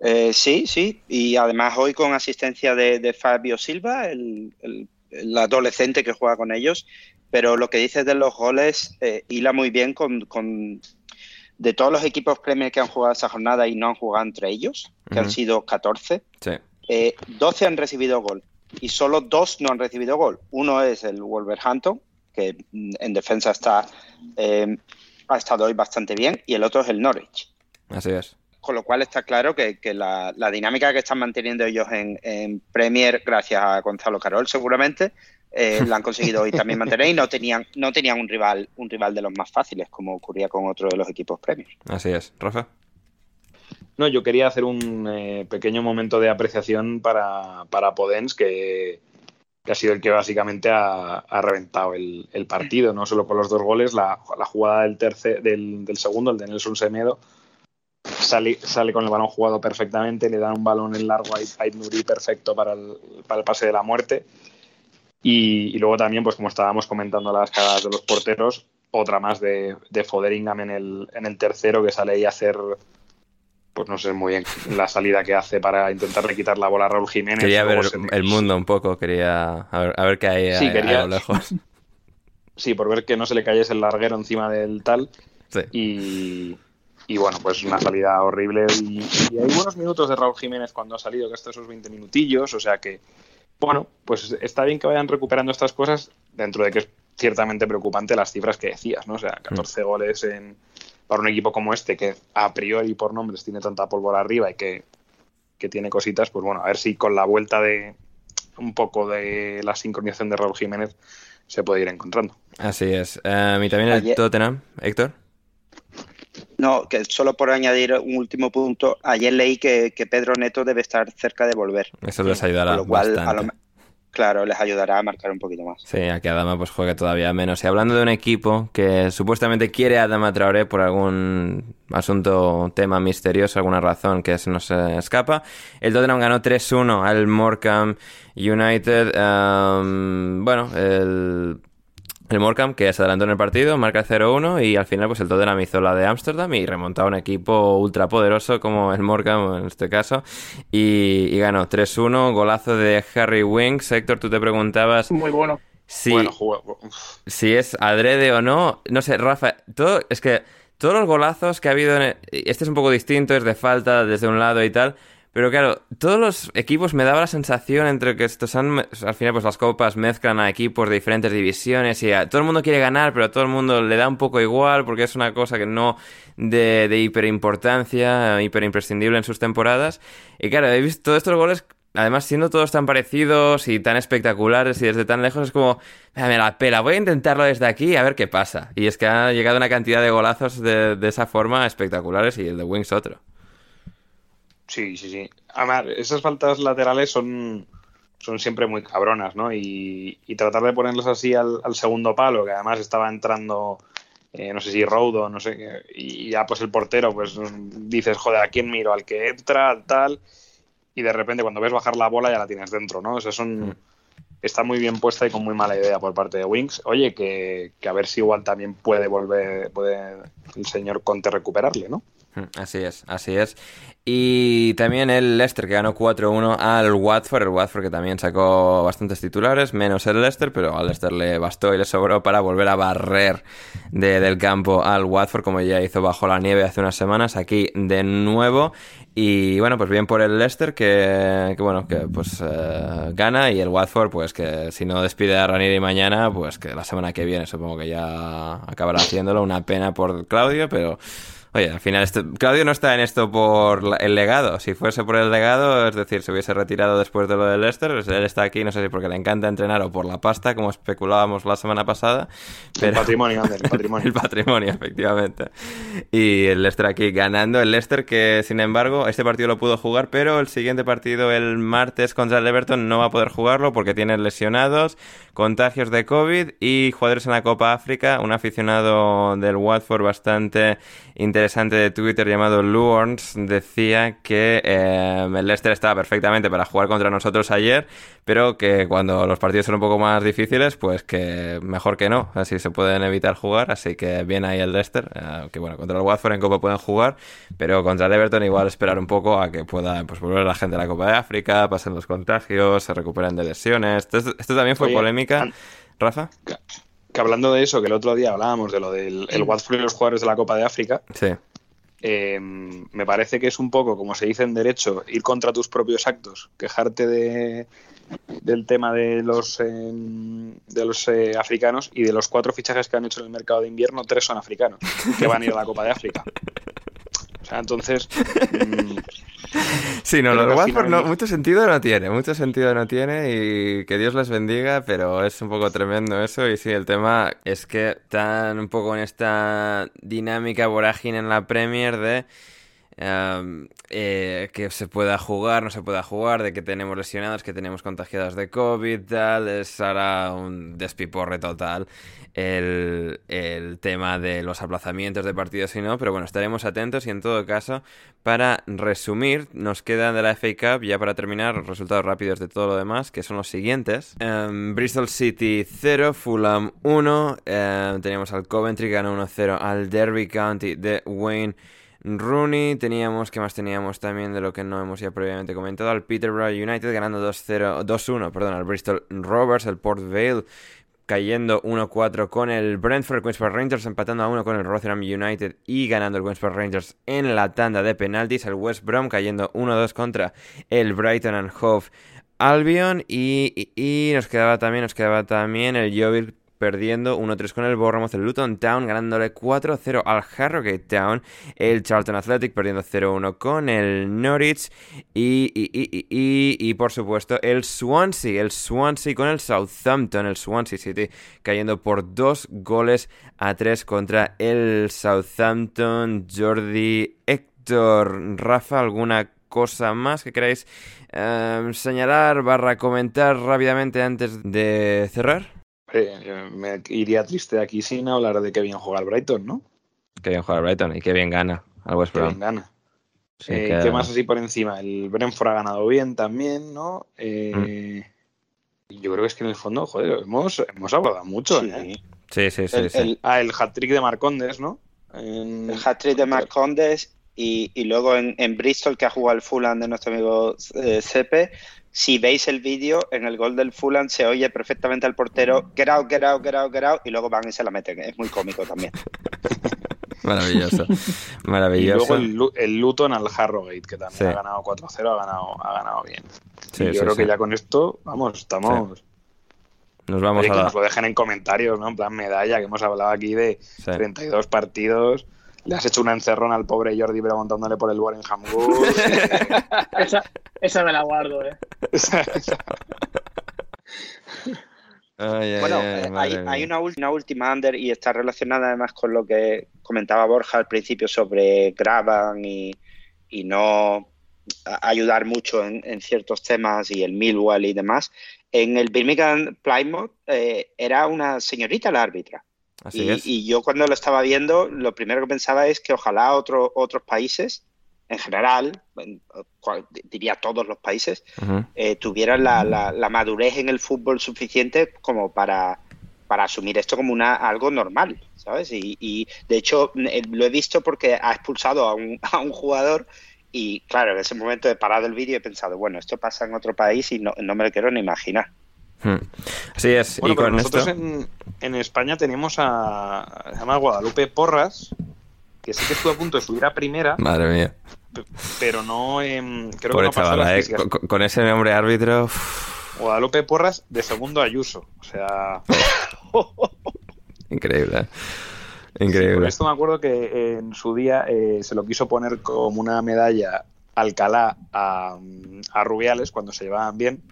Eh, sí, sí, y además hoy con asistencia de, Fabio Silva, el, adolescente que juega con ellos, pero lo que dices de los goles eh, hila muy bien con de todos los equipos Premier que han jugado esa jornada y no han jugado entre ellos, que han sido 14, 12 eh, han recibido gol y solo dos no han recibido gol. Uno es el Wolverhampton, que en defensa está eh, ha estado hoy bastante bien, y el otro es el Norwich. Así es. Con lo cual está claro que, la, dinámica que están manteniendo ellos en, en Premier, gracias a Gonzalo Carol seguramente, eh, la han conseguido hoy también mantener y no tenían, no tenían un rival, un rival de los más fáciles, como ocurría con otro de los equipos premios. Así es. Rafa. No, yo quería hacer un eh, pequeño momento de apreciación para, para Podens, que, ha sido el que básicamente ha, reventado el, partido, no solo con los dos goles, la, jugada del, tercer, del, segundo, el de Nelson Semedo, sale, sale con el balón jugado perfectamente, le da un balón en largo a Nuri perfecto para el, para el pase de la muerte y, luego también, pues como estábamos comentando las cagadas de los porteros, otra más de, de Foderingham en el, en el tercero que sale ahí a hacer, pues no sé muy bien la salida que hace para intentarle quitar la bola a Raúl Jiménez. Quería ver el mundo un poco, quería a ver, qué hay a, lo lejos. Sí, por ver que no se le cayese el larguero encima del tal. Y, y bueno, pues una salida horrible. Y, y, hay buenos minutos de Raúl Jiménez cuando ha salido, que hasta esos 20 minutillos, o sea que bueno, pues está bien que vayan recuperando estas cosas dentro de que es ciertamente preocupante las cifras que decías, ¿no? O sea, 14 mm. goles en, para un equipo como este que a priori por nombres tiene tanta pólvora arriba y que, tiene cositas, pues bueno, a ver si con la vuelta de un poco de la sincronización de Raúl Jiménez se puede ir encontrando. Así es. Eh, ¿Y también el Tottenham, Héctor? No, que solo por añadir un último punto, ayer leí que, Pedro Neto debe estar cerca de volver. Eso les ayudará lo cual, bastante. claro, les ayudará a marcar un poquito más. Sí, a que Adama pues juegue todavía menos. Y hablando de un equipo que supuestamente quiere a Adama Traoré por algún asunto, tema misterioso, alguna razón que se nos escapa, el Tottenham ganó 3-1 al Morecambe United. bueno, el el Morecambe que se adelantó en el partido, marca 0-1 y al final pues el Tottenham hizo la de Ámsterdam y remontaba un equipo ultra poderoso como el Morecambe en este caso y, ganó 3-1, golazo de Harry Winks. Héctor, tú te preguntabas... Muy bueno. Si, si es adrede o no, no sé, Rafa, todo, es que todos los golazos que ha habido, en este es un poco distinto, es de falta desde un lado y tal, pero claro, todos los equipos me daba la sensación entre que estos han, al final pues las copas mezclan a equipos de diferentes divisiones y todo el mundo quiere ganar, pero a todo el mundo le da un poco igual porque es una cosa que no de, de hiperimportancia, hiper imprescindible en sus temporadas. Y claro, he visto todos estos goles además siendo todos tan parecidos y tan espectaculares y desde tan lejos es como, me la pela, voy a intentarlo desde aquí a ver qué pasa. Y es que ha llegado una cantidad de golazos de, de esa forma espectaculares y el de Wings otro. Sí, sí, sí. Además, esas faltas laterales son, son siempre muy cabronas, ¿no? Y, tratar de ponerlos así al, segundo palo, que además estaba entrando, eh, no sé si Roudo, no sé, y ya pues el portero, pues dices, joder, ¿a quién miro? Al que entra, tal, y de repente cuando ves bajar la bola ya la tienes dentro, ¿no? O sea, son... Mm. Está muy bien puesta y con muy mala idea por parte de Wings. Oye, que, que a ver si igual también puede volver, puede el señor Conte recuperarle, ¿no? Así es, así es. Y también el Leicester que ganó 4-1 al Watford, el Watford que también sacó bastantes titulares, menos el Leicester, pero al Leicester le bastó y le sobró para volver a barrer del campo al Watford, como ya hizo bajo la nieve hace unas semanas, aquí de nuevo. Y bueno, pues bien por el Leicester que, bueno, que pues eh, gana y el Watford pues que si no despide a Ranieri mañana, pues que la semana que viene supongo que ya acabará haciéndolo. Una pena por Claudio, pero Oye, al final, esto, Claudio no está en esto por el legado. Si fuese por el legado, es decir, se hubiese retirado después de lo del Leicester, pues él está aquí, no sé si porque le encanta entrenar o por la pasta, como especulábamos la semana pasada. El patrimonio, el patrimonio. el patrimonio, efectivamente. Y el Leicester aquí ganando. El Leicester que, sin embargo, este partido lo pudo jugar, pero el siguiente partido, el martes contra el Everton, no va a poder jugarlo porque tiene lesionados, contagios de COVID y jugadores en la Copa África. Un aficionado del Watford bastante interesante de Twitter llamado Luorns decía que eh, el Leicester estaba perfectamente para jugar contra nosotros ayer, pero que cuando los partidos son un poco más difíciles, pues que mejor que no, así se pueden evitar jugar, así que bien ahí el Leicester, eh, que bueno, contra el Watford en Copa pueden jugar, pero contra el Everton igual esperar un poco a que pueda pues, volver la gente a la Copa de África, pasen los contagios, se recuperen de lesiones. Esto, también fue polémica. Rafa que hablando de eso, que el otro día hablábamos de lo del el Watford y los jugadores de la Copa de África, sí. Eh, me parece que es un poco, como se dice en derecho, ir contra tus propios actos, quejarte de, del tema de los, eh, de los eh, africanos y de los cuatro fichajes que han hecho en el mercado de invierno, tres son africanos, que van a ir a la Copa de África. O sea, entonces... Mm, Sí, no, los Watford no, mucho sentido no tiene, mucho sentido no tiene y que Dios les bendiga, pero es un poco tremendo eso. Y sí, el tema es que están un poco en esta dinámica vorágine en la Premier de... Em, eh, que se pueda jugar, no se pueda jugar, de que tenemos lesionados, que tenemos contagiadas de COVID, tal, es ahora un despiporre total el, el, tema de los aplazamientos de partidos y no, pero bueno, estaremos atentos y en todo caso, para resumir, nos quedan de la FA Cup, ya para terminar, resultados rápidos de todo lo demás, que son los siguientes. Em, Bristol City 0, Fulham 1, em, teníamos al Coventry, ganó 1-0 al Derby County de Wayne. Rooney, teníamos, ¿qué más teníamos también de lo que no hemos ya previamente comentado? Al Peterborough United ganando 2-0, 2-1, perdón, al Bristol Rovers, el Port Vale cayendo 1-4 con el Brentford Queens Rangers, empatando a 1 con el Rotherham United y ganando el Queens Rangers en la tanda de penaltis. El West Brom cayendo 1-2 contra el Brighton and Hove Albion y, y, nos quedaba también, nos quedaba también el Yeovil perdiendo 1-3 con el Bournemouth, el Luton Town ganándole 4-0 al Harrogate Town, el Charlton Athletic perdiendo 0-1 con el Norwich. Y, y, por supuesto el Swansea, el Swansea con el Southampton, el Swansea City cayendo por 2 goles a 3 contra el Southampton, Jordi Héctor, Rafa, ¿alguna cosa más que queráis eh, señalar barra comentar rápidamente antes de cerrar? Eh, me iría triste aquí sin hablar de que bien juega el Brighton, ¿no? Que bien juega el Brighton y que bien gana al West Brom. Que bien gana. Eh, ¿Qué más así por encima? El Brentford ha ganado bien también, ¿no? Eh, mm. Yo creo que es que en el fondo, joder, hemos, hemos hablado mucho. Sí, sí, sí. El, Ah, el hat-trick de Marcondes, ¿no? El hat-trick de Marcondes y, y luego en, en, Bristol, que ha jugado el Fulham de nuestro amigo Cepe, si veis el vídeo, en el gol del Fulham se oye perfectamente al portero get out, get out, get out, get out, y luego van y se la meten. Es muy cómico también. Maravilloso, maravilloso. Y luego el, Luton al Harrogate, que también ha ganado 4-0, ha ganado, ha ganado bien. yo creo que ya con esto, vamos, estamos... Nos vamos a que nos lo dejen en comentarios, ¿no? En plan medalla, que hemos hablado aquí de 32 partidos le has hecho una encerrona al pobre Jordi preguntándole por el Warrenham Goose. esa, esa me la guardo, ¿eh? bueno, eh, hay, una, última under y está relacionada además con lo que comentaba Borja al principio sobre Graban y, no ayudar mucho en, ciertos temas y el Millwall y demás. En el Birmingham Plymouth eh, era una señorita la árbitra y, yo cuando lo estaba viendo, lo primero que pensaba es que ojalá otros países, en general, diría todos los países, eh, tuvieran la, madurez en el fútbol suficiente como para, para asumir esto como una algo normal, ¿sabes? Y, de hecho eh, lo he visto porque ha expulsado a un, a un jugador y claro, en ese momento he parado el vídeo y he pensado, bueno, esto pasa en otro país y no, no me lo quiero ni imaginar. Hmm. Así es. y con nosotros en, en, España tenemos a, se llama Guadalupe Porras, que sí que estuvo a punto de subir a primera. Madre mía. Pero no, creo que no chavala, eh, con, ese nombre árbitro. Guadalupe Porras de segundo Ayuso. O sea. Increíble. ¿eh? Increíble. por esto me acuerdo que en su día eh, se lo quiso poner como una medalla Alcalá a, a Rubiales cuando se llevaban bien.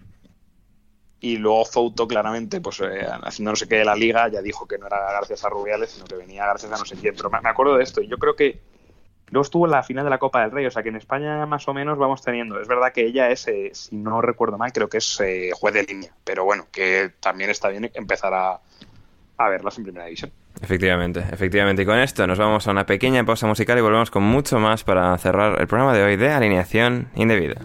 Y luego Fouto, claramente, pues eh, haciendo no sé qué de la liga, ya dijo que no era gracias a Rubiales, sino que venía gracias a no sé quién. Pero me, acuerdo de esto. Y yo creo que luego estuvo en la final de la Copa del Rey. O sea que en España más o menos vamos teniendo. Es verdad que ella es, eh, si no recuerdo mal, creo que es juez de línea. Pero bueno, que también está bien empezar a, a verlas en primera división. Efectivamente, efectivamente. Y con esto nos vamos a una pequeña pausa musical y volvemos con mucho más para cerrar el programa de hoy de alineación indebida.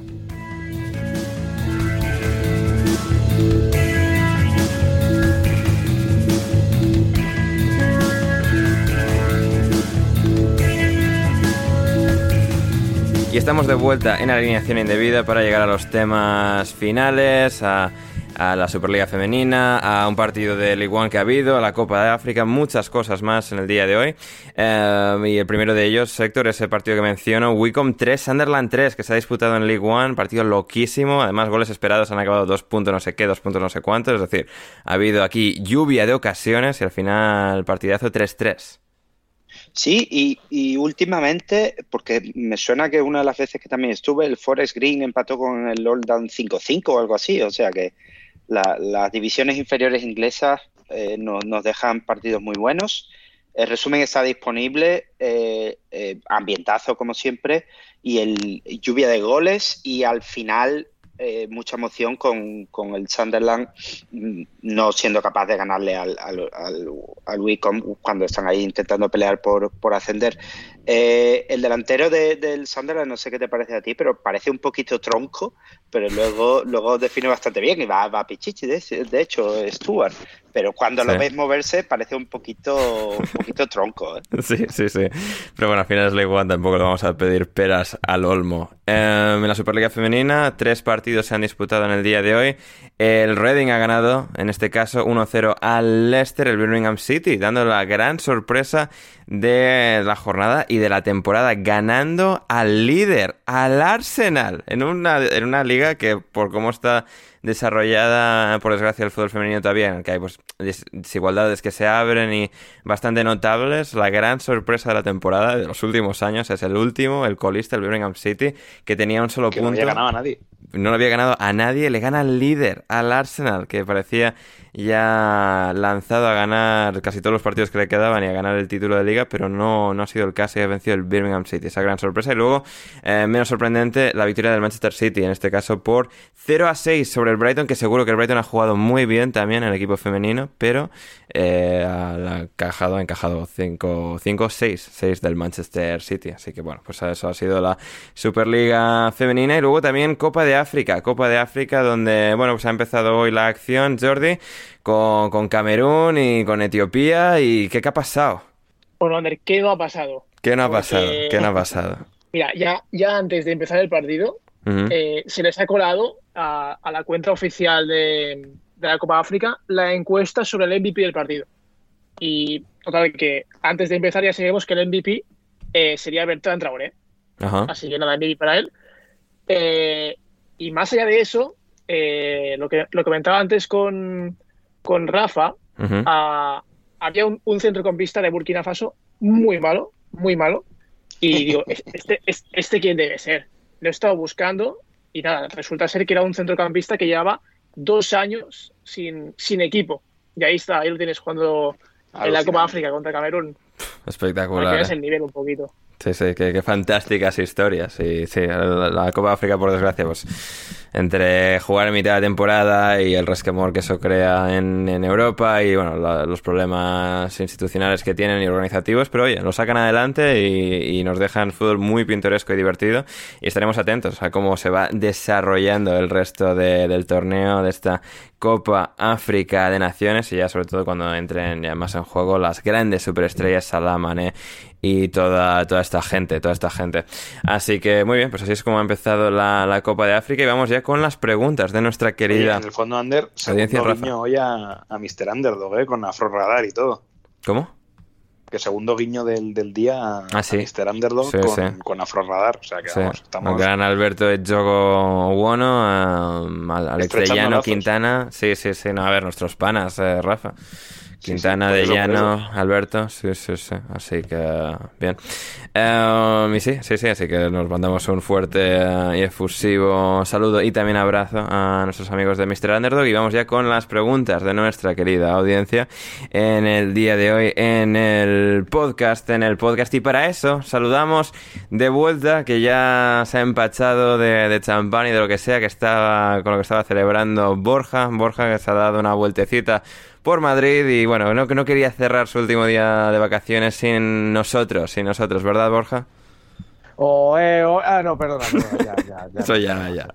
Y estamos de vuelta en alineación indebida para llegar a los temas finales, a la Superliga Femenina, a un partido de League One que ha habido, a la Copa de África, muchas cosas más en el día de hoy. Eh, y el primero de ellos, Héctor, ese partido que menciono, Wicom 3, Sunderland 3, que se ha disputado en League One, partido loquísimo, además goles esperados han acabado dos puntos no sé qué, dos puntos no sé cuántos, es decir, ha habido aquí lluvia de ocasiones y al final partidazo 3-3. Sí, y, y, últimamente, porque me suena que una de las veces que también estuve, el Forest Green empató con el Old Down 5-5 o algo así, o sea que las divisiones inferiores inglesas eh, nos dejan partidos muy buenos. El resumen está disponible, eh, eh, ambientazo como siempre, y el lluvia de goles y al final eh, mucha emoción con, con, el Sunderland mm, no siendo capaz de ganarle al, al, al, Wicom cuando están ahí intentando pelear por, por ascender. Eh, el delantero de, del Sunderland, no sé qué te parece a ti, pero parece un poquito tronco, pero luego, luego define bastante bien y va, va a pichichi, de, de hecho, Stuart pero cuando lo ves moverse parece un poquito, un poquito tronco. ¿eh? Sí, sí, sí. Pero bueno, al final es la igual, tampoco le vamos a pedir peras al olmo. Em, en la Superliga Femenina, tres partidos se han disputado en el día de hoy. El Reading ha ganado, en este caso, 1-0 al Leicester, el Birmingham City, dando la gran sorpresa de la jornada y de la temporada, ganando al líder, al Arsenal, en una, en una liga que por cómo está desarrollada, por desgracia, el fútbol femenino todavía, en el que hay pues, desigualdades que se abren y bastante notables. La gran sorpresa de la temporada de los últimos años es el último, el colista, el Birmingham City, que tenía un solo punto. No había ganado a nadie. No lo había ganado a nadie, le gana al líder, al Arsenal, que parecía ya lanzado a ganar casi todos los partidos que le quedaban y a ganar el título de liga, pero no, no ha sido el caso y ha vencido el Birmingham City, esa gran sorpresa. Y luego, eh, menos sorprendente, la victoria del Manchester City, en este caso por 0 a 6 sobre el Brighton, que seguro que el Brighton ha jugado muy bien también en el equipo femenino, pero eh, ha encajado, ha encajado 5, 5, 6, 6 del Manchester City. Así que bueno, pues eso ha sido la Superliga femenina y luego también Copa de África, Copa de África donde, bueno, pues ha empezado hoy la acción, Jordi con, con Camerún y con Etiopía. ¿Y qué, qué ha pasado? Bueno, Ander, ¿qué no ha pasado? ¿Qué no ha pasado? ¿Qué no ha pasado? Mira, ya, ya antes de empezar el partido, eh, se les ha colado a, a la cuenta oficial de, de, la Copa África la encuesta sobre el MVP del partido. Y total, que antes de empezar ya sabemos que el MVP eh, sería Bertrand Traoré. Así que nada, MVP para él. Eh, y más allá de eso, lo que lo comentaba antes con, con Rafa, había un, un, centrocampista de Burkina Faso muy malo, muy malo. Y digo, ¿este, este, este quién debe ser? Lo he estado buscando y nada, resulta ser que era un centrocampista que llevaba dos años sin, sin equipo. Y ahí está, ahí lo tienes jugando en la Copa África contra Camerún. Espectacular. es el nivel un poquito. Sí, sí, qué, fantásticas historias. Y sí, la, Copa África, por desgracia, pues entre jugar en mitad de temporada y el resquemor que eso crea en, en Europa y bueno, la- los problemas institucionales que tienen y organizativos, pero oye, lo sacan adelante y, y nos dejan fútbol muy pintoresco y divertido y estaremos atentos a cómo se va desarrollando el resto de- del torneo de esta Copa África de Naciones y ya sobre todo cuando entren ya más en juego las grandes superestrellas Salah, Mané y toda, toda esta gente, toda esta gente. Así que muy bien, pues así es como ha empezado la, la Copa de África y vamos ya con las preguntas de nuestra Oye, querida... en el fondo, Ander, Audiencia, guiño hoy a, a Mr. Underdog, ¿eh? con Afro Radar y todo. ¿Cómo? Que segundo guiño del, del día a, Ah, sí. a Mr. Underdog Sí, con, sí. con Afro Radar. O sea que vamos, estamos... el gran Alberto de Jogo Buono, um, Al- Alex. Quintana. Sí, sí, sí, no, a ver, nuestros panas, eh, Rafa. Sí, Quintana sí, por de Llano. Alberto, sí, sí, sí, así que bien. Eh, y sí, sí, sí, así que nos mandamos un fuerte eh, y efusivo saludo y también abrazo a nuestros amigos de Mr. Underdog y vamos ya con las preguntas de nuestra querida audiencia en el día de hoy en el podcast, en el podcast y para eso saludamos de vuelta que ya se ha empachado de, de champán y de lo que sea que estaba con lo que estaba celebrando Borja, Borja que se ha dado una vueltecita por Madrid y bueno, no, que no quería cerrar su último día de vacaciones sin nosotros, sin nosotros, ¿verdad, Borja? O, eh, o- ah, no, perdona, perdona, ya, ya, ya. Eso ya, ya.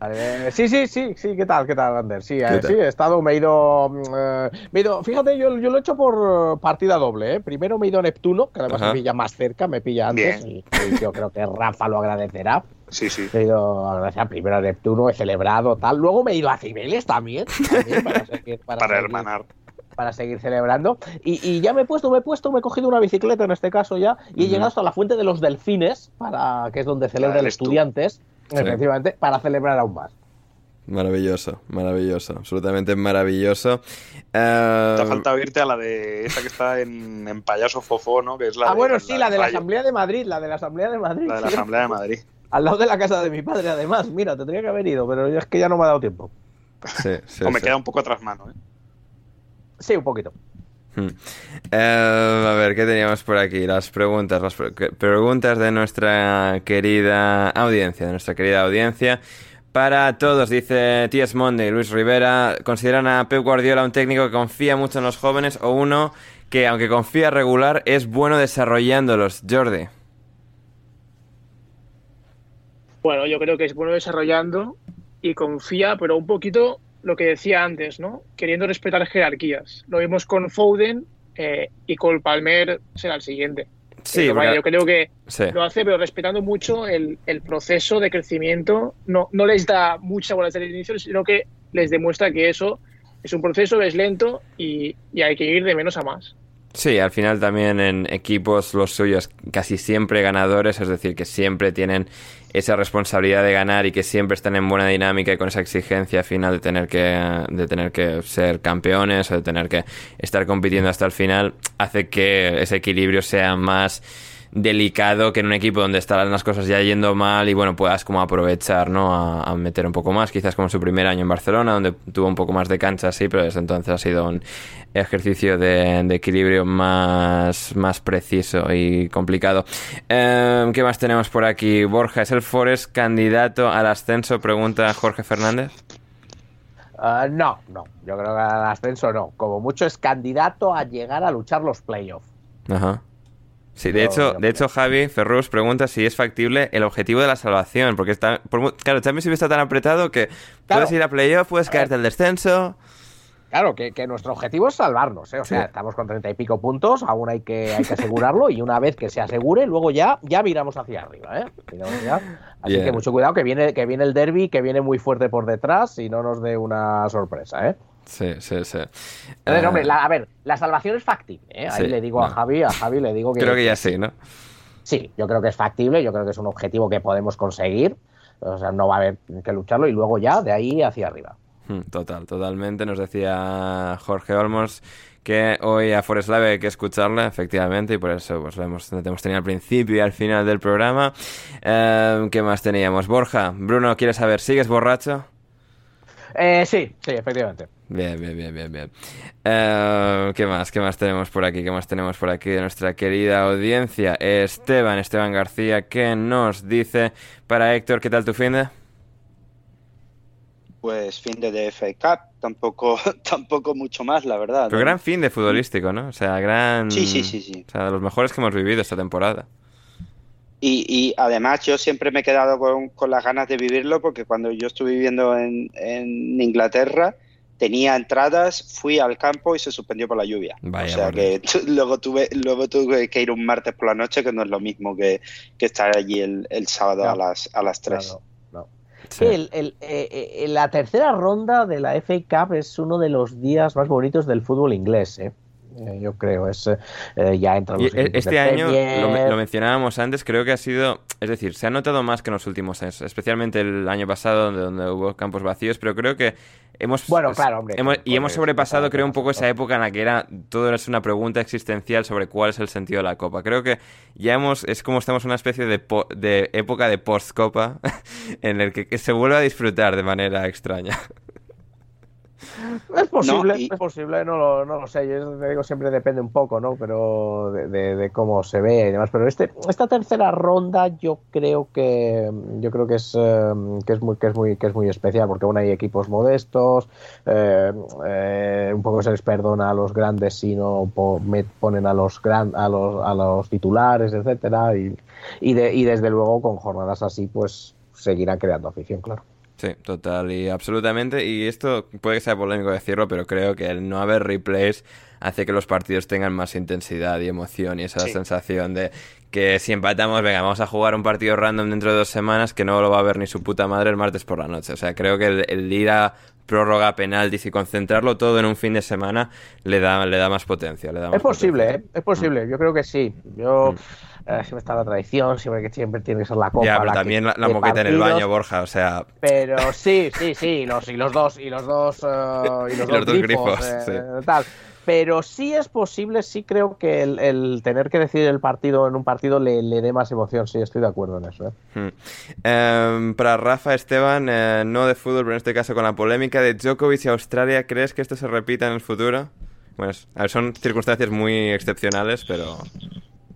Vale, sí, sí, sí, sí, ¿qué tal? ¿Qué tal, Ander? Sí, eh, sí, he estado, me he ido, mm, eh, me he ido, fíjate, yo, yo lo he hecho por eh, partida doble, ¿eh? Primero me he ido a Neptuno, que además Ajá. me pilla más cerca, me pilla antes, y, y yo creo que Rafa lo agradecerá. Sí, sí. He ido a agradecer primero a Neptuno, he celebrado, tal, luego me he ido a Cibeles también, también para, seguir, para, Para seguir- hermanar. para seguir celebrando. Y, y ya me he puesto, me he puesto, me he cogido una bicicleta en este caso ya, y he llegado hasta la Fuente de los Delfines, para, que es donde celebran estudiantes. Efectivamente, para celebrar aún más. Maravilloso, maravilloso, absolutamente maravilloso. Te ha Eh, faltado irte a la de esa que está en, en Payaso Fofó, ¿no? Que es la ah, de- bueno, sí, la de la Asamblea de Madrid, la de la Asamblea de Madrid. La de la sí. Asamblea de Madrid. Al lado de la casa de mi padre, además. Mira, tendría que haber ido, pero es que ya no me ha dado tiempo. sí, sí, o me sí. queda un poco atrás mano, ¿eh? Sí, un poquito. Hmm. Eh, a ver, ¿qué teníamos por aquí? Las preguntas, las preguntas de nuestra querida audiencia, de nuestra querida audiencia. Para todos, dice T.S. Monday, Luis Rivera, ¿consideran a Pep Guardiola un técnico que confía mucho en los jóvenes o uno que, aunque confía regular, es bueno desarrollándolos? Jordi. Bueno, yo creo que es bueno desarrollando y confía, pero un poquito lo que decía antes, ¿no? Queriendo respetar jerarquías. Lo vimos con Foden eh, y Cole Palmer será el siguiente. Sí, porque- yo creo que sí. lo hace, pero respetando mucho el, el proceso de crecimiento. No, no les da mucha bola desde el inicio, sino que les demuestra que eso es un proceso, es lento y, y hay que ir de menos a más. Sí, al final también en equipos los suyos casi siempre ganadores, es decir, que siempre tienen esa responsabilidad de ganar y que siempre están en buena dinámica y con esa exigencia final de tener que de tener que ser campeones o de tener que estar compitiendo hasta el final, hace que ese equilibrio sea más delicado que en un equipo donde están las cosas ya yendo mal y bueno, puedas como aprovechar, ¿no? A, a meter un poco más, quizás como su primer año en Barcelona, donde tuvo un poco más de cancha, sí, pero desde entonces ha sido un ejercicio de, de equilibrio más, más preciso y complicado. Eh, ¿Qué más tenemos por aquí? Borja, ¿es el Forest candidato al ascenso? Pregunta Jorge Fernández. Ah, no, no. Yo creo que al ascenso no. Como mucho es candidato a llegar a luchar los playoffs. Ajá. Sí, de hecho, de hecho Javi Ferrus pregunta si es factible el objetivo de la salvación, porque está, por claro, Champions está tan apretado que Claro. puedes ir a playoff, puedes caerte al descenso. Claro, que, que nuestro objetivo es salvarnos, ¿eh? O sea, Sí. estamos con treinta y pico puntos, aún hay que, hay que asegurarlo y una vez que se asegure, luego ya, ya miramos hacia arriba, ¿eh? Miramos. Así que mucho cuidado, que viene, que viene el derby, que viene muy fuerte por detrás y no nos dé una sorpresa, ¿eh? Sí, sí, sí. Hombre, la- a ver, la salvación es factible, ¿eh? Ahí Sí, le digo a. Javi, a Javi le digo que Creo que ya sí, ¿no? sí, yo creo que es factible, yo creo que es un objetivo que podemos conseguir, o sea, no va a haber que lucharlo y luego ya de ahí hacia arriba. Hmm, Total, totalmente. Nos decía Jorge Olmos que hoy a Forest Live hay que escucharla, efectivamente, y por eso pues, lo hemos, lo hemos tenido al principio y al final del programa. Eh, ¿Qué más teníamos? Borja, Bruno, ¿quieres saber? ¿Sigues borracho? Eh, sí, sí, efectivamente. Bien, bien, bien, bien, bien. Eh, ¿Qué más? ¿Qué más tenemos por aquí? ¿Qué más tenemos por aquí de nuestra querida audiencia? Esteban, Esteban García, que nos dice para Héctor, ¿qué tal tu fin de? pues fin de DFA Cup, tampoco, tampoco mucho más, la verdad. Pero ¿no? gran fin de futbolístico, ¿no? O sea, gran... Sí, sí, sí, sí. O sea, de los mejores que hemos vivido esta temporada. Y, y además yo siempre me he quedado con, con las ganas de vivirlo porque cuando yo estuve viviendo en, en Inglaterra tenía entradas, fui al campo y se suspendió por la lluvia. Vaya o sea que luego tuve, luego tuve que ir un martes por la noche, que no es lo mismo que, que estar allí el, el sábado a las a las 3. Claro, no. Sí. Sí, el- el- eh, eh, la tercera ronda de la FA Cup es uno de los días más bonitos del fútbol inglés, ¿eh? Eh, yo creo, es eh, ya los e- este año, lo, me- lo mencionábamos antes, creo que ha sido, es decir, se ha notado más que en los últimos años, especialmente el año pasado donde, donde hubo campos vacíos, pero creo que hemos... Bueno, claro, hombre, hemos- y hemos sobrepasado, creo, un poco esa época en la que era todo es una pregunta existencial sobre cuál es el sentido de la Copa. Creo que ya hemos, es como estamos en una especie de, po- de época de post-Copa en el que, que se vuelve a disfrutar de manera extraña. Es posible, No, y- es posible, no lo, no lo sé. Yo te digo, siempre depende un poco, ¿no? Pero de, de- de cómo se ve y demás. Pero este, esta tercera ronda yo creo que yo creo que es eh, que es muy que es muy que es muy especial porque aún hay equipos modestos, eh, eh, un poco se les perdona a los grandes si no po- ponen a los gran, a los a los titulares, etcétera y y, de- y desde luego con jornadas así pues seguirán creando afición, claro. Sí, total y absolutamente. Y esto puede que sea polémico decirlo, pero creo que el no haber replays hace que los partidos tengan más intensidad y emoción y esa Sí. sensación de que si empatamos, venga, vamos a jugar un partido random dentro de dos semanas que no lo va a ver ni su puta madre el martes por la noche. O sea, creo que el, el ir a prórroga, penaltis y concentrarlo todo en un fin de semana le da, le da más potencia. Le da más Es posible, potencia. ¿eh? es posible, yo creo que sí. Yo eh, siempre está la tradición, siempre que siempre tiene que ser la copa. Ya, pero la que- también la, la moqueta en el baño, Borja, o sea... Pero sí, sí, sí, los, y los dos, y los dos, eh, y los Y dos, los dos grifos, eh, sí. tal. Pero sí es posible, sí creo que el, el tener que decidir el partido en un partido le, le dé más emoción, sí, estoy de acuerdo en eso. ¿eh? Hmm. Em, para Rafa Esteban, eh, no de fútbol, pero en este caso con la polémica de Djokovic y Australia, ¿crees que esto se repita en el futuro? Bueno, es- a ver, son circunstancias muy excepcionales, pero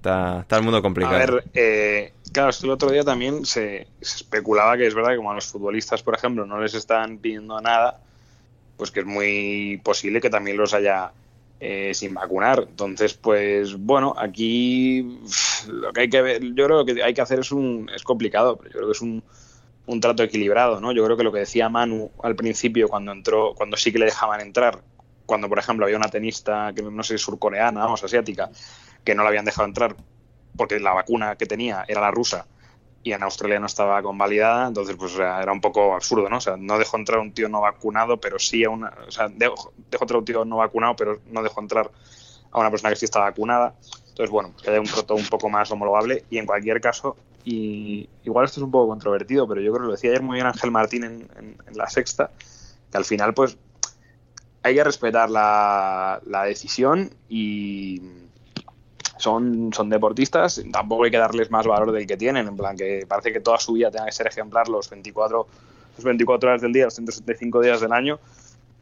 está, está el mundo complicado. A ver, eh, claro, esto el otro día también se, se especulaba que es verdad que como a los futbolistas, por ejemplo, no les están pidiendo nada, pues que es muy posible que también los haya eh, sin vacunar. Entonces, pues bueno, aquí lo que hay que ver, yo creo que hay que hacer es un, es complicado, pero yo creo que es un, un trato equilibrado, ¿no? Yo creo que lo que decía Manu al principio cuando entró, cuando sí que le dejaban entrar, cuando por ejemplo había una tenista que no sé, surcoreana, vamos, asiática, que no la habían dejado entrar porque la vacuna que tenía era la rusa y en Australia no estaba convalidada, entonces pues era un poco absurdo, ¿no? O sea, no dejó entrar a un tío no vacunado, pero sí a una, o sea, dejó, entrar a un tío no vacunado, pero no dejó entrar a una persona que sí está vacunada. Entonces, bueno, pues que haya un trato un poco más homologable y en cualquier caso, y igual esto es un poco controvertido, pero yo creo que lo decía ayer muy bien Ángel Martín en la sexta, que al final pues hay que respetar la, la decisión y son, son deportistas, tampoco hay que darles más valor del que tienen, en plan que parece que toda su vida tenga que ser ejemplar los 24, los 24 horas del día, los 175 días del año.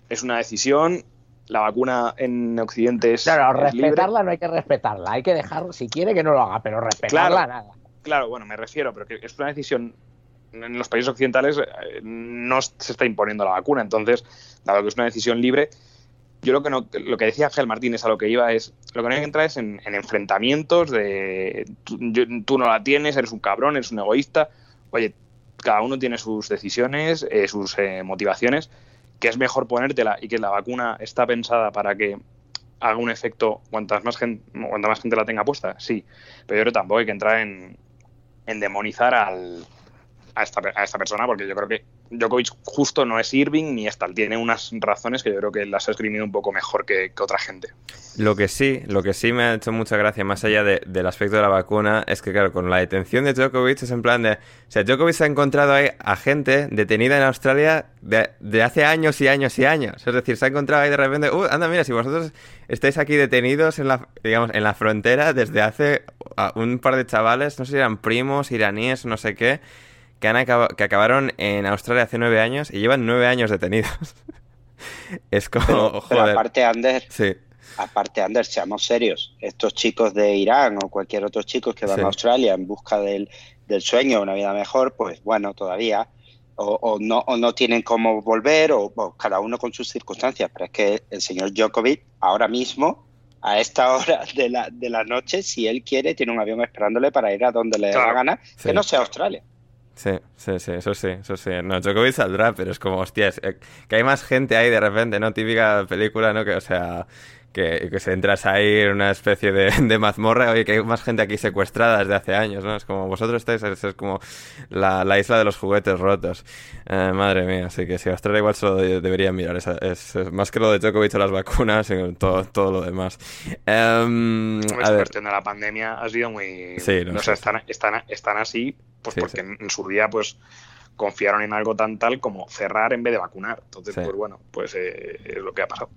Es una decisión, la vacuna en Occidente es, Claro, es libre. respetarla no hay que respetarla, hay que dejar, si quiere que no lo haga, pero respetarla Claro. nada. Claro, bueno, me refiero, pero que es una decisión en los países occidentales eh, no se está imponiendo la vacuna, entonces, dado que es una decisión libre, yo lo que no, lo que decía Ángel Martínez a lo que iba es, lo que no hay que entrar es en, en enfrentamientos de tú, no la tienes, eres un cabrón, eres un egoísta. Oye, cada uno tiene sus decisiones, eh, sus eh, motivaciones, que es mejor ponértela y que la vacuna está pensada para que haga un efecto cuantas más gente, cuanta más gente la tenga puesta, sí. Pero yo creo tampoco hay que entrar en, en demonizar al, a, esta, a esta persona, porque yo creo que Djokovic justo no es Irving ni tal. Tiene unas razones que yo creo que las ha esgrimido un poco mejor que, otra gente. Lo que sí, lo que sí me ha hecho mucha gracia, más allá de- del aspecto de la vacuna, es que, claro, con la detención de Djokovic es en plan de... O sea, Djokovic se ha encontrado ahí a gente detenida en Australia de, de hace años y años y años. Es decir, se ha encontrado ahí de repente... Uh, anda, mira, si vosotros estáis aquí detenidos en la, digamos, en la frontera desde hace un par de chavales, no sé si eran primos, iraníes, no sé qué, que, han acaba- que acabaron en Australia hace nueve años y llevan nueve años detenidos. es como... Pero, pero aparte, Ander, Sí. aparte, Ander, seamos serios. Estos chicos de Irán o cualquier otro chico que van Sí. a Australia en busca del, del sueño, una vida mejor, pues bueno, todavía. o, no, o no tienen cómo volver, o, cada uno con sus circunstancias. Pero es que el señor Djokovic ahora mismo, a esta hora de la, de la noche, si él quiere, tiene un avión esperándole para ir a donde le da la gana, que no sea Australia. Sí, sí, sí, eso sí, eso sí. No, Djokovic saldrá, pero es como, hostia, eh, que hay más gente ahí de repente, ¿no? Típica película, ¿no? Que, o sea, que, que se entras ahí en una especie de, de, mazmorra, oye, que hay más gente aquí secuestrada desde hace años, ¿no? Es como, vosotros estáis, es, como la, la, isla de los juguetes rotos. Eh, madre mía, así que si Australia igual solo debería mirar, es, es, más que lo de Djokovic o las vacunas, sino todo, todo lo demás. Um, a cuestión de la pandemia ha sido muy... Sí, no, sé, están, están, están así, pues porque en su día, pues confiaron en algo tan tal como cerrar en vez de vacunar. Entonces, pues bueno, pues eh, es lo que ha pasado.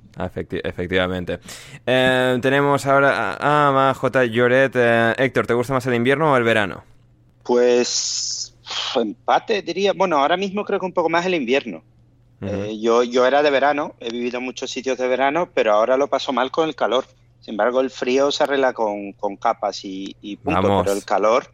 efectivamente. Eh, tenemos ahora a, J. Lloret. Eh, Héctor, ¿te gusta más el invierno o el verano? Pues empate, diría. Bueno, ahora mismo creo que un poco más el invierno. yo, yo era de verano, he vivido en muchos sitios de verano, pero ahora lo paso mal con el calor. Sin embargo, el frío se arregla con, capas y, y punto, pero el calor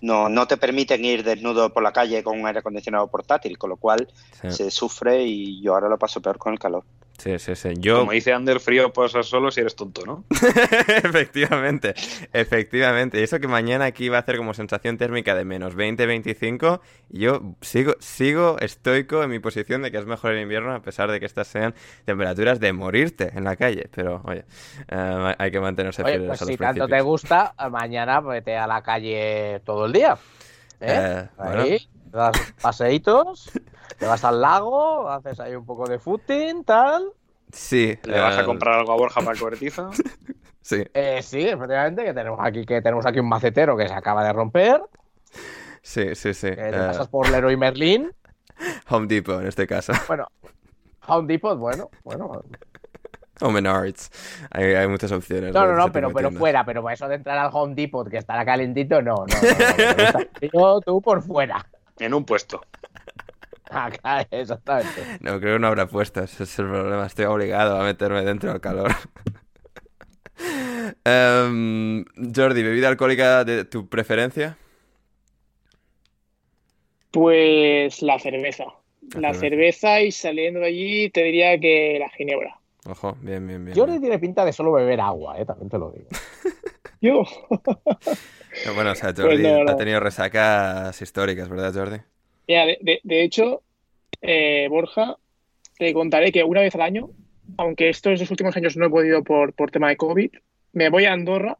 No, no te permiten ir desnudo por la calle con un aire acondicionado portátil, con lo cual se sufre y yo ahora lo paso peor con el calor. Sí, sí, sí. Yo... Como dice Ander, frío pasas solo si eres tonto, ¿no? efectivamente, efectivamente. Y eso que mañana aquí va a hacer como sensación térmica de menos 20, 25. Y yo sigo, sigo estoico en mi posición de que es mejor el invierno, a pesar de que estas sean temperaturas de morirte en la calle. Pero, oye, eh, hay que mantenerse oye, pues si tanto te gusta, mañana vete a la calle todo el día. ¿Eh? eh ahí, das paseitos. Te vas al lago, haces ahí un poco de footing, tal. Sí. ¿Le vas a eh, comprar algo a Borja para el cobertizo? sí. Eh, sí, efectivamente, que tenemos aquí, que tenemos aquí un macetero que se acaba de romper. Sí, sí, sí. Que te eh, pasas por Leroy Merlin. Home Depot, en este caso. Bueno, Home Depot, bueno, bueno. O Menards. Hay, hay, muchas opciones. No, no, no, pero, pero fuera. Pero eso de entrar al Home Depot, que estará calentito, no, no, no, tú por fuera. En un puesto. Acá, exactamente. No, creo que no habrá puesto, ese es el problema. Estoy obligado a meterme dentro del calor. um, Jordi, ¿bebida alcohólica de tu preferencia? Pues la cerveza. La, cerveza. y saliendo de allí te diría que la ginebra. Ojo, bien, bien, bien. Jordi tiene pinta de solo beber agua, ¿eh? también te lo digo. Yo. bueno, o sea, pues Jordi ha tenido resacas históricas, ¿verdad, Jordi? De, hecho, eh, Borja, te contaré que una vez al año, aunque estos dos últimos años no he podido por, por tema de COVID, me voy a Andorra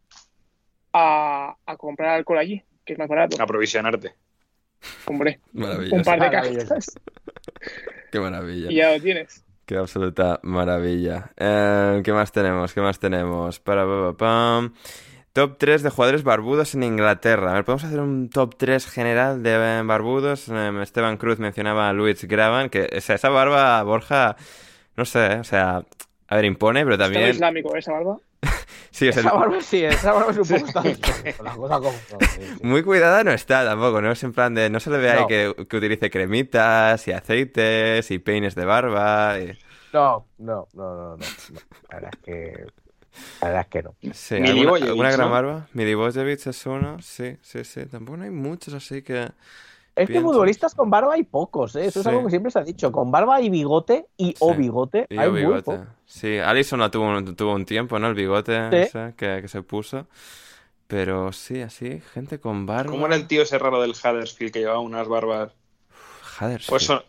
a, comprar alcohol allí, que es más barato. A provisionarte. Hombre, un par de cajas. Qué maravilla. Y ya lo tienes. Qué absoluta maravilla. Eh, ¿Qué más tenemos? ¿Qué más tenemos? Para, para, para. Top 3 de jugadores barbudos en Inglaterra. A ver, podemos hacer un top 3 general de barbudos. Em, Esteban Cruz mencionaba a Luis Graban, que esa barba, Borja, no sé, o sea, a ver, impone, pero también... ¿Es islámico esa barba? sí, esa barba sí, esa barba es un poco la cosa como... Muy cuidada no está tampoco, ¿no? Es en plan de... No se le ve ahí que, que, utilice cremitas y aceites y peines de barba. Y... No, no, no, no, no. La verdad es que la verdad es que no. Sí, ¿alguna, ¿alguna gran barba? Milivojevic es uno, sí, sí, sí. Tampoco hay muchos así que... Es que futbolistas con barba hay pocos, ¿eh? Eso es algo que siempre se ha dicho. Con barba y bigote y o bigote hay bigote. Muy Sí, Alison la tuvo, tuvo un tiempo, ¿no? El bigote ese que, que, se puso. Pero sí, así, gente con barba. ¿Cómo era el tío ese raro del Huddersfield que llevaba unas barbas? Huddersfield. O eso,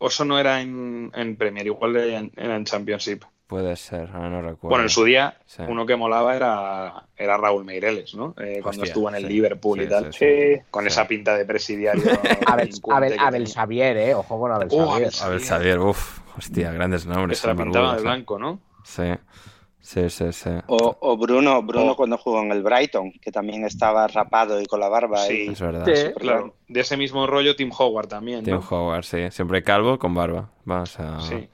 eso no era en, en Premier, igual era en Championship. Puede ser, ahora no recuerdo. Bueno, en su día, uno que molaba era, era Raúl Meireles, ¿no? Eh, cuando estuvo en el Liverpool y tal. con esa pinta de presidiario. Abel, Abel, Abel, Xavier, ¿eh? Ojo con Abel Xavier. Abel Xavier, uff, hostia, grandes nombres. Que se la pintaba de blanco, ¿no? Sí. Sí, sí, sí. O, o Bruno, Bruno cuando jugó en el Brighton, que también estaba rapado y con la barba. Sí, es verdad. Claro. De ese mismo rollo, Tim Howard también. Tim Howard, sí. Siempre calvo con barba. Vamos a. Sí.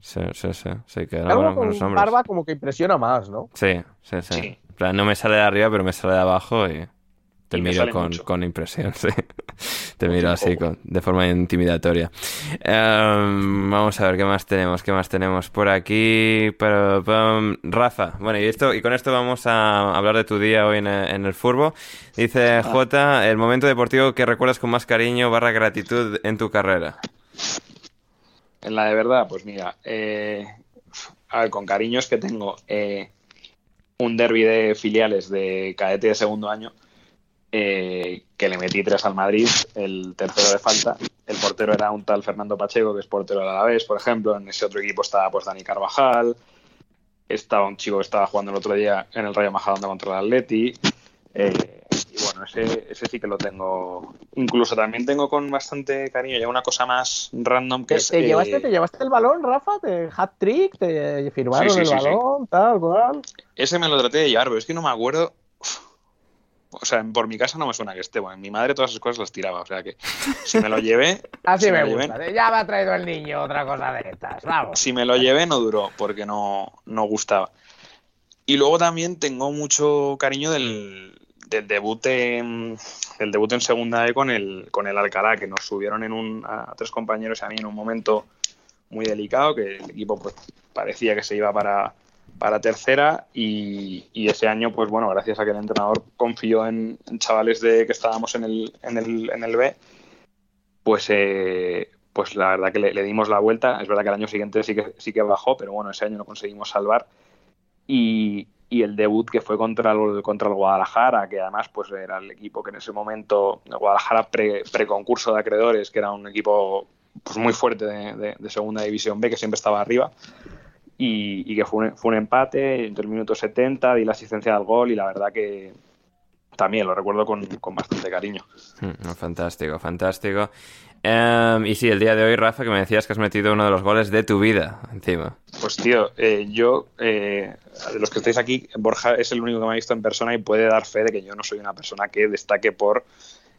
Sí, sí, sí. sí con barba como que impresiona más, ¿no? Sí, sí, sí. no me sale de arriba, pero me sale de abajo y te miro con, con, impresión, sí. te miro así, con, de forma intimidatoria. Em, vamos a ver qué más tenemos, qué más tenemos por aquí. Pero, Rafa, bueno, y esto y con esto vamos a hablar de tu día hoy en el, en el Furbo. Dice ah. J, el momento deportivo que recuerdas con más cariño barra gratitud en tu carrera. En la de verdad, pues mira, eh, con cariños que tengo eh, un derby de filiales de cadete de segundo año eh, que le metí tres al Madrid, el tercero de falta. El portero era un tal Fernando Pacheco, que es portero del Alavés, por ejemplo. En ese otro equipo estaba pues Dani Carvajal. Estaba un chico que estaba jugando el otro día en el Rayo Majadahonda contra el Atleti. Eh, y bueno, ese, ese sí que lo tengo. Incluso también tengo con bastante cariño ya una cosa más random que ¿Te, es. te eh, llevaste, ¿Te llevaste el balón, Rafa? ¿Te hat trick? ¿Te firmaron Sí, sí, el sí, balón? Tal, cual. Ese me lo traté de llevar, pero es que no me acuerdo. Uf. O sea, por mi casa no me suena que esté. Bueno, mi madre todas esas cosas las tiraba. O sea que si me lo llevé. Así si me gusta. ¿eh? Ya me ha traído el niño otra cosa de estas. Vamos. Si me lo llevé no duró porque no, no gustaba. Y luego también tengo mucho cariño del, del debut en, debut en segunda E con el, con el Alcalá, que nos subieron en un, a tres compañeros y a mí en un momento muy delicado, que el equipo pues, parecía que se iba para, para tercera y, y ese año, pues bueno, gracias a que el entrenador confió en, chavales de que estábamos en el, en el, en el B, pues, eh, pues la verdad que le, le dimos la vuelta. Es verdad que el año siguiente sí que, sí que bajó, pero bueno, ese año lo conseguimos salvar. Y, y el debut que fue contra el, contra el Guadalajara, que además pues era el equipo que en ese momento, el Guadalajara pre, preconcurso de acreedores, que era un equipo pues muy fuerte de, de- de segunda división B, que siempre estaba arriba, y, y que fue un, fue un empate entre el minuto 70, di la asistencia al gol y la verdad que también lo recuerdo con, con bastante cariño. Mm, Fantástico, fantástico. Em, y sí, el día de hoy, Rafa, que me decías que has metido uno de los goles de tu vida encima. Pues tío, eh, yo, eh, de los que estáis aquí, Borja es el único que me ha visto en persona y puede dar fe de que yo no soy una persona que destaque por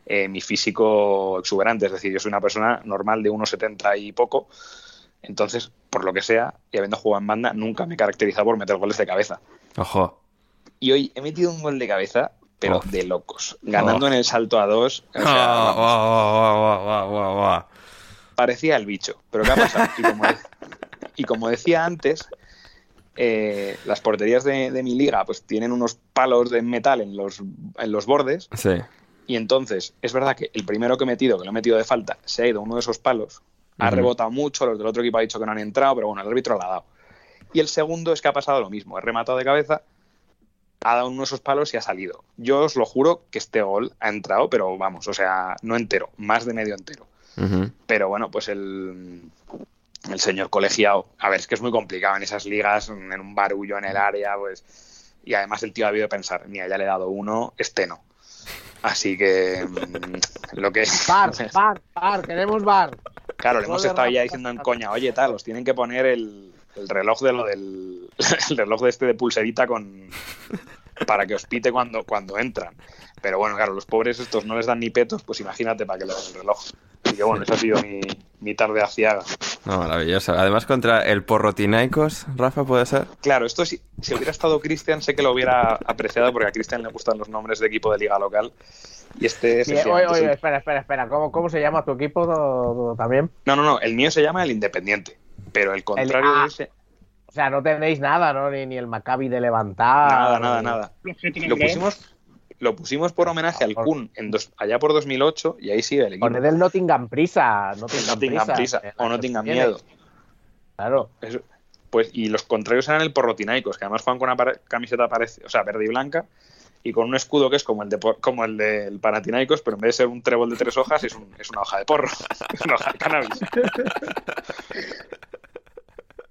eh, mi físico exuberante. Es decir, yo soy una persona normal de 1,70 y poco. Entonces, por lo que sea, y habiendo jugado en banda, nunca me he caracterizado por meter goles de cabeza. Ojo. Y hoy he metido un gol de cabeza, pero Oh. de locos. Ganando Oh. en el salto a dos. o sea, Ah, parecía el bicho. Pero ¿qué ha pasado? Y como, de- y como decía antes, eh, las porterías de, de mi liga pues tienen unos palos de metal en los, en los bordes. Sí. Y entonces, es verdad que el primero que he metido, que lo he metido de falta, se ha ido uno de esos palos. Ha rebotado mucho, los del otro equipo ha dicho que no han entrado, pero bueno, el árbitro lo ha dado. Y el segundo es que ha pasado lo mismo. He rematado de cabeza, ha dado uno de esos palos y ha salido. Yo os lo juro que este gol ha entrado, pero vamos, o sea, no entero, más de medio entero. Pero bueno, pues el, el señor colegiado, a ver, es que es muy complicado en esas ligas, en un barullo en el área, pues. Y además el tío ha habido pensar, mira, ya le he dado uno, este no. Así que mm, lo que Bar, bar, bar, queremos bar. claro, le hemos de estado ya diciendo en coña, oye, tal, os tienen que poner el, el reloj de lo del el reloj de este de pulserita con para que os pite cuando, cuando entran. Pero bueno, claro, los pobres estos no les dan ni petos, pues imagínate para que le den el reloj. Así que bueno, esa ha sido mi, mi tarde aciaga. No, maravilloso. Además, contra el Porrotinaicos, Rafa, ¿puede ser? Claro, esto si, si hubiera estado Cristian, sé que lo hubiera apreciado porque a Cristian le gustan los nombres de equipo de liga local. Y este es. Oye, oye, espera, espera, espera. ¿Cómo, cómo se llama tu equipo también? No, no, no, el mío se llama el Independiente. Pero el contrario ah. de ese. O sea, no tenéis nada, ¿no? Ni, ni el Maccabi de levantar. Nada, nada, ni- nada. Lo pusimos, lo pusimos por homenaje al Kun en dos, allá por 2008 y ahí sigue el equipo. Poned el Nottingham Prisa. Nottingham, No tengan prisa eh, o no que tengan tiene. miedo. Claro. Eso- pues, y los contrarios eran el Porrotinaicos, que además juegan con una camiseta parece, o sea, verde y blanca, y con un escudo que es como el de por- como el del Panathinaikos, pero en vez de ser un trébol de tres hojas, es, un- es una hoja de porro, es una hoja de cannabis.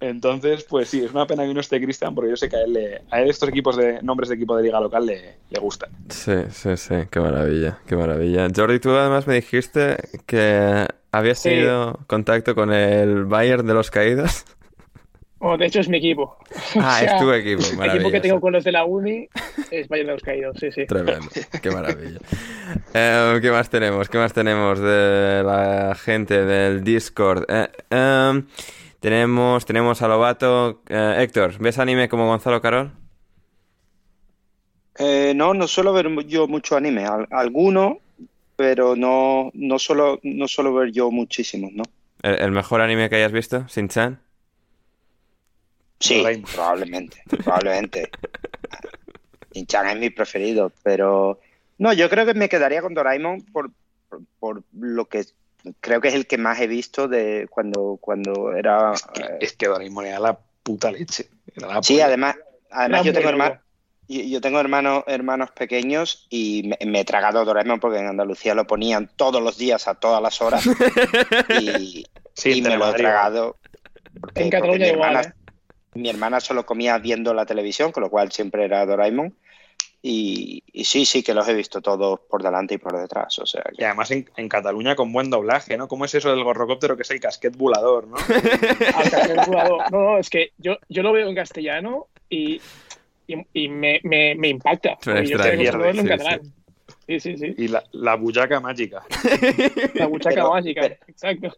Entonces, pues sí, es una pena que no esté Cristian, porque yo sé que a él, le- a él estos equipos de nombres de equipo de liga local le, le gustan. Sí, sí, sí. Qué maravilla, qué maravilla. Jordi, tú además me dijiste que habías Sí. tenido contacto con el Bayern de los caídos. Oh, de hecho, es mi equipo. Ah, O sea, es tu equipo, El equipo que tengo con los de la Uni es Bayern de los Caídos, sí, sí. Tremendo, qué maravilla. Eh, ¿Qué más tenemos? ¿Qué más tenemos de la gente del Discord? Eh, em, tenemos, tenemos a Lobato. Eh, Héctor, ¿ves anime como Gonzalo Carol? Eh, no, no suelo ver yo mucho anime, al- alguno, pero no, no suelo, no suelo ver yo muchísimos, ¿no? ¿El, el mejor anime que hayas visto? ¿Shin-chan? Sí, probablemente, probablemente. Shin-chan es mi preferido, pero no, yo creo que me quedaría con Doraemon por, por, por lo que creo que es el que más he visto de cuando, cuando era... Es que, es que Doraemon era la puta leche. Era la Sí, polla. además, además yo tengo hermanos, yo, tengo hermanos, hermanos pequeños y me, me he tragado Doraemon porque en Andalucía lo ponían todos los días a todas las horas y, Sí, y me lo he tragado. porque- En porque Cataluña mi igual, hermana, ¿eh? mi hermana solo comía viendo la televisión, con lo cual siempre era Doraemon. Y, y sí, sí, que los he visto todos por delante y por detrás. O sea, Y que- además en, en Cataluña con buen doblaje, ¿no? ¿Cómo es eso del gorrocóptero que es el casquet volador, ¿no? Al casquet volador. No, no, es que yo, yo lo veo en castellano y, y, y me, me, me impacta. Yo extraño. tengo que verlo en Sí, catalán. Sí, sí, sí. Y la, la bullaca mágica. La buchaca Pero- mágica. pero- Exacto.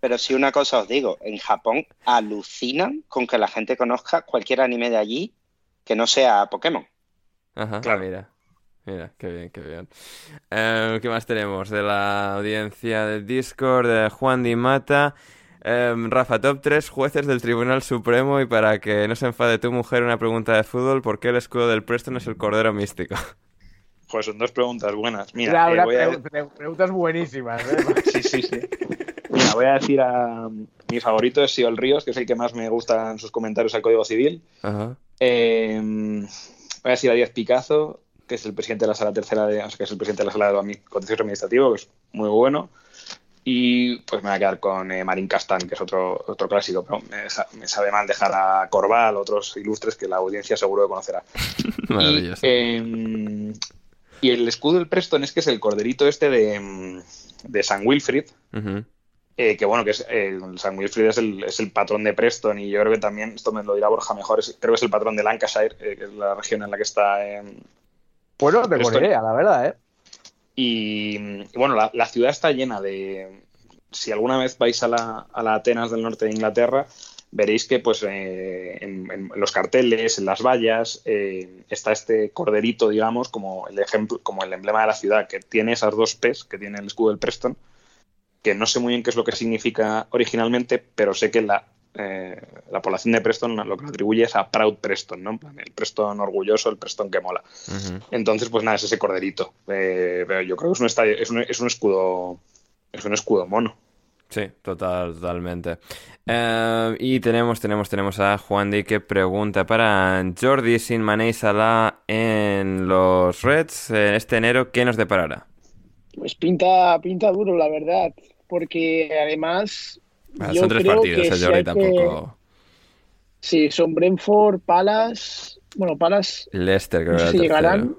Pero sí una cosa os digo, en Japón alucinan con que la gente conozca cualquier anime de allí que no sea Pokémon. Ajá, Claro. mira. Mira, qué bien, qué bien. Eh, ¿qué más tenemos? De la audiencia del Discord, de Juan Di Mata. Em, Rafa, top 3 jueces del Tribunal Supremo y para que no se enfade tu mujer, una pregunta de fútbol, ¿por qué el escudo del Preston es el cordero místico? Pues son dos preguntas buenas. Mira, eh, una voy a- pre- pre- preguntas buenísimas. ¿eh? Sí, sí, sí. Mira, voy a decir a mi favorito es Siol Ríos, que es el que más me gusta en sus comentarios al Código Civil. Ajá. Eh, voy a decir a Díaz Picazo, que es el presidente de la sala tercera de, o sea, que es el presidente de la sala de contencioso administrativo, que es muy bueno. Y pues me voy a quedar con eh, Marín Castán, que es otro, otro clásico, pero me, sa- me sabe mal dejar a Corval, otros ilustres que la audiencia seguro que conocerá. Maravilloso. Y, eh, y el escudo del Preston es que es el corderito este de, mm, de San Wilfrid, Ujú. Eh, que bueno, que es eh, San Wilfrid es el, es el patrón de Preston y yo creo que también, esto me lo dirá Borja mejor, es- creo que es el patrón de Lancashire, eh, que es la región en la que está. Pues no tengo Esto- ni idea, la verdad, ¿eh? y, y, bueno, la, la ciudad está llena de... Si alguna vez vais a la, a la Atenas del norte de Inglaterra, veréis que pues eh, en, en los carteles, en las vallas, está este corderito, digamos, como el ejemplo, como el emblema de la ciudad, que tiene esas dos P's que tiene el escudo del Preston, que no sé muy bien qué es lo que significa originalmente, pero sé que la, eh, la población de Preston lo que lo atribuye es a Proud Preston, ¿no? El Preston orgulloso, el Preston que mola. Entonces, pues nada, es ese corderito. Eh, pero yo creo que es un, estadio- es un, es un escudo. Es un escudo mono. Sí, total, totalmente. Eh, y tenemos, tenemos, tenemos a Juan Di que pregunta para Jordi sin Mané y Salah en los Reds en este enero, ¿qué nos deparará? Pues pinta, pinta duro, la verdad. Porque además. Ah, yo son tres creo partidos, que si hay que- tampoco. Sí, son Brentford, Palace. Bueno, Palace. Leicester creo No que sé si llegarán.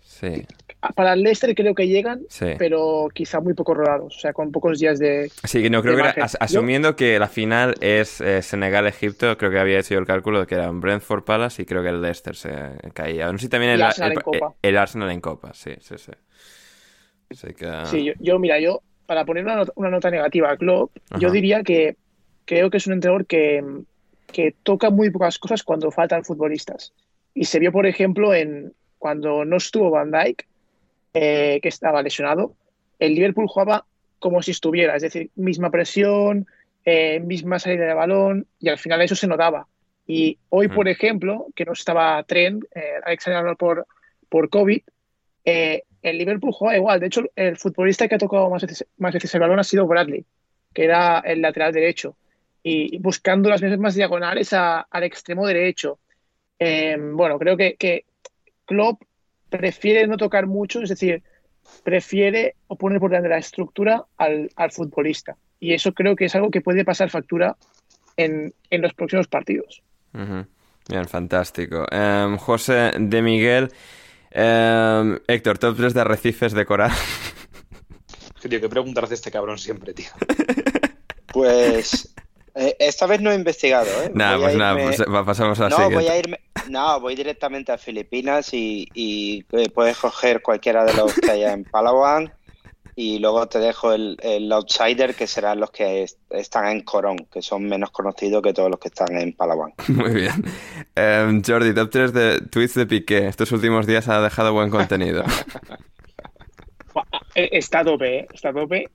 Sí, Para el Leicester creo que llegan, sí. pero quizá muy poco rodados. O sea, con pocos días de. Sí, que no creo que era- as- asumiendo que la final es eh, Senegal-Egipto, creo que había hecho yo el cálculo de que era un Brentford Palace y creo que el Leicester se caía. No sé si también el, Arsenal el- en Copa. el Arsenal en Copa, sí, sí, sí. Que... Sí, yo, yo, mira, yo, para poner una nota, una nota negativa a Klopp, yo diría que creo que es un entrenador que, que toca muy pocas cosas cuando faltan futbolistas. Y se vio, por ejemplo, en cuando no estuvo Van Dijk, eh, que estaba lesionado, el Liverpool jugaba como si estuviera, es decir, misma presión, eh, misma salida de balón, y al final eso se notaba. Y hoy, por ejemplo, que no estaba Trent, eh, Alexander por, por COVID, eh, el Liverpool juega igual. De hecho, el futbolista que ha tocado más veces, más veces el balón ha sido Bradley, que era el lateral derecho, y buscando las mismas diagonales al extremo derecho. Eh, bueno, creo que, que Klopp prefiere no tocar mucho, es decir, prefiere poner por delante la estructura al, al futbolista. Y eso creo que es algo que puede pasar factura en, en los próximos partidos. Bien, fantástico. Em, José de Miguel. Em, Héctor, top 3 de arrecifes de coral. Tío, ¿qué preguntas de este cabrón siempre, tío? Pues eh, esta vez no he investigado, ¿eh? nada, pues nada, irme- pues, pasamos a la No, siguiente. voy a irme. No, voy directamente a Filipinas y, y, eh, puedes coger cualquiera de los que haya en Palawan y luego te dejo el, el outsider que serán los que est- están en Corón, que son menos conocidos que todos los que están en Palawan. Muy bien. Em, Jordi, top 3 de tweets de Piqué. Estos últimos días ha dejado buen contenido. Eh, Está a tope, ¿eh? Está a tope.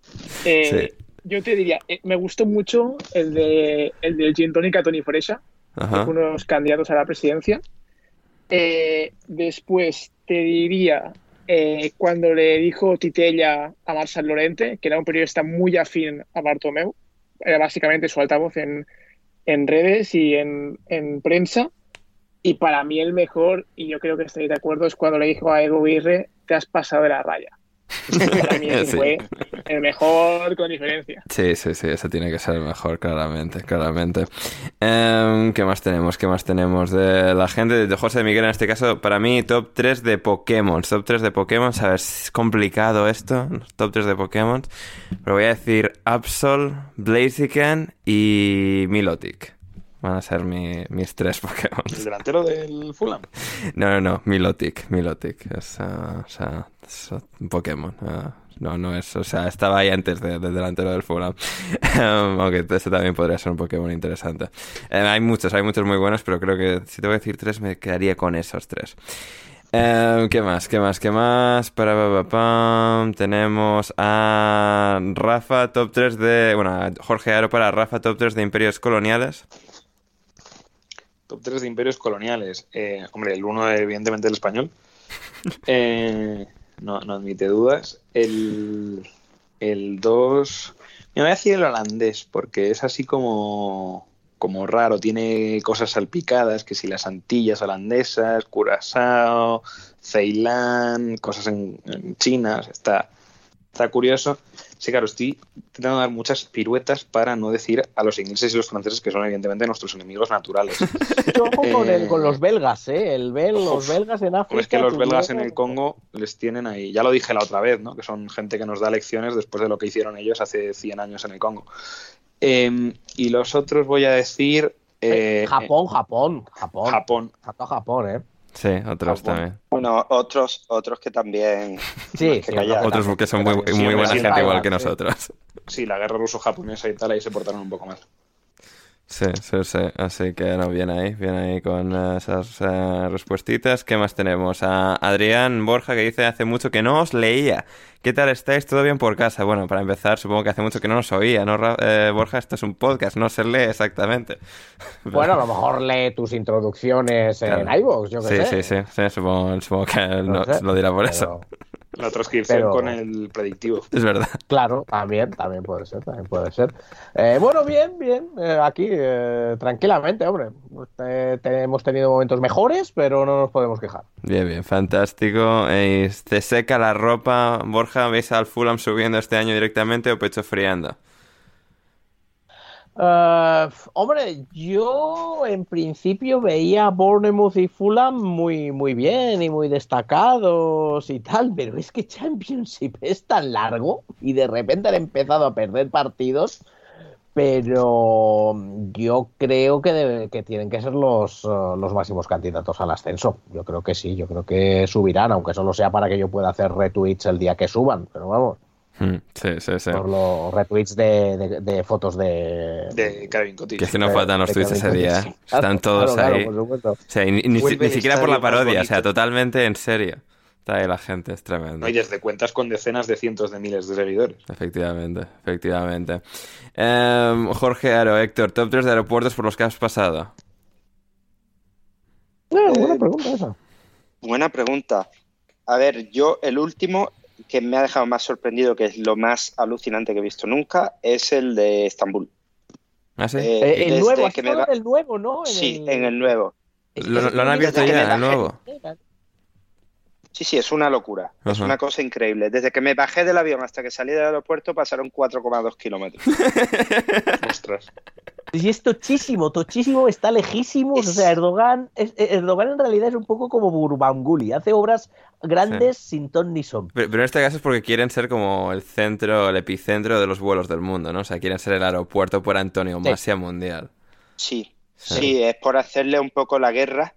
Eh, Yo te diría, eh, me gustó mucho el de el del Gin Tonic a Tony Fresha, unos candidatos a la presidencia. Eh, después te diría eh, cuando le dijo Titella a Marcel Lorente, que era un periodista muy afín a Bartomeu, era básicamente su altavoz en, en redes y en, en prensa. Y para mí el mejor, y yo creo que estáis de acuerdo, es cuando le dijo a Edu Birre, te has pasado de la raya. Para mí ese Sí. fue el mejor con diferencia. Sí, sí, sí, ese tiene que ser el mejor, claramente, claramente. Em, ¿Qué más tenemos? ¿Qué más tenemos? De la gente, de José Miguel en este caso, para mí, top 3 de Pokémon. Top 3 de Pokémon, ver, es complicado esto, top 3 de Pokémon. Pero voy a decir Absol, Blaziken y Milotic. Van a ser mi- mis tres Pokémon. El delantero del Fulham. No, no, no, Milotic, Milotic. Es, ah, o sea, es un Pokémon. ah, no, no es, o sea, estaba ahí antes de- del delantero del Fulham. Um, Aunque ese también podría ser un Pokémon interesante. Eh, hay muchos, hay muchos muy buenos, pero creo que si te voy a decir tres, me quedaría con esos tres. Eh, ¿Qué más? ¿Qué más? ¿Qué más? Para, pa, pa, pam. Tenemos a Rafa, top 3 de. Bueno, a Jorge Aro para Rafa, top 3 de imperios coloniales. Top 3 de imperios coloniales. Eh, hombre, el uno, evidentemente, el español. Eh, no, no admite dudas. El, el 2. Me voy a decir el holandés, porque es así como, como raro. Tiene cosas salpicadas, que si las Antillas holandesas, Curazao, Ceilán, cosas en, en China. Está, está curioso. Sí, claro, estoy intentando dar muchas piruetas para no decir a los ingleses y los franceses que son evidentemente nuestros enemigos naturales. Yo ojo con, el- Eh, con los belgas, ¿eh? El bel, los belgas en África. Pues es que los belgas en el Congo les tienen ahí. Ya lo dije la otra vez, ¿no? Que son gente que nos da lecciones después de lo que hicieron ellos hace 100 años en el Congo. Eh, y los otros voy a decir. eh, Japón, Japón, Japón. Japón. Falta Japón, ¿eh? Sí, otros Japón. también. Bueno, otros, otros que también. Sí, que sí, callar. Otros que son muy, muy buena sí, gente igual que sí. nosotros. Sí, la guerra ruso-japonesa y tal, ahí se portaron un poco mal. Sí, sí, sí. Así que no, bien ahí, bien ahí con esas eh, respuestitas. ¿Qué más tenemos? A Adrián Borja que dice hace mucho que no os leía. ¿Qué tal estáis? ¿Todo bien por casa? Bueno, para empezar, supongo que hace mucho que no nos oía, ¿no, Ra- eh, Borja? Esto es un podcast, no se lee exactamente. Bueno, a lo mejor lee tus introducciones en iVoox, yo qué Sí, sé. sí, sí, sí, supongo, supongo que no, sé, lo dirá por pero- eso. La transcripción Pero- con el predictivo. Es verdad. Claro, también, también puede ser, también puede ser. Eh, bueno, bien, bien, eh, aquí eh, tranquilamente, hombre. Eh, te- hemos tenido momentos mejores, pero no nos podemos quejar. Bien, bien, fantástico. Eh, ¿Te seca la ropa, Borja? ¿Veis al Fulham subiendo este año directamente o pecho friando? Eh, hombre, yo en principio veía a Bournemouth y Fulham muy, muy bien y muy destacados y tal, pero es que Championship es tan largo y de repente han empezado a perder partidos, pero yo creo que, tienen que ser los, eh, los máximos candidatos al ascenso. Yo creo que sí, yo creo que subirán, aunque solo sea para que yo pueda hacer retweets el día que suban, pero vamos, Sí, sí, sí. por los retweets de, de- de fotos de, De Calvin Cottage. Que es que no faltan los tweets ese día. ¿eh? Claro, Están todos claro, ahí. claro, por supuesto. O sea, y ni, ni- siquiera por la parodia, o sea, totalmente en serio. Está ahí la gente, es tremendo. No, y desde cuentas con decenas de cientos de miles de seguidores. Efectivamente, efectivamente. Em, Jorge Aro, Héctor, top 3 de aeropuertos por los que has pasado. Eh, buena pregunta esa. Buena pregunta. A ver, yo el último que me ha dejado más sorprendido, que es lo más alucinante que he visto nunca, es el de Estambul. ¿Ah, sí? Eh, Eh, el nuevo, que me va- del nuevo, ¿no? Sí, en el nuevo. Lo- lo han el abierto ya, el nuevo. Sí, sí, es una locura. Es una cosa increíble. Desde que me bajé del avión hasta que salí del aeropuerto pasaron 4,2 kilómetros. Ostras. Y es tochísimo, tochísimo, está lejísimos. O sea, Erdogan, es- eh, Erdogan en realidad es un poco como Burbanguli, hace obras grandes sin ton ni son. Pero, pero en este caso es porque quieren ser como el centro, el epicentro de los vuelos del mundo, ¿no? O sea, quieren ser el aeropuerto por Antonio Sí. Masia mundial. Sí, Sí. sí, es por hacerle un poco la guerra,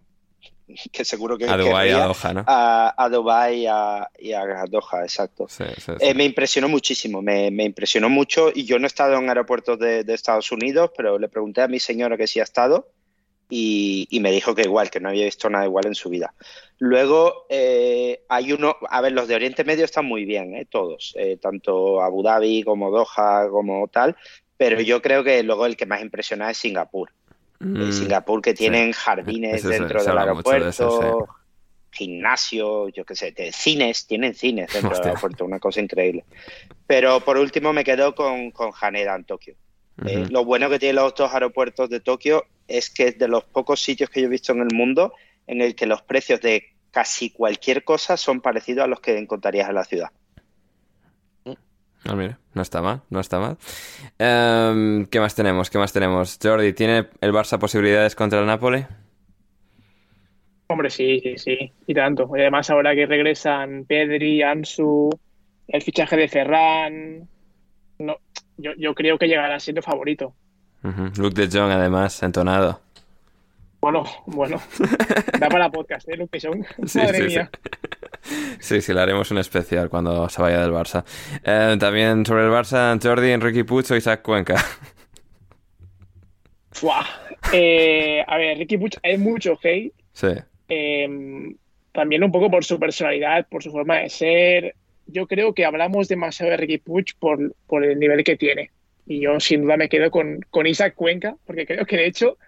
que seguro que A Dubái, a Doha, ¿no? a, a Dubái y a, y a Doha, exacto. Sí, sí, sí. Eh, me impresionó muchísimo, me, me impresionó mucho y yo no he estado en aeropuertos de, de Estados Unidos, pero le pregunté a mi señora que sí ha estado y, y me dijo que igual, que no había visto nada igual en su vida. Luego eh, hay uno, a ver, los de Oriente Medio están muy bien, eh, todos, eh, tanto Abu Dhabi como Doha como tal, pero yo creo que luego el que más impresiona es Singapur. Eh, Mm, Singapur que tienen jardines Eso dentro se del de aeropuerto. gimnasio, yo qué sé, de cines, tienen cines dentro del aeropuerto, una cosa increíble. Pero por último me quedo con, con Haneda en Tokio. Eh, lo bueno que tienen los dos aeropuertos de Tokio es que es de los pocos sitios que yo he visto en el mundo en el que los precios de casi cualquier cosa son parecidos a los que encontrarías en la ciudad. Ah, mira, no está mal, no está mal. Em, ¿Qué más tenemos? ¿Qué más tenemos? Jordi, ¿tiene el Barça posibilidades contra el Napoli? Hombre, sí, sí, sí, y tanto. Y además ahora que regresan Pedri, Ansu, el fichaje de Ferran, no, yo, yo creo que llegará siendo favorito. Luke de Jong, además, entonado. Bueno, bueno, da para podcast, ¿eh, Luke de Jong? Sí, Madre sí, mía. Sí. sí, sí, le haremos un especial cuando se vaya del Barça. Eh, también sobre el Barça, Jordi, Enrique Puig o Isaac Cuenca. Eh, a ver, Ricky Puig, hay mucho hate. Sí. eh, también un poco por su personalidad, por su forma de ser. Yo creo que hablamos demasiado de Ricky Puig por, por el nivel que tiene. Y yo sin duda me quedo con, con Isaac Cuenca, porque creo que de hecho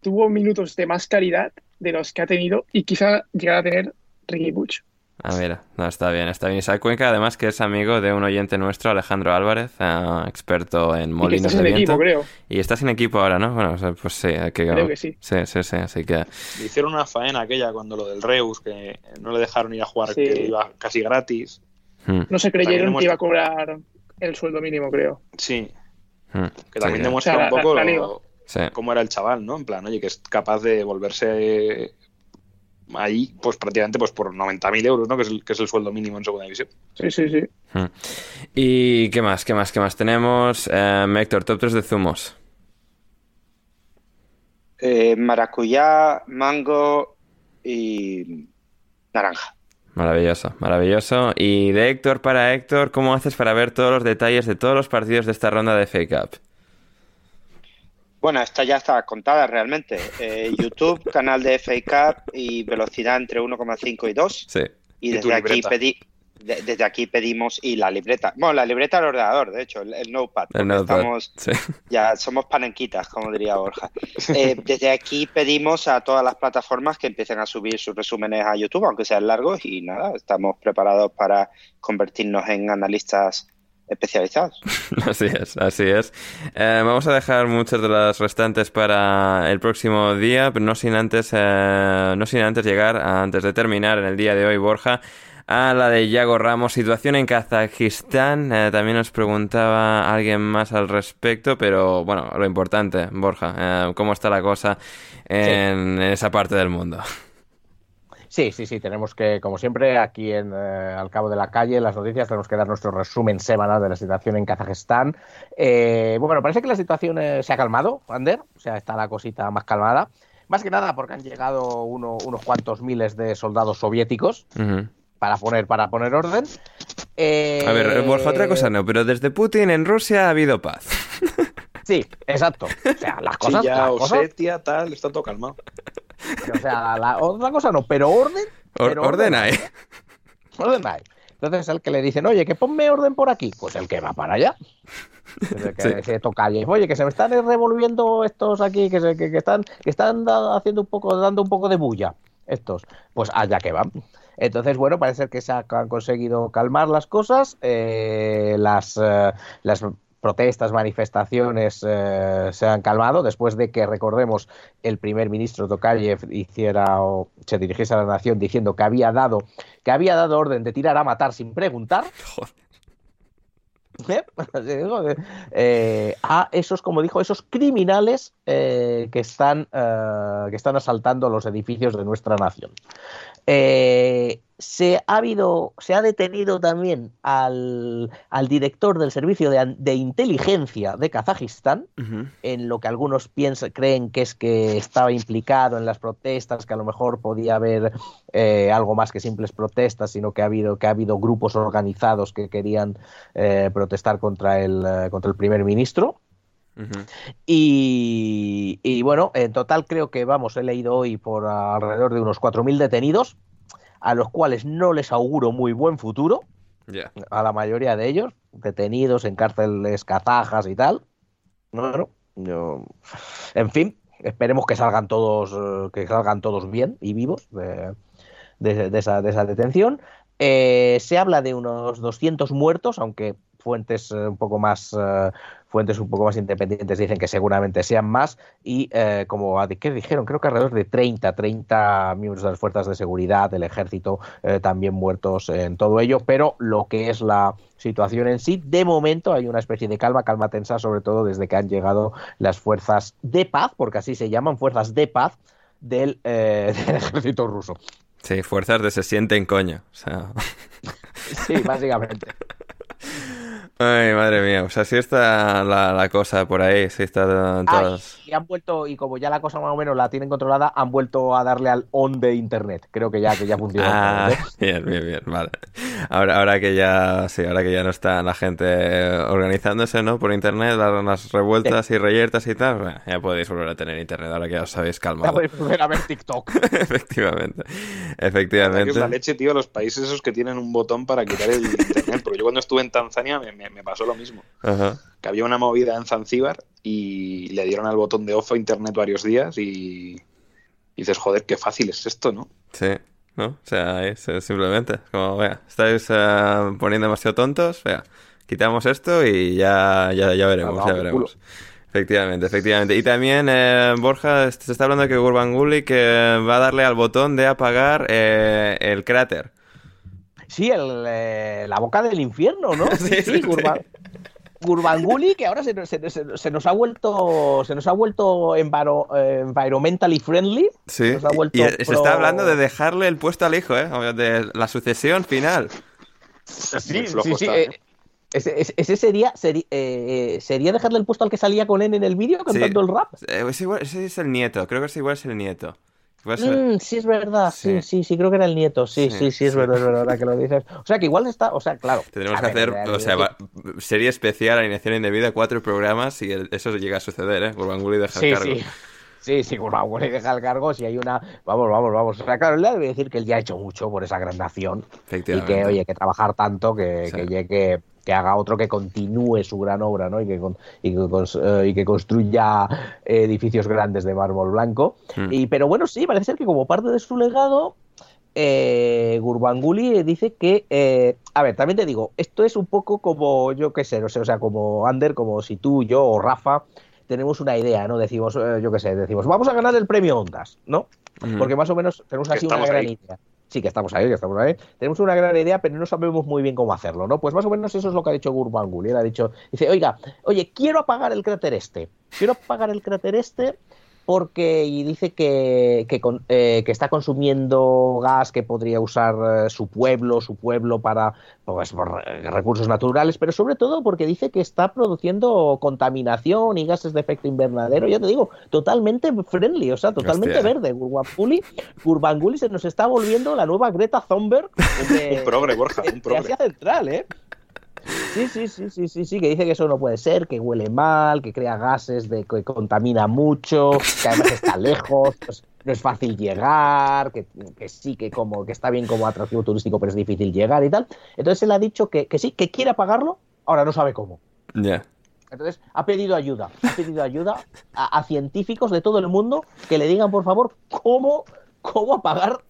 tuvo minutos de más calidad de los que ha tenido y quizá llegar a tener Ricky Puig. Ah, mira, no, está bien, está bien. Isaac Cuenca, además que es amigo de un oyente nuestro, Alejandro Álvarez, eh, experto en Y que molinos estás de en viento. equipo, creo. Y está sin equipo ahora, ¿no? Bueno, pues sí, hay que... Creo que sí. Sí, sí, sí, así que... Le hicieron una faena aquella cuando lo del Reus, que no le dejaron ir a jugar, Sí. que iba casi gratis. hmm, No se creyeron hemos- que iba a cobrar el sueldo mínimo, creo. Sí, hmm, que también sí, demuestra O sea, un poco la- la lo- liga. sí. cómo era el chaval, ¿no? En plan, oye, que es capaz de volverse ahí, pues prácticamente pues por 90.000 euros, ¿no? Que es, el, que es el sueldo mínimo en segunda división. Sí, sí, sí. Hmm. ¿Y qué más? ¿Qué más? ¿Qué más tenemos? Eh, Héctor, top 3 de zumos. Eh, maracuyá, mango y naranja. Maravilloso, maravilloso. Y de Héctor para Héctor, ¿cómo haces para ver todos los detalles de todos los partidos de esta ronda de Fake Up? Bueno, esta ya está contada realmente. Eh, YouTube, canal de FA Cup y velocidad entre 1,5 y 2. Sí. Y desde aquí pedí, de- desde aquí pedimos y la libreta. Bueno, la libreta del ordenador, de hecho, el, el notepad. El notepad, estamos, sí. ya somos panenquitas, como diría Borja. Eh, desde aquí pedimos a todas las plataformas que empiecen a subir sus resúmenes a YouTube, aunque sean largos, y nada, estamos preparados para convertirnos en analistas especializados. Así es, así es. Eh, vamos a dejar muchas de las restantes para el próximo día, pero no sin antes, eh, no sin antes llegar, a- antes de terminar en el día de hoy, Borja, a la de Yago Ramos. Situación en Kazajistán. Eh, también nos preguntaba alguien más al respecto, pero bueno, lo importante, Borja, ¿cómo está la cosa en esa parte del mundo? Sí, sí, sí, tenemos que, como siempre, aquí en eh, Al Cabo de la Calle, en las noticias, tenemos que dar nuestro resumen semanal de la situación en Kazajistán. Eh, bueno, parece que la situación eh, se ha calmado, Ander, o sea, está la cosita más calmada. Más que nada porque han llegado uno- unos cuantos miles de soldados soviéticos Ujú. para poner, para poner orden. Eh, A ver, Borja, otra cosa no, pero desde Putin en Rusia ha habido paz. Sí, exacto. O sea, las cosas. sí, ya las cosas- Osetia, tal, está todo calmado. O sea, la- otra cosa no, pero orden. Or- pero orden hay. Orden hay. Entonces, el que le dicen, oye, que ponme orden por aquí, pues el que va para allá. El que Sí. se toca allí. Oye, que se me están revolviendo estos aquí, que, se- que, que están, que están haciendo un poco, dando un poco de bulla. Estos, pues allá que van. Entonces, bueno, parece que se ha- han conseguido calmar las cosas. eh, las, eh, las protestas, manifestaciones eh, se han calmado después de que, recordemos, el primer ministro Tokayev hiciera o se dirigiese a la nación diciendo que había dado que había dado orden de tirar a matar sin preguntar. ¿Eh? Eh, a esos, como dijo, esos criminales eh, que, están, que están asaltando los edificios de nuestra nación. Se ha habido, se ha detenido también al, al director del servicio de, inteligencia de Kazajistán, en lo que algunos piensan, creen que es que estaba implicado en las protestas, que a lo mejor podía haber eh, algo más que simples protestas, sino que ha habido, que ha habido grupos organizados que querían eh, protestar contra el, eh, contra el primer ministro. Y, y, bueno, en total creo que, vamos, he leído hoy por alrededor de unos 4.000 detenidos, a los cuales no les auguro muy buen futuro, a la mayoría de ellos, detenidos en cárceles kazajas y tal. Bueno, yo... En fin, esperemos que salgan todos, eh, que salgan todos bien y vivos de, de, esa, de esa, detención. Eh, se habla de unos 200 muertos, aunque fuentes eh, un poco más fuentes un poco más independientes dicen que seguramente sean más y eh, como ¿qué dijeron creo que alrededor de 30 30 miembros de las fuerzas de seguridad del ejército eh, también muertos en todo ello pero lo que es la situación en sí de momento hay una especie de calma calma tensa sobre todo desde que han llegado las fuerzas de paz porque así se llaman fuerzas de paz del, eh, del ejército ruso Sí, fuerzas de se sienten coño. O sea... sí, básicamente. Ay, madre mía, o sea, sí está la, la cosa por ahí, sí está todas... Ay, y han vuelto, y como ya la cosa más o menos la tienen controlada, han vuelto a darle al on de internet. Creo que ya, que ya funciona. Ah, bien, bien, bien, vale. Ahora, ahora que ya, sí, ahora que ya no está la gente organizándose, ¿no? Por internet, las revueltas sí. y reyertas y tal, bueno, ya podéis volver a tener internet, ahora que ya os habéis calmado. Ya podéis volver a ver TikTok. efectivamente, efectivamente. Es la leche, tío, los países esos que tienen un botón para quitar el internet, porque yo cuando estuve en Tanzania me, me, me pasó lo mismo. Ajá. Que había una movida en Zanzíbar y le dieron al botón de off a internet varios días y, y dices, joder, qué fácil es esto, ¿no? Sí, ¿no? O sea, es, es simplemente como, vea, estáis uh, poniendo demasiado tontos, vea, quitamos esto y ya, ya, ya veremos, no, ya veremos. Culo. Efectivamente, efectivamente. Y también, eh, Borja, se está hablando de que Gurbanguly que va a darle al botón de apagar eh, el cráter. Sí, el, eh, la boca del infierno, ¿no? sí, sí, sí, Gurban... Gurbanguly, que ahora se, se, se, se, nos ha vuelto se nos ha vuelto enviro, eh, environmentally friendly. Sí. Nos ha vuelto y se pro... está hablando de dejarle el puesto al hijo, ¿eh? De la sucesión final. Sí, sí, sí. Eh, ese, ese, sería sería, eh, sería dejarle el puesto al que salía con él en el vídeo cantando sí. el rap. Es igual, ese es el nieto, creo que es igual es el nieto. Mm, sí, es verdad, sí. sí, sí, sí, creo que era el nieto, sí, sí, sí, sí es verdad, es verdad que lo dices. O sea, que igual está, o sea, claro. Tenemos que hacer, ver, o sea, va, serie especial, alineación indebida, cuatro programas y el, eso llega a suceder, ¿eh? Gurbanguly deja el cargo. Sí. Sí, sí, Gurbanguly deja el cargo. Si hay una. Vamos, vamos, vamos. O sea, claro, él debe decir que él ya ha hecho mucho por esa gran nación. Y que, oye, que trabajar tanto, que, que llegue que haga otro que continúe su gran obra ¿no? y, que, y, que, uh, y que construya edificios grandes de mármol blanco. Mm. Y, pero bueno, sí, parece ser que como parte de su legado, eh, Gurbanguly dice que, eh, a ver, también te digo, esto es un poco como, yo qué sé, no sé, o sea, como Ander, como si tú, yo o Rafa tenemos una idea, ¿no? Decimos, eh, yo qué sé, decimos, vamos a ganar el premio Ondas, ¿no? Mm. Porque más o menos tenemos así una gran ahí. idea sí que estamos ahí, que estamos ahí. Tenemos una gran idea, pero no sabemos muy bien cómo hacerlo, ¿no? Pues más o menos eso es lo que ha dicho Gurbanguly. Él ha dicho, dice, oiga, oye, quiero apagar el cráter este. Quiero apagar el cráter este porque y dice que, que, con, eh, que, está consumiendo gas que podría usar eh, su pueblo, su pueblo para pues, por recursos naturales, pero sobre todo porque dice que está produciendo contaminación y gases de efecto invernadero, ya te digo, totalmente friendly, o sea, totalmente Hostia. verde. Gurbanguly se nos está volviendo la nueva Greta Thunberg de, un progre, Borja, un progre. de Asia Central, ¿eh? Sí, sí, sí, sí, sí, sí, que dice que eso no puede ser, que huele mal, que crea gases, de, que contamina mucho, que además está lejos, pues no es fácil llegar, que, que, sí, que como que está bien como atractivo turístico, pero es difícil llegar y tal. Entonces él ha dicho que, que sí, que quiere apagarlo, ahora no sabe cómo. Ya. Yeah. Entonces ha pedido ayuda, ha pedido ayuda a, a, científicos de todo el mundo que le digan, por favor, cómo, cómo apagar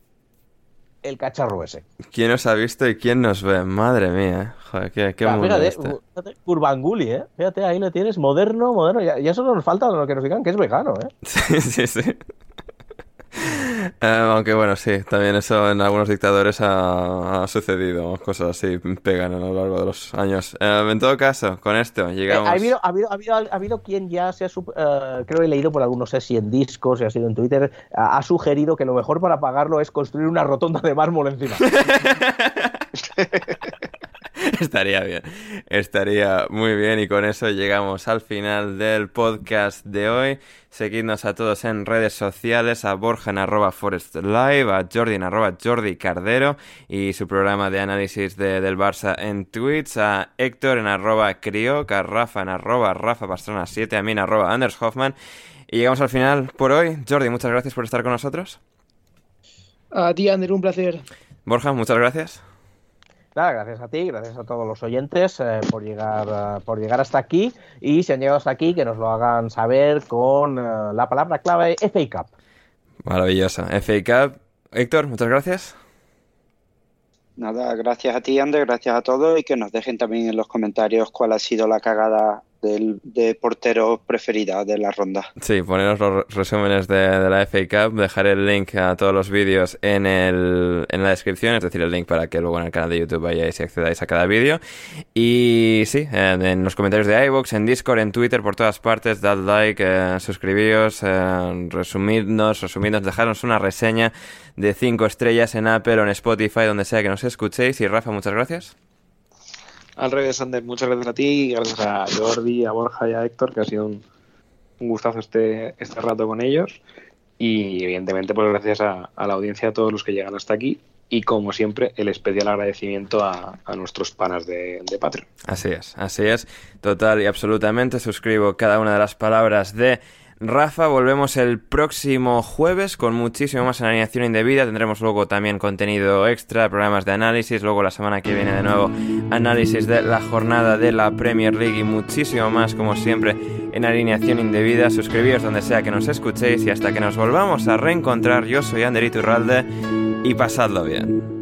el cacharro ese. ¿Quién nos ha visto y quién nos ve? Madre mía, joder, qué, qué mundo fíjate, este. fíjate, Urbanguli, ¿eh? Fíjate, ahí lo tienes, moderno, moderno. Ya, ya solo nos falta lo que nos digan que es vegano, ¿eh? Sí, sí, sí. Eh, aunque bueno, sí, también eso en algunos dictadores ha, ha, sucedido, cosas así pegan a lo largo de los años. Eh, en todo caso, con esto llegamos... Eh, ha, habido, ha, habido, ha, habido, ha habido quien ya se ha, uh, creo que he leído por algunos, sé si en discos, si ha sido en Twitter, ha, ha sugerido que lo mejor para pagarlo es construir una rotonda de mármol encima. Estaría bien, estaría muy bien y con eso llegamos al final del podcast de hoy. Seguidnos a todos en redes sociales, a Borja en arroba Forest Live, a Jordi en arroba Jordi Cardero y su programa de análisis de, del Barça en Twitch, a Héctor en arroba Crioc, a Rafa en arroba Rafa Pastrana 7, a mí en arroba Anders Hoffman. Y llegamos al final por hoy. Jordi, muchas gracias por estar con nosotros. A ti, Ander, un placer. Borja, muchas gracias. Nada, gracias a ti, gracias a todos los oyentes eh, por llegar uh, por llegar hasta aquí y si han llegado hasta aquí que nos lo hagan saber con uh, la palabra clave FA Cup. Maravillosa, FA Cup. Héctor, muchas gracias. Nada, gracias a ti, Ander, gracias a todos y que nos dejen también en los comentarios cuál ha sido la cagada del, de portero preferida de la ronda. Sí, poneros los resúmenes de, la FA Cup, dejaré el link a todos los vídeos en, el, en la descripción, es decir, el link para que luego en el canal de YouTube vayáis y accedáis a cada vídeo. Y sí, en, en los comentarios de iVoox, en Discord, en Twitter, por todas partes, dad like, eh, suscribíos, eh, resumidnos, resumidnos, dejarnos una reseña de 5 estrellas en Apple o en Spotify, donde sea que nos escuchéis. Y Rafa, muchas gracias. Al revés, Ander, muchas gracias a ti, gracias a Jordi, a Borja y a Héctor, que ha sido un, un gustazo este, este rato con ellos. Y evidentemente, pues gracias a, a, la audiencia, a todos los que llegan hasta aquí. Y como siempre, el especial agradecimiento a, nuestros panas de, Patreon. Así es, así es. Total y absolutamente suscribo cada una de las palabras de Rafa, volvemos el próximo jueves con muchísimo más alineación indebida. Tendremos luego también contenido extra, programas de análisis. Luego la semana que viene de nuevo análisis de la jornada de la Premier League y muchísimo más como siempre en alineación indebida. Suscribíos donde sea que nos escuchéis y hasta que nos volvamos a reencontrar. Yo soy Ander Iturralde y pasadlo bien.